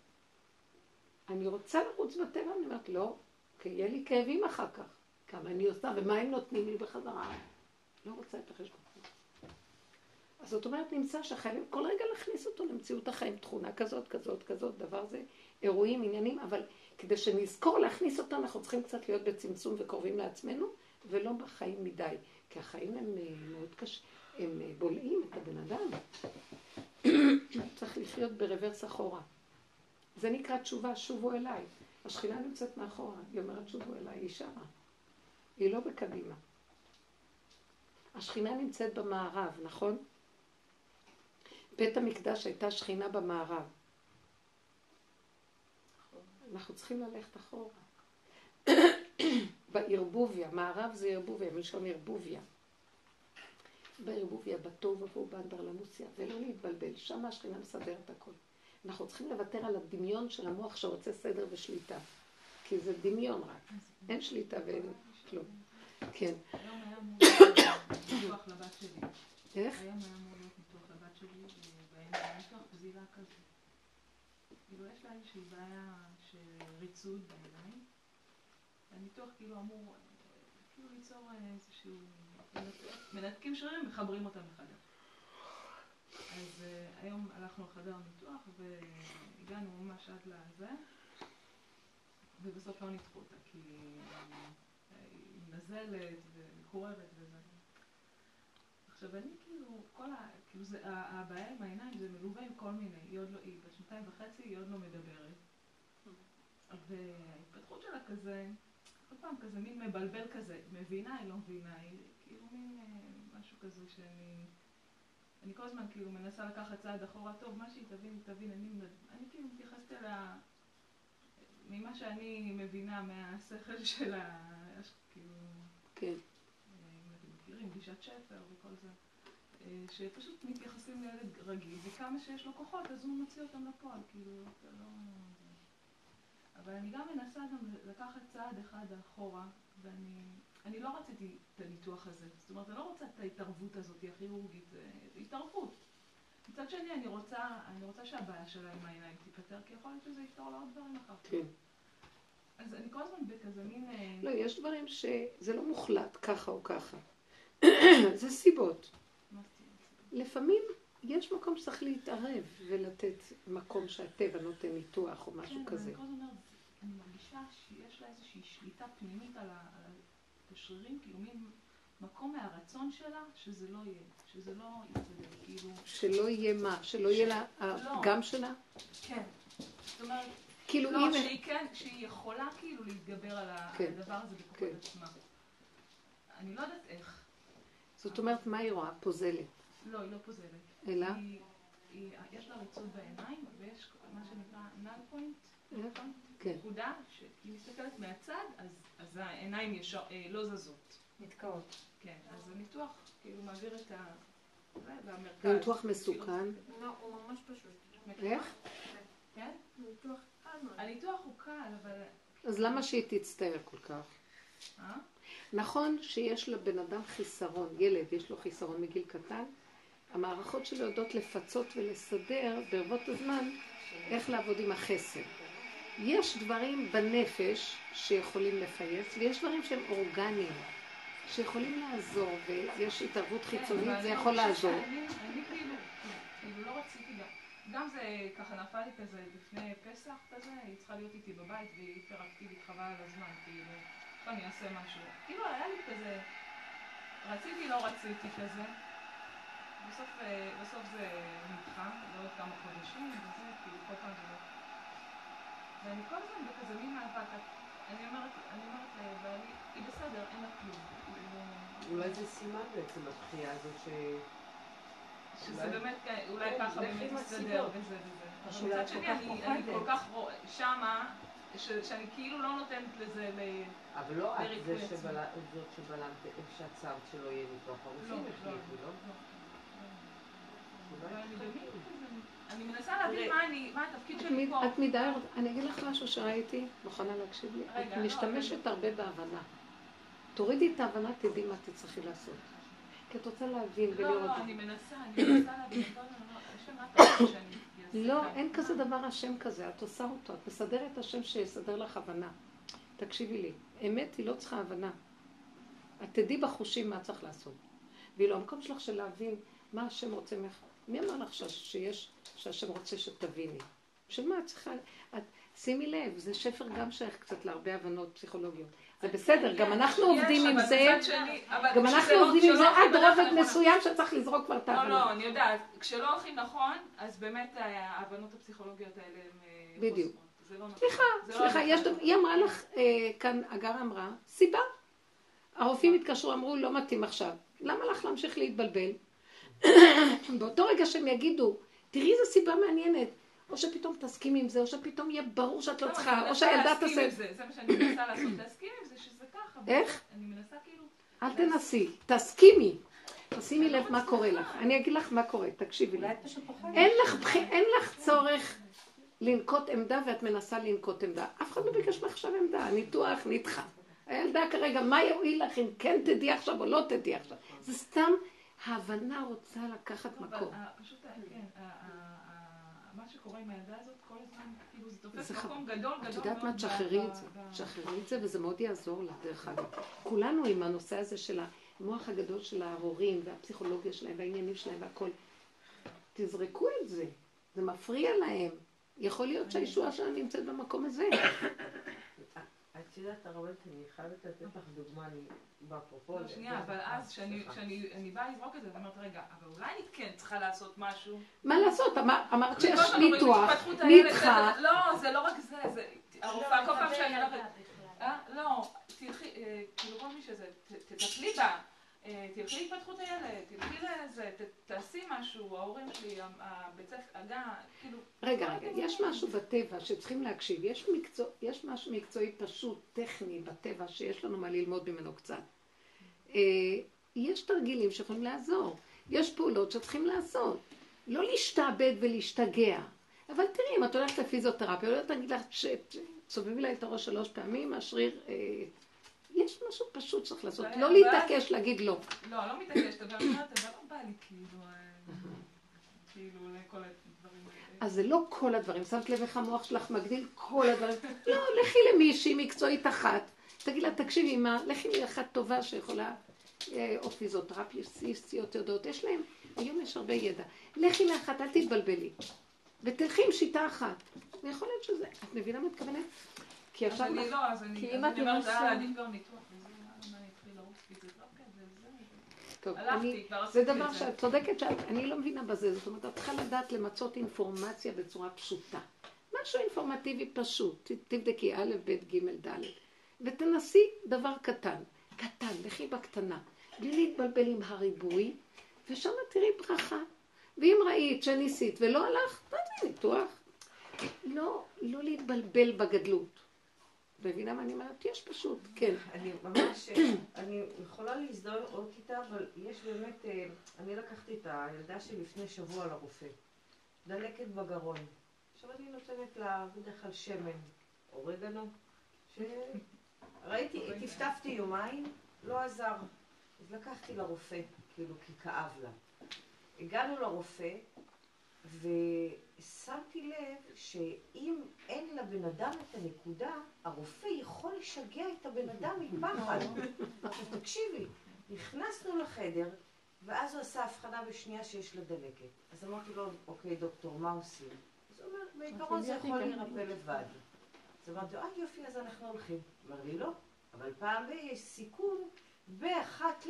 אני רוצה לרוץ בטבע, אני אומרת, לא, כי יהיה לי כאבים אחר כך. כמה אני עושה, ומה הם נותנים לי בחזרה? לא רוצה את החשבון. אז זאת אומרת, נמצא שחייבים כל רגע להכניס אותו למציאות החיים, תכונה כזאת, כזאת, כזאת, דבר זה, אירועים, עניינים, אבל כדי שנזכור להכניס אותם, אנחנו צריכים קצת להיות בצמצום וקרובים לעצמנו, ולא בחיים מדי. כי החיים הם אה, מאוד קשים, הם אה, בולעים את הבן אדם. צריך לחיות ברוורס אחורה. זה נקרא תשובה, שובו אליי. השכינה נמצאת מאחורה, היא אומרת שובו אליי, היא שמה. היא לא בקדימה. השכינה נמצאת במערב, נכון? בית המקדש הייתה שכינה במערב. אנחנו צריכים ללכת אחורה. בערבוביה, מערב זה ערבוביה, מלשון ערבוביה. בערבוביה, בתוהו ובוהו באנדרלמוסיה, ולא להתבלבל, שם השכינה מסדרת הכל. אנחנו צריכים לוותר על הדמיון של המוח שרוצה סדר ושליטה. כי זה דמיון רק, אין שליטה ואין כלום. כן.
היום היה אמור להיות ניתוח לבת שלי.
איך?
היום היה אמור להיות ניתוח לבת שלי, והיה ניתוח גזילה כזה. כאילו יש לה איזושהי בעיה של ריצוד בעיניים. הניתוח כאילו אמור אה, כאילו ליצור אה, איזשהו... מנתקים שרירים ומחברים אותם מחדש. אז אה, היום הלכנו לחדר הניתוח ו... שד לזה, ובסוף לא ניתחו אותה, כי היא נזלת ומקוררת וזה. עכשיו אני כאילו, כל ה... כאילו זה, הבעיה עם העיניים זה מלווה עם כל מיני, היא עוד לא, היא בת שנתיים וחצי, היא עוד לא מדברת. וההתפתחות שלה כזה, כל פעם כזה מין מבלבל כזה, מבינה, היא לא מבינה, היא כאילו מין אה, משהו כזה שאני... אני כל הזמן כאילו מנסה לקחת צעד אחורה, טוב, מה שהיא תבין, היא תבין, אני, אני כאילו מתייחסת אליה ממה שאני מבינה מהשכל של ה... כאילו...
כן.
מכירים, גישת שפר וכל זה, אה, שפשוט מתייחסים לילד רגיל, וכמה שיש לו כוחות, אז הוא מוציא אותם לפועל, כאילו, אתה לא... אבל אני גם מנסה גם לקחת צעד אחד אחורה, ואני אני לא רציתי את הניתוח הזה. זאת אומרת, אני לא רוצה את ההתערבות הזאת הכירורגית, זה זה התערבות. מצד שני, אני רוצה, אני רוצה שהבעיה שלה עם העיניים תיפתר, כי יכול להיות שזה יפתור לה עוד דברים אחר כך.
כן.
אז אני כל הזמן בכזה מין... אה,
לא, יש דברים שזה לא מוחלט, ככה או ככה. זה סיבות. לפעמים יש מקום שצריך להתערב ולתת מקום שהטבע נותן ניתוח או משהו
כן,
כזה.
אני כל הזמן אומרת, אני מרגישה שיש לה איזושהי שליטה פנימית על ה- על השרירים, כאילו מין מקום מהרצון שלה שזה לא יהיה, שזה לא יתקדם, כאילו...
שלא יהיה מה? שלא יהיה לה הפגם שלה?
כן. זאת אומרת,
כאילו
לא,
אם...
שהיא כן, שהיא יכולה כאילו להתגבר על
כן,
הדבר הזה בכוחות
כן.
עצמה. אני לא יודעת איך.
זאת אומרת, מה היא רואה? פוזלת.
לא, היא לא פוזלת.
אלא?
היא, היא, יש לה ריצות בעיניים, ויש מה שנקרא נל פוינט, נכון?
כן.
נקודה, שהיא מסתכלת מהצד, אז, אז העיניים ישר, אה, לא זזות.
נתקעות.
כן, אז הניתוח כאילו מעביר את ה... והמרכז.
זה ניתוח מסוכן.
לא, הוא ממש פשוט.
איך?
כן?
ניתוח קל מאוד.
הניתוח הוא קל, אבל...
אז למה שהיא תצטער כל כך?
אה?
נכון שיש לבן אדם חיסרון, ילד יש לו חיסרון מגיל קטן, המערכות שלו יודעות לפצות ולסדר ברבות הזמן איך לעבוד עם החסד. יש דברים בנפש שיכולים לפייס, ויש דברים שהם אורגניים, שיכולים לעזור, ויש התערבות חיצונית,
כן,
זה יכול לעזור.
אני כאילו, כאילו לא רציתי גם, זה ככה נפל לי כזה לפני פסח כזה, היא צריכה להיות איתי בבית והיא היפראקטיבית חבל על הזמן, כאילו, אני אעשה משהו. כאילו היה לי כזה, רציתי לא רציתי כזה, בסוף, אה, בסוף זה נדחה, לעוד כמה חודשים, וזה, כאילו כל פעם זה לא... ואני כל הזמן בכזה מין מאבק, אני אומרת, אני אומרת לבעלי, היא בסדר, אין לה כלום.
אולי זה סימן בעצם התחייה הזאת ש...
שזה
אולי-
באמת, אולי
כן,
ככה באמת מסתדר. וזה וזה. אבל מצד שני, אני כל. כך רוא- שמה, שאני כאילו לא נותנת לזה.
אבל לא את זאת שבלמת, שעצרת שלא יהיה
לא,
הרופאים
לא,
החליטו, לא?
אבל
אולי
אני מנסה להבין מה התפקיד שלי פה.
את מדי, אני אגיד לך משהו שראיתי, מוכנה להקשיב לי? את
לא,
משתמשת הרבה בהבנה. תורידי את ההבנה, תדעי מה תצטרכי לעשות. כי את רוצה להבין
לא,
ולראות.
לא, אני מנסה, אני מנסה להבין.
לא? אין כזה דבר השם כזה, את עושה אותו, את מסדרת השם שיסדר לך הבנה. תקשיבי לי, אמת היא לא צריכה הבנה. את תדעי בחושים מה צריך לעשות. ואילו המקום שלך של להבין מה השם רוצה ממך, מי אמר לך שיש, שהשם רוצה שתביני? בשביל מה את צריכה, את, שימי לב, זה שפר גם שייך קצת להרבה הבנות פסיכולוגיות. זה בסדר, גם אנחנו
יש,
עובדים עם
אבל
זה, גם אנחנו
לא-
עובדים עם זה עד רובד. מסוים שצריך לזרוק כבר את
לא,
ההבנה.
לא, אני יודעת. כשלא הולכים נכון, אז באמת אה, ההבנות הפסיכולוגיות האלה הן אה,
בדיוק.
לא נכון.
סליחה,
לא
סליחה,
נכון.
יש, דבר- היא אמרה לך, אה, כאן הגר אמרה, סיבה. הרופאים התקשרו, אמרו, לא מתאים עכשיו. למה לך להמשיך להתבלבל? באותו רגע שהם יגידו, תראי איזה סיבה מעניינת. או שפתאום תסכימי עם זה, או שפתאום יהיה ברור שאת לא
לא,
צריכה, או שהילדה תעשה...
זה, מה שאני מנסה לעשות, להסכים עם זה שזה ככה.
איך?
אני מנסה כאילו...
אל תנסי, תסכימי. תשימי לב מה. קורה לך. אני אגיד לך מה קורה, תקשיבי לי. אין לך צורך לנקוט עמדה ואת מנסה לנקוט עמדה. אף אחד לא ביקש ממך עכשיו עמדה, הניתוח נדחה. הילדה כרגע, מה יועיל לך אם כן תדעי עכשיו או לא תדעי עכשיו? זה סתם, ההבנה רוצה לקחת מקום.
ה- פשוט, ה- כן, ה- ה- ה- מה שקורה עם הילדה הזאת, כל הזמן, כאילו זה תופס מקום גדול גדול מאוד.
את יודעת מה? תשחררי את זה. תשחררי את זה וזה מאוד יעזור לך, דרך אגב. כולנו עם הנושא הזה של המוח הגדול של ההורים והפסיכולוגיה שלהם והעניינים שלהם והכל. תזרקו את זה, זה מפריע להם. יכול להיות שהישועה שלנו נמצאת במקום הזה.
את יודעת, הרבנית, אני חייבת לתת לך דוגמה, אני באפרופו...
לא, שנייה, אבל אז כשאני באה לזרוק את זה, את אומרת, רגע, אבל אולי אני כן צריכה לעשות משהו.
מה לעשות? אמר- אמרת שיש ניתוח, נדחה.
לא, זה לא רק זה, זה... הרופאה כל פעם שאני. אה? לא, תלכי, אה, כאילו כל מי שזה, תטפלי בה, אה, תלכי להתפתחות הילד, תלכי לזה, תעשי משהו, ההורים שלי, הבית ספר, הגן, כאילו...
רגע, רגע, יש משהו בטבע שצריכים להקשיב. יש, מקצוע, יש משהו מקצועי פשוט, טכני, בטבע, שיש לנו מה ללמוד ממנו קצת. אה, יש תרגילים שיכולים לעזור. יש פעולות שצריכים לעשות. לא להשתעבד ולהשתגע. אבל תראי, אם את הולכת לפיזיותרפיה, לא תגיד לך, תסובבי לה את הראש שלוש פעמים, השריר... יש משהו פשוט שצריך לעשות.
זה-
לא להתעקש להגיד לא.
לא, לא מתעקשת, אבל אומרת, אבל לא בא לי כאילו... אה, כאילו, לכל הדברים.
אז זה לא כל הדברים. שמת לב איך המוח שלך מגדיל כל הדברים. לא, לכי למישהי מקצועית אחת. תגיד לה, תקשיבי, מה, לכי לאחת טובה שיכולה, אה, או פיזיותרפיסטיות יודעות, יש להם, היום יש הרבה ידע. לכי לאחת, אל תתבלבלי. ותלכי עם שיטה אחת. ויכול להיות שזה, את מבינה מה את מתכוונת? כי עכשיו...
אני לא, אז אני
את
אומרת, אה, עדיף כבר ניתוח מה.
טוב, אני, זה דבר
את זה.
שאת צודקת אני לא מבינה בזה, זאת אומרת, את צריכה לדעת למצות אינפורמציה בצורה פשוטה. משהו אינפורמטיבי פשוט, תבדקי א', ב', ג', ד', ותנסי דבר קטן, קטן, לכי בקטנה, בלי להתבלבל עם הריבוי, ושם תראי ברכה. ואם ראית שניסית ולא הלך, תעשי ניתוח. לא, לא להתבלבל בגדלות. מבינה מה אני אומרת? יש פשוט, כן.
אני ממש, אני יכולה להזדהות איתה, אבל יש באמת, אה, אני לקחתי את הילדה שלי לפני שבוע לרופא. דלקת בגרון. עכשיו אני נותנת לה בדרך כלל שמן, אורגנו, שראיתי, טפטפתי יומיים, לא עזר. אז לקחתי לרופא, כאילו, כי כאב לה. הגענו לרופא, ושמתי לב שאם אין לבן אדם את הנקודה, הרופא יכול לשגע את הבן אדם מפחד. עכשיו תקשיבי, נכנסנו לחדר, ואז הוא עשה הבחנה בשנייה שיש לה דלקת. אז אמרתי לו, אוקיי דוקטור, מה עושים? אז הוא אומר, בעיקרון זה יכול להירפא לבד. אז אמרתי לו, אה יופי, אז אנחנו הולכים. אמר לי, לא, אבל פעם ב- יש סיכון באחת ל...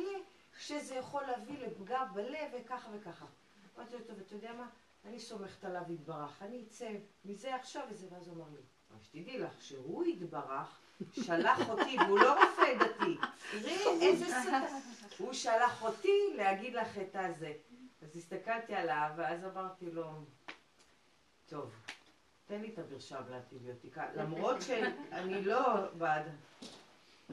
שזה יכול להביא לפגע בלב וככה וככה. אמרתי לו, טוב, אתה יודע מה? אני סומכת עליו יתברך, אני אצא מזה עכשיו וזה, ואז הוא אמר לי, "אבל שתדעי לך, שהוא יתברך, שלח אותי, והוא לא רופא דתי. תראי איזה סרט. הוא שלח אותי להגיד לך את הזה. אז הסתכלתי עליו, ואז אמרתי לו, טוב, תן לי את המרשם לאנטיביוטיקה, למרות שאני לא בעד.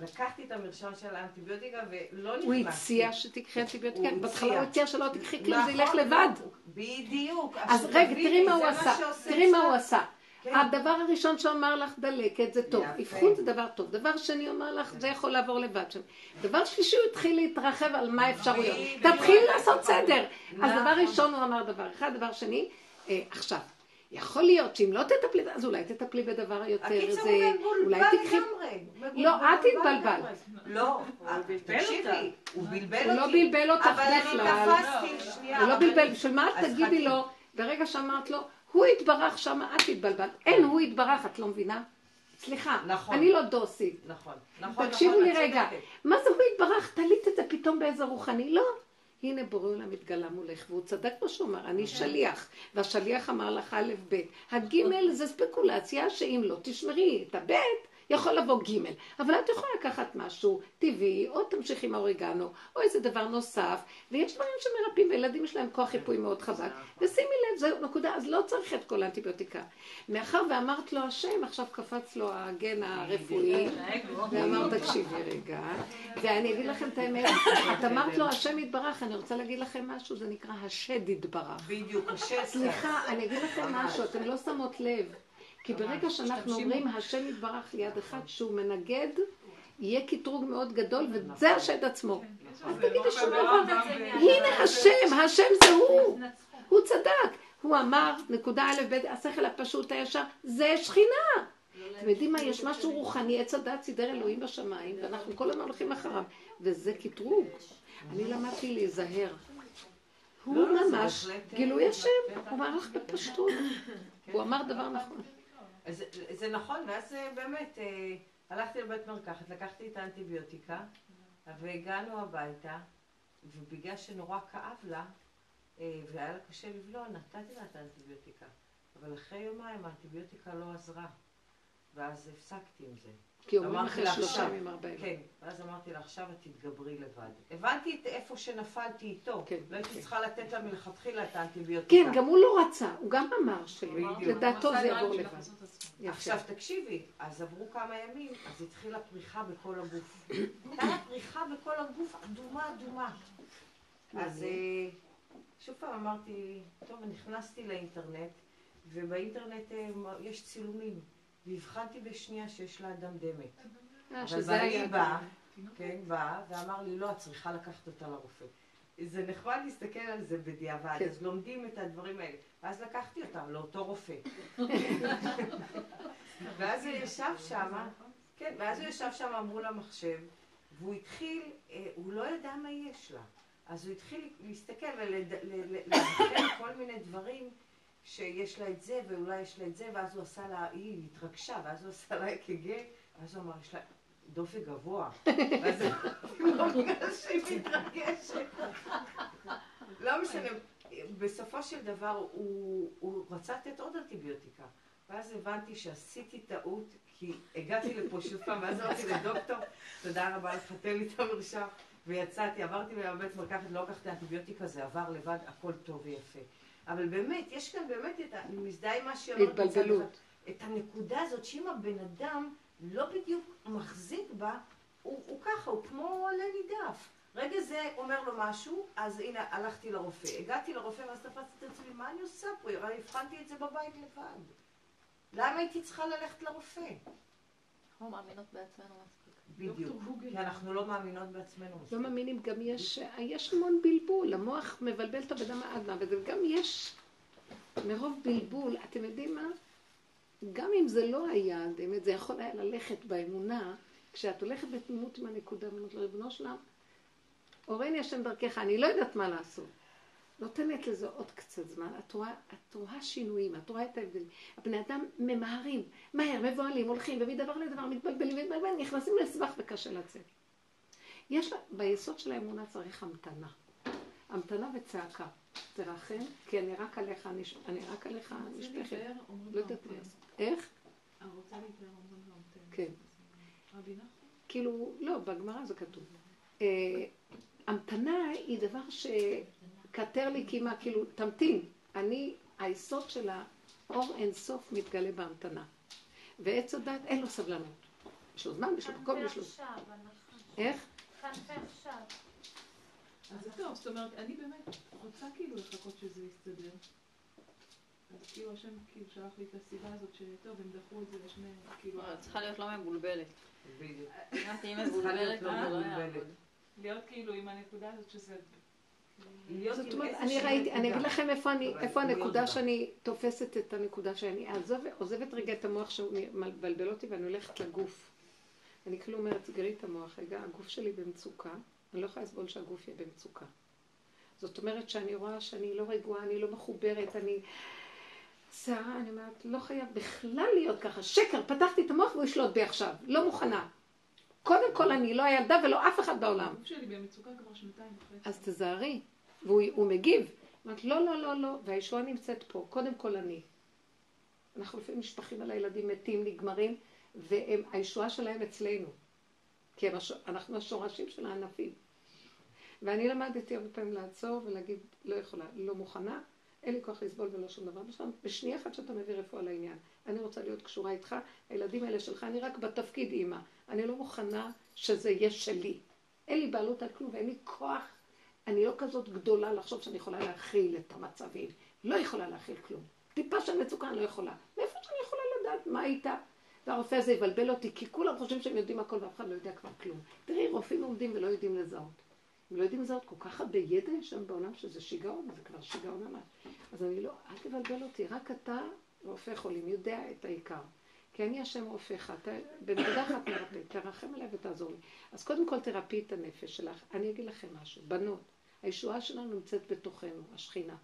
לקחתי את המרשם של האנטיביוטיקה ולא נכנסתי.
הוא הציע שתיקחי אנטיביוטיקה,
הוא
בהתחלה
הציע.
הוא הציע שלא תיקחי כלום, זה ילך
נכון,
לבד.
בדיוק.
אז רגע, תראי מה הוא עשה, תראי מה. הוא עשה. הדבר הראשון שהוא אמר לך, דלקת, זה טוב. אבחון זה דבר טוב. דבר שני, הוא אמר לך, זה יכול לעבור לבד. שם. דבר שלישי, הוא התחיל להתרחב על מה האפשרויות.
בדיוק.
תתחיל לעשות סדר. אז
נכון.
דבר ראשון, הוא אמר דבר אחד. דבר שני, אה, עכשיו, יכול להיות שאם לא תטפלי, אז אולי תטפלי בדבר יותר,
הקיצור
זה,
הוא מבולבל
אולי תקחי...
לגמרי.
לא, את. התבלבלת.
לא,
בלבל
תקשיבי. הוא בלבל
הוא לא
אותי.
בלבל אותך
אבל אני
בכלל.
תפסתי, שנייה.
הוא לא. בלבל, בשביל מה את תגידי. לו, ברגע שאמרת לו, הוא התברך שם, את התבלבלת. אין, הוא התברך, את לא מבינה? סליחה,
נכון.
אני לא דוסית.
נכון, נכון,
תקשיבו
נכון,
לי
את
רגע. מה זה הוא התברך? תלית את זה פתאום באיזה רוחני? לא. הנה בורא עולם התגלה מולך, והוא צדק מה שהוא אמר, אני שליח, והשליח אמר לך א' ב'. הגימל זה ספקולציה שאם לא תשמרי את הב', יכול לבוא גימל. אבל את יכולה לקחת משהו טבעי, או תמשיך עם האוריגנו, או איזה דבר נוסף, ויש דברים שמרפאים, וילדים יש להם כוח חיפוי מאוד חזק. ושימי לב, זו נקודה, אז לא צריך את כל האנטיביוטיקה. מאחר ואמרת לו השם, עכשיו קפץ לו הגן הרפואי, ואמר, תקשיבי רגע, ואני אגיד לכם את האמת, את אמרת לו השם יתברך, אני רוצה להגיד לכם משהו, זה נקרא השד יתברך.
בדיוק, השסע.
סליחה, אני אגיד לכם משהו, אתם לא שמות לב. כי ברגע שאנחנו אומרים השם יתברך ליד אחד שהוא מנגד, יהיה קטרוג מאוד גדול, וזה השד עצמו. אל תגידי שום דבר. הנה השם, השם זה הוא. הוא צדק. הוא אמר, נקודה א' ב', השכל הפשוט הישר, זה שכינה. אתם יודעים מה, יש משהו רוחני, עץ הדת סידר אלוהים בשמיים, ואנחנו כל הזמן הולכים אחריו, וזה קטרוג. אני למדתי להיזהר. הוא
לא, לא,
ממש גילוי
אה,
השם, הוא אמר לך בפשטות. הוא אמר דבר נכון.
אז זה- זה נכון, ואז אה, באמת, אה, הלכתי לבית מרקחת, לקחתי את האנטיביוטיקה, והגענו הביתה, ובגלל שנורא כאב לה, אה, והיה לה קשה לבלוע, נתתי לה את האנטיביוטיקה. אבל אחרי יומיים האנטיביוטיקה לא עזרה, ואז הפסקתי עם זה.
כי אומרים
לה
שלושה ימים ימים.
כן, ואז אמרתי לה, עכשיו את תתגברי לבד. הבנתי את איפה שנפלתי איתו.
כן,
לא הייתי
כן.
צריכה לתת לה מלכתחילה את האנטיביוטיקה.
כן, גם הוא לא רצה, הוא גם אמר
בדיוק.
שלדעתו זה יעבור לבד. יפה.
עכשיו תקשיבי, אז עברו כמה ימים, אז התחילה פריחה בכל הגוף. הייתה לה פריחה בכל הגוף, אדומה אדומה. אז אה, שוב פעם אמרתי, טוב, נכנסתי לאינטרנט, ובאינטרנט אה, יש צילומים, והבחנתי בשנייה שיש לה אדם דמת.
אה,
אבל בעלי. בא, כן, בא, ואמר לי, לא, את צריכה לקחת אותה לרופא. זה נחמד להסתכל על זה בדיעבד,
כן.
אז לומדים את הדברים האלה. ואז לקחתי אותם לאותו רופא. ואז הוא ישב שם, כן, ואז הוא ישב שם מול המחשב, והוא התחיל, אה, הוא לא ידע מה יש לה. אז הוא התחיל להסתכל ולאבחן כל מיני דברים שיש לה את זה, ואולי יש לה את זה, ואז הוא עשה לה, היא התרגשה, ואז הוא עשה לה אק"ג, ואז הוא אמר, יש לה דופק גבוה. ואז לא שהיא מתרגשת. לא משנה, בסופו של דבר הוא, הוא רצה לתת עוד אנטיביוטיקה. ואז הבנתי שעשיתי טעות, כי הגעתי לפה שוב פעם, ואז אמרתי לדוקטור, תודה רבה לך, תן לי את המרשם. ויצאתי, עברתי מהבית מרקחת, לא לקחתי אנטיביוטיקה, זה עבר לבד, הכל טוב ויפה. אבל באמת, יש כאן באמת את ה... אני מזדהה עם מה. מצד
התבלבלות.
את הנקודה הזאת, שאם הבן אדם לא בדיוק מחזיק בה, הוא, הוא ככה, הוא כמו עלה נידף. רגע זה אומר לו משהו, אז הנה, הלכתי לרופא. הגעתי לרופא, ואז תפסתי את עצמי, מה אני עושה פה? הרי הבחנתי את זה בבית לבד. למה הייתי צריכה ללכת לרופא?
אנחנו מאמינות בעצמנו.
בדיוק. כי אנחנו לא מאמינות בעצמנו
לא. מאמינים, גם יש, יש המון בלבול, המוח מבלבל את הבן אדם עד מוות, וגם יש, מרוב בלבול, אתם יודעים מה? גם אם זה לא היה, באמת, זה יכול היה ללכת באמונה, כשאת הולכת בתמימות עם הנקודה, ואומרת לו, ריבונו שלם, הורני השם דרכך, אני לא יודעת מה לעשות. נותנת לזה עוד קצת זמן, את רואה, את רואה שינויים, את רואה את ההבדלים. הבני אדם ממהרים, מהר, מבוהלים, הולכים, ומדבר לדבר, מתבלבלים, מתבלבלים, נכנסים לסבך וקשה לצאת. יש לה, ביסוד של האמונה צריך המתנה. המתנה וצעקה. תרחם, כי אני רק עליך, אני, אני רק עליך נשפכת. לא יודעת מה לעשות. איך?
הרוצה להתאר אומרים לו המתן.
כן. כאילו, לא, בגמרא זה כתוב. אה, המתנה היא דבר שקטר לי קימה, כאילו, תמתין. אני, היסוד של האור אין סוף מתגלה בהמתנה. ועץ הדת אין לו סבלנות. יש לו זמן, יש לו מקום, יש לו... איך?
חנפה עכשיו.
אז זה טוב, זאת אומרת, אני באמת רוצה כאילו לחכות שזה יסתדר. אז כאילו השם כאילו שלח לי את הסיבה הזאת שטוב, הם דחו את זה לשני, כאילו,
לא, צריכה להיות לא מבולבלת.
בדיוק.
אם
צריכה להיות
מבולבלת,
לא
זה לא
מבולבלת.
יעבוד.
להיות כאילו עם הנקודה הזאת שזה...
זאת אומרת, אני ראיתי, אני. אגיד לכם איפה אני, איפה הנקודה. שאני תופסת את הנקודה שאני אעזוב, עוזבת רגע את המוח שמבלבל אותי ואני הולכת לגוף. אני כאילו אומרת, סגרי את המוח רגע, הגוף שלי במצוקה, אני לא יכולה לסבול שהגוף יהיה במצוקה. זאת אומרת שאני רואה שאני לא רגועה, אני לא מחוברת, אני... שערה, אני אומרת, לא חייב בכלל להיות ככה. שקר, פתחתי את המוח והוא ישלוט בי עכשיו. לא מוכנה. קודם כל אני לא הילדה ולא אף אחד בעולם. אז תזהרי. והוא הוא מגיב. אמרת, לא, לא, לא, לא, והישועה נמצאת פה, קודם כל אני. אנחנו לפעמים נשפכים על הילדים מתים, נגמרים, והישועה שלהם אצלנו. כי הש... אנחנו השורשים של הענפים. ואני למדתי הרבה פעמים לעצור ולהגיד, לא יכולה, לא מוכנה, אין לי כוח לסבול ולא שום דבר. בשנייה אחת שאתה מביא רפואה לעניין, אני רוצה להיות קשורה איתך, הילדים האלה שלך, אני רק בתפקיד אימא. אני לא מוכנה שזה יהיה שלי. אין לי בעלות על כלום ואין לי כוח אני לא כזאת גדולה לחשוב שאני יכולה להכיל את המצבים. לא יכולה להכיל כלום. טיפה של מצוקה אני לא יכולה. מאיפה שאני יכולה לדעת מה הייתה? והרופא הזה יבלבל אותי, כי כולם חושבים שהם יודעים הכל ואף אחד לא יודע כבר כלום. תראי, רופאים עומדים ולא יודעים לזהות. הם לא יודעים לזהות כל כך הרבה ידע יש שם בעולם שזה שיגעון, זה כבר שיגעון ממש. אז אני לא, אל תבלבל אותי, רק אתה, רופא חולים, יודע את העיקר. כי אני השם רופאך, בנקודה אחת מרפא, תרחם עליי ותעזור לי. אז קודם כל תרפי את הנפש שלך. אני אגיד לכם משהו, בנות, הישועה שלנו נמצאת בתוכנו, השכינה.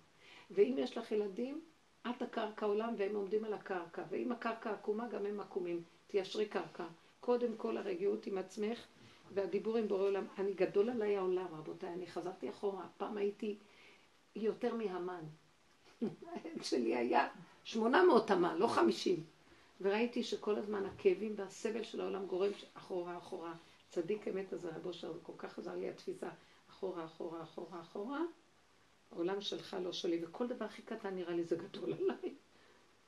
ואם יש לך ילדים, את הקרקע עולם והם עומדים על הקרקע, ואם הקרקע עקומה גם הם עקומים, תיישרי קרקע. קודם כל הרגיעות עם עצמך והדיבור עם בורא עולם. אני גדול עליי העולם, רבותיי, אני חזרתי אחורה, פעם הייתי יותר מהמן. העד שלי היה 800 אמה, לא 50. וראיתי שכל הזמן הכאבים והסבל של העולם גורם אחורה אחורה. צדיק אמת הזה, רבו שלו, כל כך עזר לי התפיסה, אחורה, אחורה, אחורה, אחורה. העולם שלך לא שלי, וכל דבר הכי קטן נראה לי זה גדול עליי.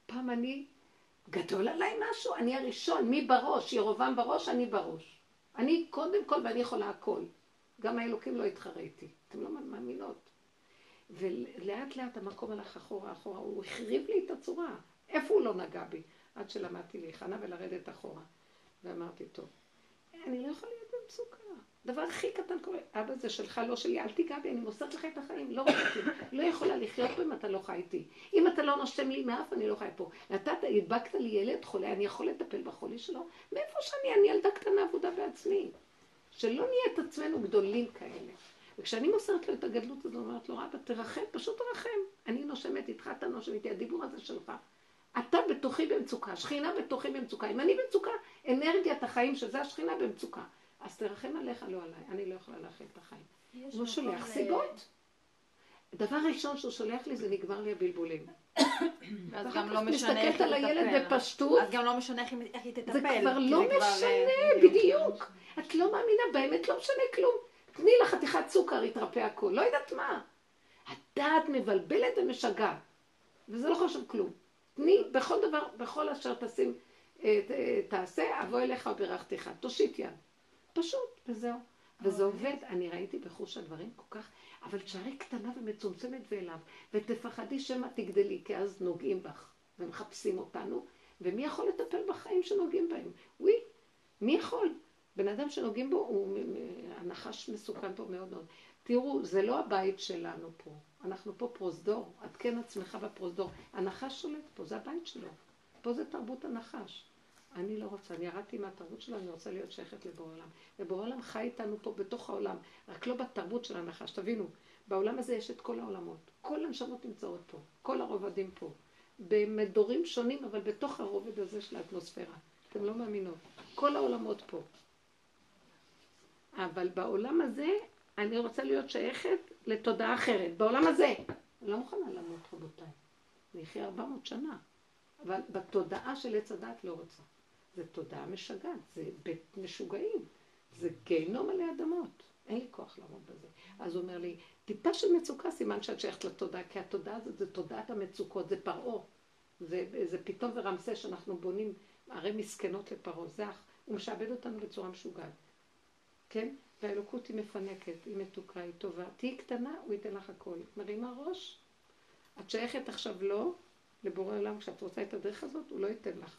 פעם אני, גדול עליי משהו, אני הראשון, מי בראש? ירובעם בראש, אני בראש. אני קודם כל ואני יכולה הכל. גם האלוקים לא יתחרה איתי. אתם לא מאמינות. ולאט לאט המקום הלך אחורה אחורה, הוא החריב לי את הצורה. איפה הוא לא נגע בי? עד שלמדתי להיכנע ולרדת אחורה. ואמרתי, טוב, אני לא יכולה להיות במצוקה. דבר הכי קטן קורה, אבא זה שלך, לא שלי, אל תיגע בי, אני מוסרת לך את החיים, לא כלום. לא יכולה לחיות פה אם אתה לא חי איתי. אם אתה לא נושם לי מאף, אני לא חי פה. נתת, הדבקת לי ילד חולה, אני יכול לטפל בחולי שלו? מאיפה שאני, אני ילדה קטנה עבודה בעצמי. שלא נהיה את עצמנו גדולים כאלה. וכשאני מוסרת לו את הגדלות הזאת, אומרת לו, אבא, תרחם, פשוט תרחם. אני נושמת איתך, אתה נושם איתי, הדיבור הזה שלך. אתה בתוכי במצוקה, שכינה בתוכי במצוקה. אם אני במצוקה, אנרגיית החיים, שזה השכינה במצוקה. אז תרחם עליך, לא עליי. אני לא יכולה להכיל את החיים. הוא שולח סיבות. דבר ראשון שהוא שולח לי זה נגמר לי הבלבולים.
אז גם לא משנה איך
מסתכלת על הילד בפשטות.
אז גם לא משנה איך היא תטפל.
זה כבר לא
זה כבר,
משנה,
אה,
בדיוק. את לא מאמינה, באמת לא משנה כלום. תני לה חתיכת סוכר, יתרפא הכל. לא יודעת מה. הדעת מבלבלת ומשגעת. וזה לא חשוב כלום. תני, בכל דבר, בכל אשר תשים, אה, אה, תעשה, אבוא אליך וברכתך. תושיט יד. פשוט, וזהו. וזה עובד, אני ראיתי בחוש הדברים כל כך, אבל תשארי קטנה ומצומצמת ואליו, ותפחדי שמא תגדלי, כי אז נוגעים בך, ומחפשים אותנו, ומי יכול לטפל בחיים שנוגעים בהם? וואי, מי יכול? בן אדם שנוגעים בו, הוא, הנחש מסוכן פה מאוד מאוד. תראו, זה לא הבית שלנו פה. אנחנו פה פרוזדור. את כן עצמך בפרוזדור. הנחש שולט פה, זה הבית שלו. פה זה תרבות הנחש. אני לא רוצה, אני ירדתי מהתרבות שלו, אני רוצה להיות שייכת לבורא עולם. ובורא עולם חי איתנו פה בתוך העולם, רק לא בתרבות של הנחש. תבינו, בעולם הזה יש את כל העולמות. כל הנשמות נמצאות פה, כל הרובדים פה. במדורים שונים, אבל בתוך הרובד הזה של האטמוספירה. אתם לא מאמינות. כל העולמות פה. אבל בעולם הזה, אני רוצה להיות שייכת לתודעה אחרת. בעולם הזה. אני לא מוכנה למות, רבותיי. אני אחיה 400 שנה. אבל בתודעה של עץ הדת לא רוצה. זה תודעה משגעת, זה בית משוגעים, זה גיהנום עלי אדמות. אין לי כוח לעמוד בזה. אז הוא אומר לי, טיפה של מצוקה סימן שאת שייכת לתודעה, כי התודעה הזאת זה תודעת המצוקות, זה פרעה. זה, זה פתאום ורמסה שאנחנו בונים ערי מסכנות לפרעה. זה, הוא משעבד אותנו בצורה משוגעת. כן? והאלוקות היא מפנקת, היא מתוקה, היא טובה. תהיי קטנה, הוא ייתן לך הכל. מרימה ראש, את שייכת עכשיו לא לבורא עולם, כשאת רוצה את הדרך הזאת, הוא לא ייתן לך.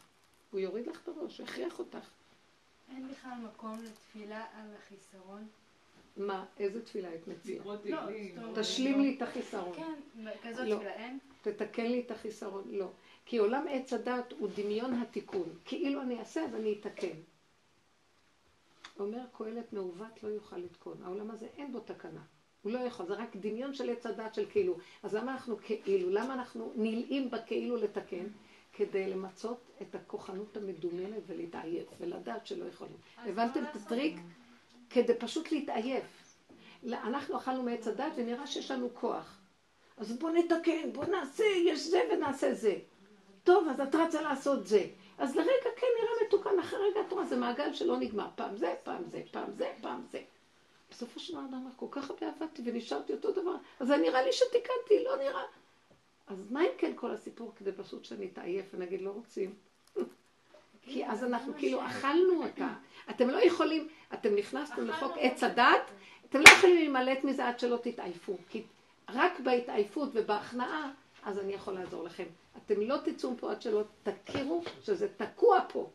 הוא יוריד לך את הראש, הוא יכריח אותך.
אין בכלל מקום לתפילה על החיסרון?
מה, איזה תפילה את מציעה?
לא,
תשלים לי את החיסרון.
כן, כזאת
לא.
תפילה אין?
תתקן לי את החיסרון. לא. כי עולם עץ הדת הוא דמיון התיקון. כאילו אני אעשה אז אני אתקן. אומר קהלת מעוות לא יוכל לתקון. העולם הזה אין בו תקנה. הוא לא יכול, זה רק דמיון של עץ הדת של כאילו. אז למה אנחנו כאילו? למה אנחנו נלאים בכאילו לתקן? כדי למצות את הכוחנות המדומיינת ולהתעייף, ולדעת שלא יכולים. הבנתם את הטריק? כדי פשוט להתעייף. אנחנו אכלנו מעץ הדת ונראה שיש לנו כוח. אז בוא נתקן, בוא נעשה, יש זה ונעשה זה. טוב, אז את רצה לעשות זה. אז לרגע כן מתוקן, אחרי רגע את רואה, זה מעגל שלא נגמר. פעם זה, פעם זה, פעם זה, פעם זה. בסופו של דבר אדם אומר, כל כך הרבה עבדתי ונשארתי אותו דבר, אז נראה לי שתיקנתי, לא נראה. אז מה אם כן כל הסיפור כדי פשוט שנתעייף ונגיד לא רוצים? כי אז אנחנו כאילו אכלנו אותה. אתם לא יכולים, אתם נכנסתם לחוק עץ הדת, אתם לא יכולים להימלט מזה עד שלא תתעייפו. כי רק בהתעייפות ובהכנעה, אז אני יכול לעזור לכם. אתם לא תצאו פה עד שלא תכירו שזה תקוע פה.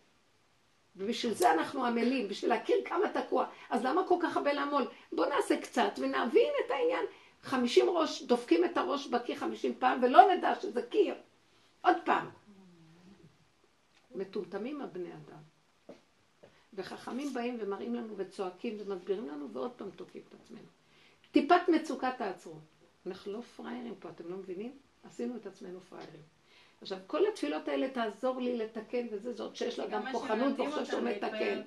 ובשביל זה אנחנו עמלים, בשביל להכיר כמה תקוע. אז למה כל כך הרבה לעמול? בואו נעשה קצת ונבין את העניין. חמישים ראש, דופקים את הראש בקיר חמישים פעם, ולא נדע שזה קיר. עוד פעם. מטומטמים הבני אדם. וחכמים באים ומראים לנו וצועקים ומסבירים לנו, ועוד פעם תוקעים את עצמנו. טיפת מצוקה תעצרו. אנחנו לא פראיירים פה, אתם לא מבינים? עשינו את עצמנו פראיירים. עכשיו, כל התפילות האלה תעזור לי לתקן וזה, זאת שיש לה גם כוחנות וחושב שהוא מתקן.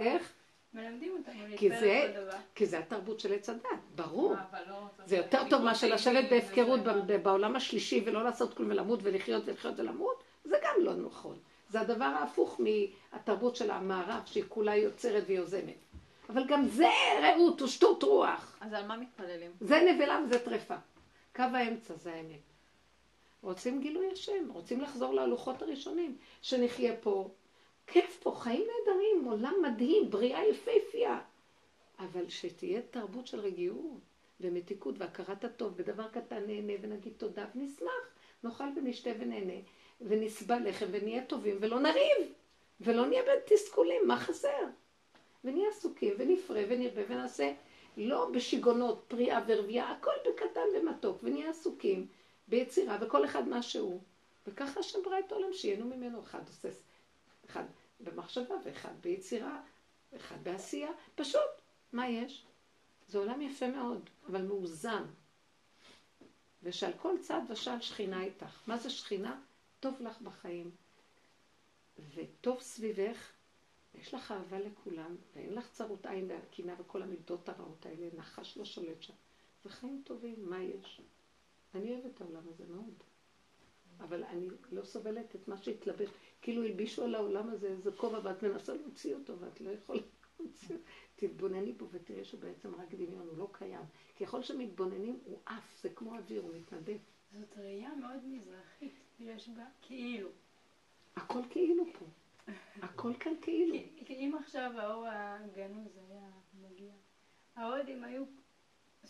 איך?
מלמדים אותם
כי
להתפלל כל דבר.
כי זה התרבות של עץ הדת, ברור.
אבל לא
זה יותר טוב מאשר לשבת בהפקרות בעולם השלישי ולא לעשות כלום ולמות ולחיות ולחיות ולמות, זה גם לא נכון. זה הדבר ההפוך מהתרבות של המערב, שהיא כולה יוצרת ויוזמת. אבל גם זה רעות ושטות רוח.
אז על מה מתפללים?
זה נבלה וזה טרפה. קו האמצע זה האמת. רוצים גילוי השם, רוצים לחזור להלוחות הראשונים, שנחיה פה. כיף פה, חיים נהדרים, עולם מדהים, בריאה יפהפייה. אבל שתהיה תרבות של רגיעות ומתיקות והכרת הטוב, בדבר קטן נהנה ונגיד תודה ונשמח, נאכל ונשתה ונהנה, ונסבע לחם ונהיה טובים ולא נריב, ולא נהיה בתסכולים, מה חסר? ונהיה עסוקים ונפרה ונרבה ונעשה לא בשיגעונות, פריאה ורבייה, הכל בקטן ומתוק, ונהיה עסוקים ביצירה, וכל אחד מה שהוא. וככה השם ברא את העולם, שייהנו ממנו, אחד עושה, אחד במחשבה, ואחד ביצירה, ואחד בעשייה, פשוט, מה יש? זה עולם יפה מאוד, אבל מאוזן. ושעל כל צד ושעל שכינה איתך. מה זה שכינה? טוב לך בחיים, וטוב סביבך, יש לך אהבה לכולם, ואין לך צרות עין והקינה וכל המידות הרעות האלה, נחש לא שולט שם. זה חיים טובים, מה יש? אני אוהבת את העולם הזה מאוד. אבל אני לא סובלת את מה שהתלבש. כאילו הלבישו על העולם הזה איזה כובע ואת מנסה להוציא אותו ואת לא יכולה להוציא אותו. תתבונני בו ותראי שהוא בעצם רק דמיון, הוא לא קיים. ככל שמתבוננים הוא עף, זה כמו אוויר, הוא מתנדף.
זאת ראייה מאוד מזרחית, יש בה כאילו.
הכל כאילו פה. הכל כאן כאילו.
כי כי אם עכשיו האור הגנוז היה מגיע, ההודים היו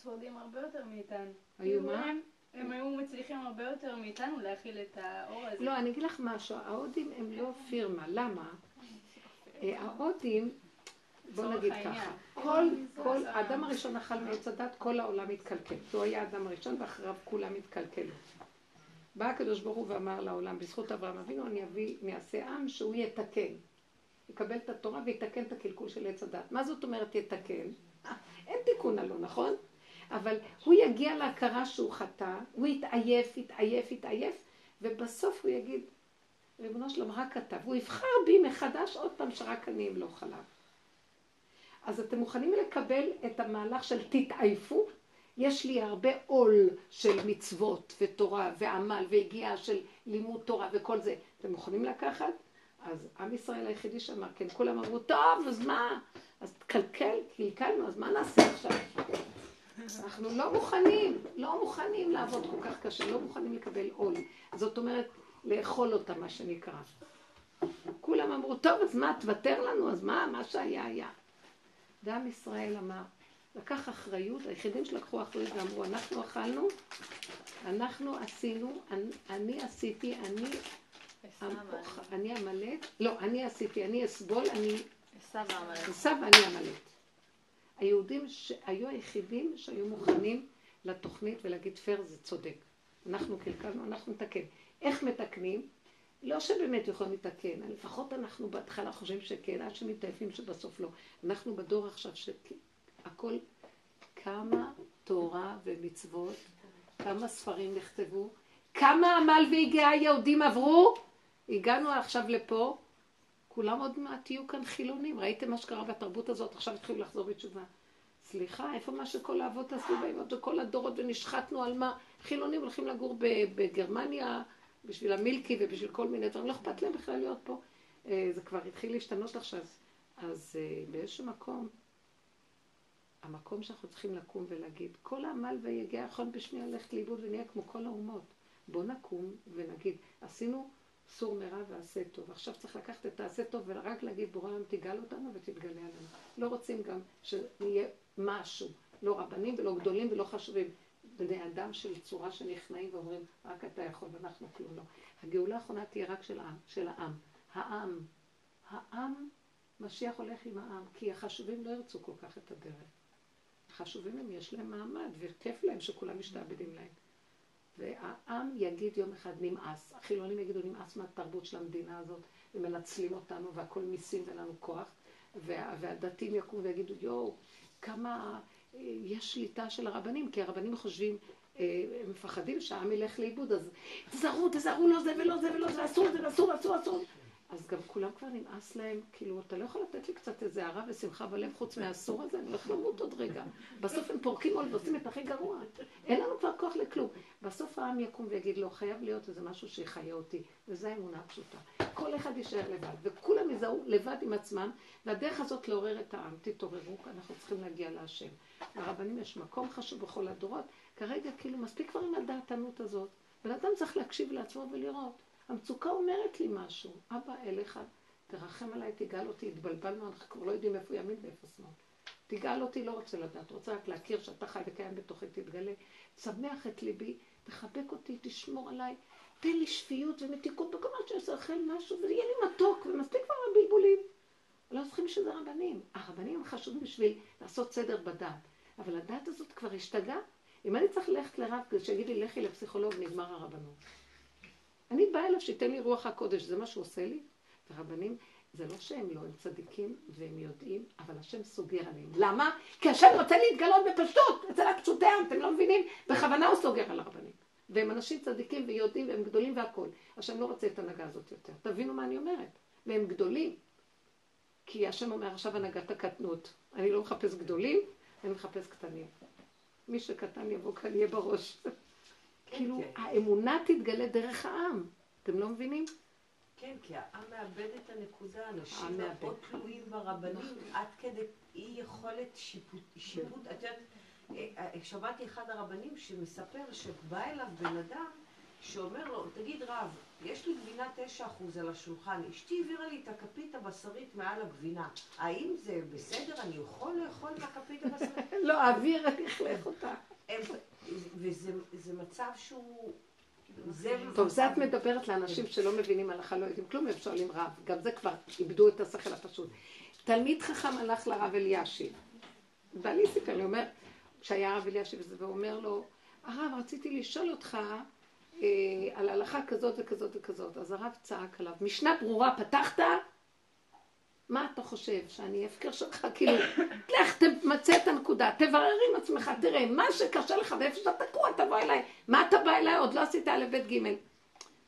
שורדים הרבה יותר מאיתנו.
היו
כאילו
מה?
הם- היו מצליחים הרבה יותר מאיתנו להכיל את האור הזה.
לא, אני אגיד לך משהו, ההודים הם לא פירמה, למה? אה, ההודים, בוא נגיד. ככה, כל, כל, האדם הראשון אכל מעץ הדת, כל העולם התקלקל. הוא היה האדם הראשון ואחריו כולם התקלקלו. בא הקדוש ברוך הוא ואמר לעולם, בזכות אברהם אבינו אני אביא, אני אעשה עם שהוא יתקן. יקבל את התורה ויתקן את הקלקול של עץ הדת. מה זאת אומרת יתקן? אה, אין תיקון הלא, נכון? אבל הוא יגיע להכרה שהוא חטא, הוא יתעייף, יתעייף, יתעייף, ובסוף הוא יגיד, ריבונו שלום, רק אתה, והוא יבחר בי מחדש עוד פעם שרק אני אמלוך חלב. אז אתם מוכנים לקבל את המהלך של תתעייפו? יש לי הרבה עול של מצוות ותורה ועמל והגיעה של לימוד תורה וכל זה. אתם מוכנים לקחת? אז עם ישראל היחידי שאמר, כן, כולם אמרו, טוב, אז מה? אז תקלקל, קלקלנו, אז מה נעשה עכשיו? אנחנו לא מוכנים, לא מוכנים לעבוד כל כך קשה, לא מוכנים לקבל עול. זאת אומרת, לאכול אותה, מה שנקרא. כולם אמרו, טוב, אז מה, תוותר לנו, אז מה, מה שהיה היה. ועם ישראל אמר, לקח אחריות, היחידים שלקחו אחריות ואמרו, אנחנו אכלנו, אנחנו עשינו, אני, אני עשיתי, אני, אני עמלק, לא, אני עשיתי, אני אסבול, אני
עשו
ואני עמלק. היהודים שהיו היחידים שהיו מוכנים לתוכנית ולהגיד פייר זה צודק. אנחנו קלקלנו, אנחנו נתקן. איך מתקנים? לא שבאמת יכולים לתקן, לפחות אנחנו בהתחלה חושבים שכן, עד שמתעייפים שבסוף לא. אנחנו בדור עכשיו שהכל, כמה תורה ומצוות, כמה ספרים נכתבו, כמה עמל והגיעה היהודים עברו, הגענו עכשיו לפה, כולם עוד מעט יהיו כאן חילונים. ראיתם מה שקרה בתרבות הזאת, עכשיו התחילו לחזור בתשובה. סליחה, איפה מה שכל האבות עשו באימות וכל הדורות ונשחטנו על מה? חילונים הולכים לגור בגרמניה בשביל המילקי ובשביל כל מיני דברים, לא אכפת להם בכלל להיות פה. זה כבר התחיל להשתנות עכשיו. אז באיזשהו מקום, המקום שאנחנו צריכים לקום ולהגיד, כל העמל והיגיע יכול בשנייה ללכת לאיבוד ונהיה כמו כל האומות. בוא נקום ונגיד, עשינו סור מרע ועשה טוב. עכשיו צריך לקחת את העשה טוב ורק להגיד בורא עולם תגאל אותנו ותתגלה עלינו. לא רוצים גם שנהיה משהו, לא רבנים ולא גדולים ולא חשובים. בני אדם של צורה שנכנעים ואומרים רק אתה יכול ואנחנו כלום לא. הגאולה האחרונה תהיה רק של העם, של העם. העם. העם, משיח הולך עם העם, כי החשובים לא ירצו כל כך את הדרך. החשובים הם יש להם מעמד וכיף להם שכולם משתעבדים להם. והעם יגיד יום אחד נמאס, החילונים יגידו נמאס מהתרבות של המדינה הזאת, ומנצלים אותנו והכל מיסים ואין לנו כוח, וה, והדתיים יקומו ויגידו יואו, כמה יש שליטה של הרבנים, כי הרבנים חושבים אה, הם מפחדים שהעם ילך לאיבוד, אז תזהרו, תזהרו, לא זה ולא זה ולא זה, אסור זה ואסור ואסור ואסור. אז גם כולם כבר נמאס להם, כאילו, אתה לא יכול לתת לי קצת איזה הערה ושמחה בלב חוץ מהאסור הזה, אני הולך למות עוד רגע. בסוף הם פורקים עול ועושים את הכי גרוע. אין לנו כבר כוח לכלום. בסוף העם יקום ויגיד, לא, חייב להיות איזה משהו שיחיה אותי. וזו האמונה הפשוטה. כל אחד יישאר לבד, וכולם יזהו לבד עם עצמם, והדרך הזאת לעורר את העם. תתעוררו, אנחנו צריכים להגיע להשם. לרבנים יש מקום חשוב בכל הדורות. כרגע, כאילו, מספיק כבר עם הדעתנות הזאת. בן אדם צריך להקשיב לעצמו ולראות. המצוקה אומרת לי משהו. אבא, אליך, תרחם עליי, תגאל אותי, התבלבלנו, אנחנו כבר לא יודעים איפה ימין ואיפה שמאל. תגאל אותי, לא רוצה לדעת, רוצה רק להכיר שאתה חי וקיים בתוכי, תתגלה. צמח את ליבי, תחבק אותי, תשמור עליי, תן לי שפיות ומתיקות בכל מה שאני אעשה משהו, ויהיה לי מתוק, ומספיק כבר הבלבולים. לא צריכים שזה רבנים. הרבנים חשובים בשביל לעשות סדר בדת. אבל הדת הזאת כבר השתגעה. אם אני צריך ללכת לרב כדי שיגיד לי, לכי לפסיכולוג, נגמר הרבנות. אני באה אליו שייתן לי רוח הקודש, זה מה שהוא עושה לי. ורבנים, זה לא שהם לא, הם צדיקים והם יודעים, אבל השם סוגר עליהם. למה? כי השם רוצה להתגלות בפשטות, אצל הפשוטי העם, אתם לא מבינים? בכוונה הוא סוגר על הרבנים. והם אנשים צדיקים ויודעים והם גדולים והכול. השם לא רוצה את ההנהגה הזאת יותר. תבינו מה אני אומרת. והם גדולים. כי השם אומר עכשיו הנהגת הקטנות. אני לא מחפש גדולים, אני מחפש קטנים. מי שקטן יבוא כאן יהיה בראש. כאילו,
כן.
האמונה תתגלה דרך העם. אתם לא מבינים?
כן, כי העם מאבד את הנקודה, אנשים. מאוד תלויים ברבנים, עד כדי אי יכולת שיפוט, שיפוט. את יודעת, אה, אה, שמעתי אחד הרבנים שמספר שבא אליו בן אדם שאומר לו, תגיד רב, יש לי גבינה 9% על השולחן, אשתי העבירה לי את הכפית הבשרית מעל הגבינה, האם זה בסדר, אני יכול לאכול את הכפית הבשרית?
לא, האוויר לכלך אותה.
וזה זה מצב שהוא...
טוב, זה את מדברת לאנשים שלא מבינים הלכה, לא יודעים כלום, הם שואלים רב. גם זה כבר איבדו את השכל הפשוט. תלמיד חכם הלך לרב אלישיב. בעלי סיפר לי, אומר, כשהיה הרב אלישיב, וזה, והוא אומר לו, הרב, רציתי לשאול אותך אה, על הלכה כזאת וכזאת וכזאת. אז הרב צעק עליו, משנה ברורה פתחת? מה אתה חושב, שאני הפקר שלך? כאילו, לך תמצא את הנקודה, תברר עם עצמך, תראה, מה שקשה לך ואיפה שאתה תקוע, תבוא אליי. מה אתה בא אליי? עוד לא עשית א' ב' ג'.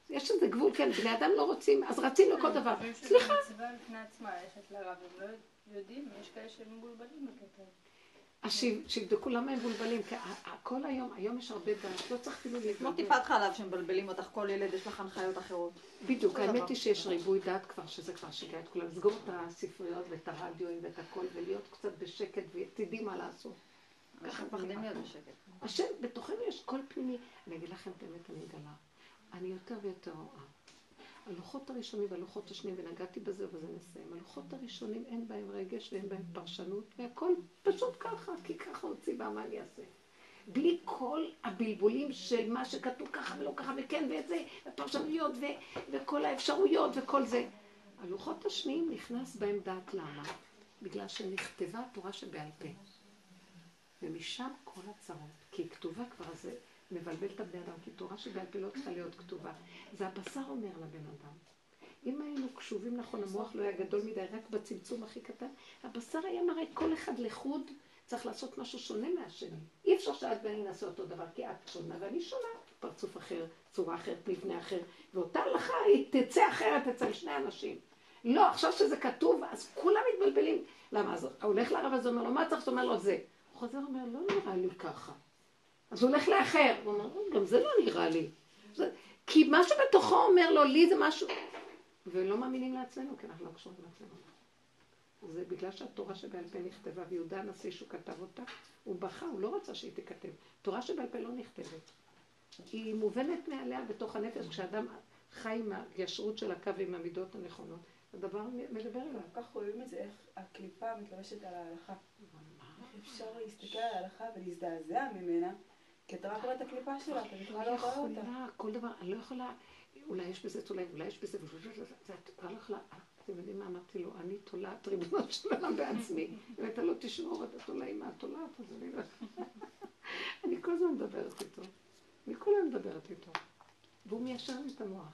יש איזה גבול, כן, בני אדם לא רוצים, אז רצים לכל דבר. סליחה.
מצווה בפני עצמה, ללכת לרב, הם לא יודעים, יש כאלה שהם מבולבלים בקטע.
אז שיב- שיבדקו למה הם מבולבלים, כי כל היום, היום יש הרבה דעת, לא צריך אפילו
כמו
להתבלבל.
טיפת חלב שמבלבלים אותך, כל ילד יש לך הנחיות אחרות.
בדיוק, האמת. היא שיש ריבוי דעת כבר, שזה כבר שיגע את כולם. לסגור את הספריות ואת הרדיואים ואת הכל, ולהיות קצת בשקט, ותדעי מה לעשות.
אנחנו מפחדים להיות בשקט.
השם, בתוכנו יש קול פנימי. אני אגיד לכם את האמת, אני אגלה. אני יותר ויותר רואה. הלוחות הראשונים והלוחות השניים, ונגעתי בזה ובזה נסיים. הלוחות הראשונים אין בהם רגש ואין בהם פרשנות, והכל פשוט ככה, כי ככה הוציא מה אני אעשה? בלי כל הבלבולים של מה שכתוב ככה ולא ככה, וכן ואת זה, ופרשנויות, ו- וכל האפשרויות וכל זה. הלוחות השניים נכנס בהם דעת למה? בגלל שנכתבה התורה שבעל פה. ומשם כל הצרות. כי היא כתובה כבר, אז מבלבל את הבני אדם, כי תורה שבעל פה לא צריכה להיות כתובה. זה הבשר אומר לבן אדם. אם היינו קשובים נכון, המוח לא היה גדול מדי, רק בצמצום הכי קטן, הבשר היה מראה כל אחד לחוד צריך לעשות משהו שונה מהשני. אי אפשר שאת ואני נעשה אותו דבר, כי את שונה ואני שונה. פרצוף אחר, צורה אחרת, מבנה אחר, ואותה הלכה היא תצא אחרת אצל שני אנשים. לא, עכשיו שזה כתוב, אז כולם מתבלבלים. למה? אז הולך לרב הזה, אומר לו, מה צריך? הוא אומר לו, זה. הוא חוזר ואומר, לא נראה לי ככה. אז הוא הולך לאחר, הוא אומר, "אה, גם זה לא נראה לי. זה... כי משהו בתוכו אומר לו, לי זה משהו... ולא מאמינים לעצמנו, כי אנחנו לא קשורים לעצמנו. זה בגלל שהתורה שבעל פה נכתבה, ויהודה הנשיא שהוא כתב אותה, הוא בכה, הוא לא רצה שהיא תיכתב. תורה שבעל פה לא נכתבת. היא מובנת מעליה בתוך הנפש, כשאדם חי עם הישרות של הקו ועם המידות הנכונות, הדבר מדבר אליו.
כל כך רואים את זה, איך הקליפה מתלבשת על ההלכה. איך אפשר להסתכל על ההלכה ולהזדעזע ממנה, כי אתה רק רואה את הקליפה שלה, אתה בכלל לא
לא
רואה אותה.
יכולה, כל דבר, אני לא יכולה, אולי יש בזה תולעים, אולי יש בזה, זה- כבר לא יכולה, אתם יודעים מה אמרתי לו, אני תולעת ריבונות של עולם בעצמי, אם אתה לא תשמור את התולעים מהתולעת, אז אני לא... אני כל הזמן מדברת איתו, אני כל הזמן מדברת איתו, והוא מיישר לי את המוח.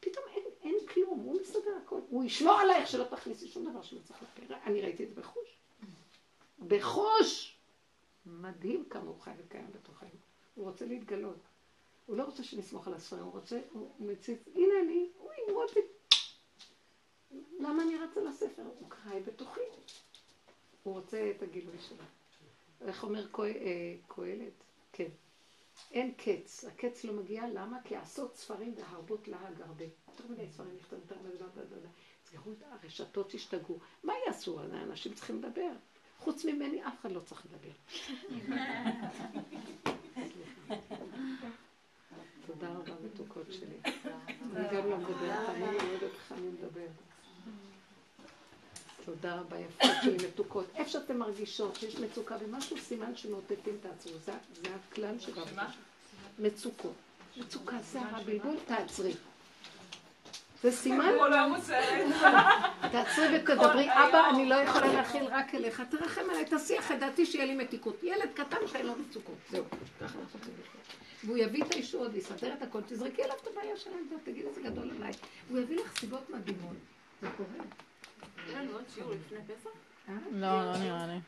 פתאום אין, אין כלום, הוא מסדר הכל, הוא ישמור עלייך שלא תכניסי שום דבר שלא צריך לפה. אני ראיתי את זה בחוש. בחוש! מדהים כמה הוא חי וקיים בתוכנו. הוא רוצה להתגלות. הוא לא רוצה שנסמוך על הספרים, הוא רוצה, הוא מציץ, הנה אני, הוא ימרוד לי. למה אני רצה לספר? הוא קרא בתוכי. הוא רוצה את הגילוי שלו. איך אומר אה, קהלת? כן. אין קץ. הקץ לא מגיע, למה? כי עשות ספרים והרבות להג הרבה. יותר מדי ספרים נכתבים, יותר מדי. תסגרו את הרשתות, ישתגעו. מה יעשו? האנשים צריכים לדבר. חוץ ממני, אף אחד לא צריך לדבר. תודה רבה, מתוקות שלי. אני גם לא מדברת, אני לא יודעת איך אני מדברת. תודה רבה, יפות שלי מתוקות. איפה שאתן מרגישות שיש מצוקה במשהו, סימן שמאותתים תעצרו. זה, זה הכלל העבודה. מצוקות. מצוקה, סערה, בלבול, תעצרי. זה סימן,
מוצרת.
תעצרי ותדברי, אבא, אני לא יכולה להכיל רק אליך, תרחם עליי, תסיח את דעתי שיהיה לי מתיקות. ילד קטן שאין לו מצוקות, זהו. ככה אנחנו לחיות. והוא יביא את הישועות ויסדר את הכל, תזרקי עליו את הבעיה שלהם, תגידי זה גדול עליי. הוא יביא לך סיבות מדהימות. זה קורה.
אין לנו עוד שיעור לפני פסח?
אה?
לא, לא נראה לי.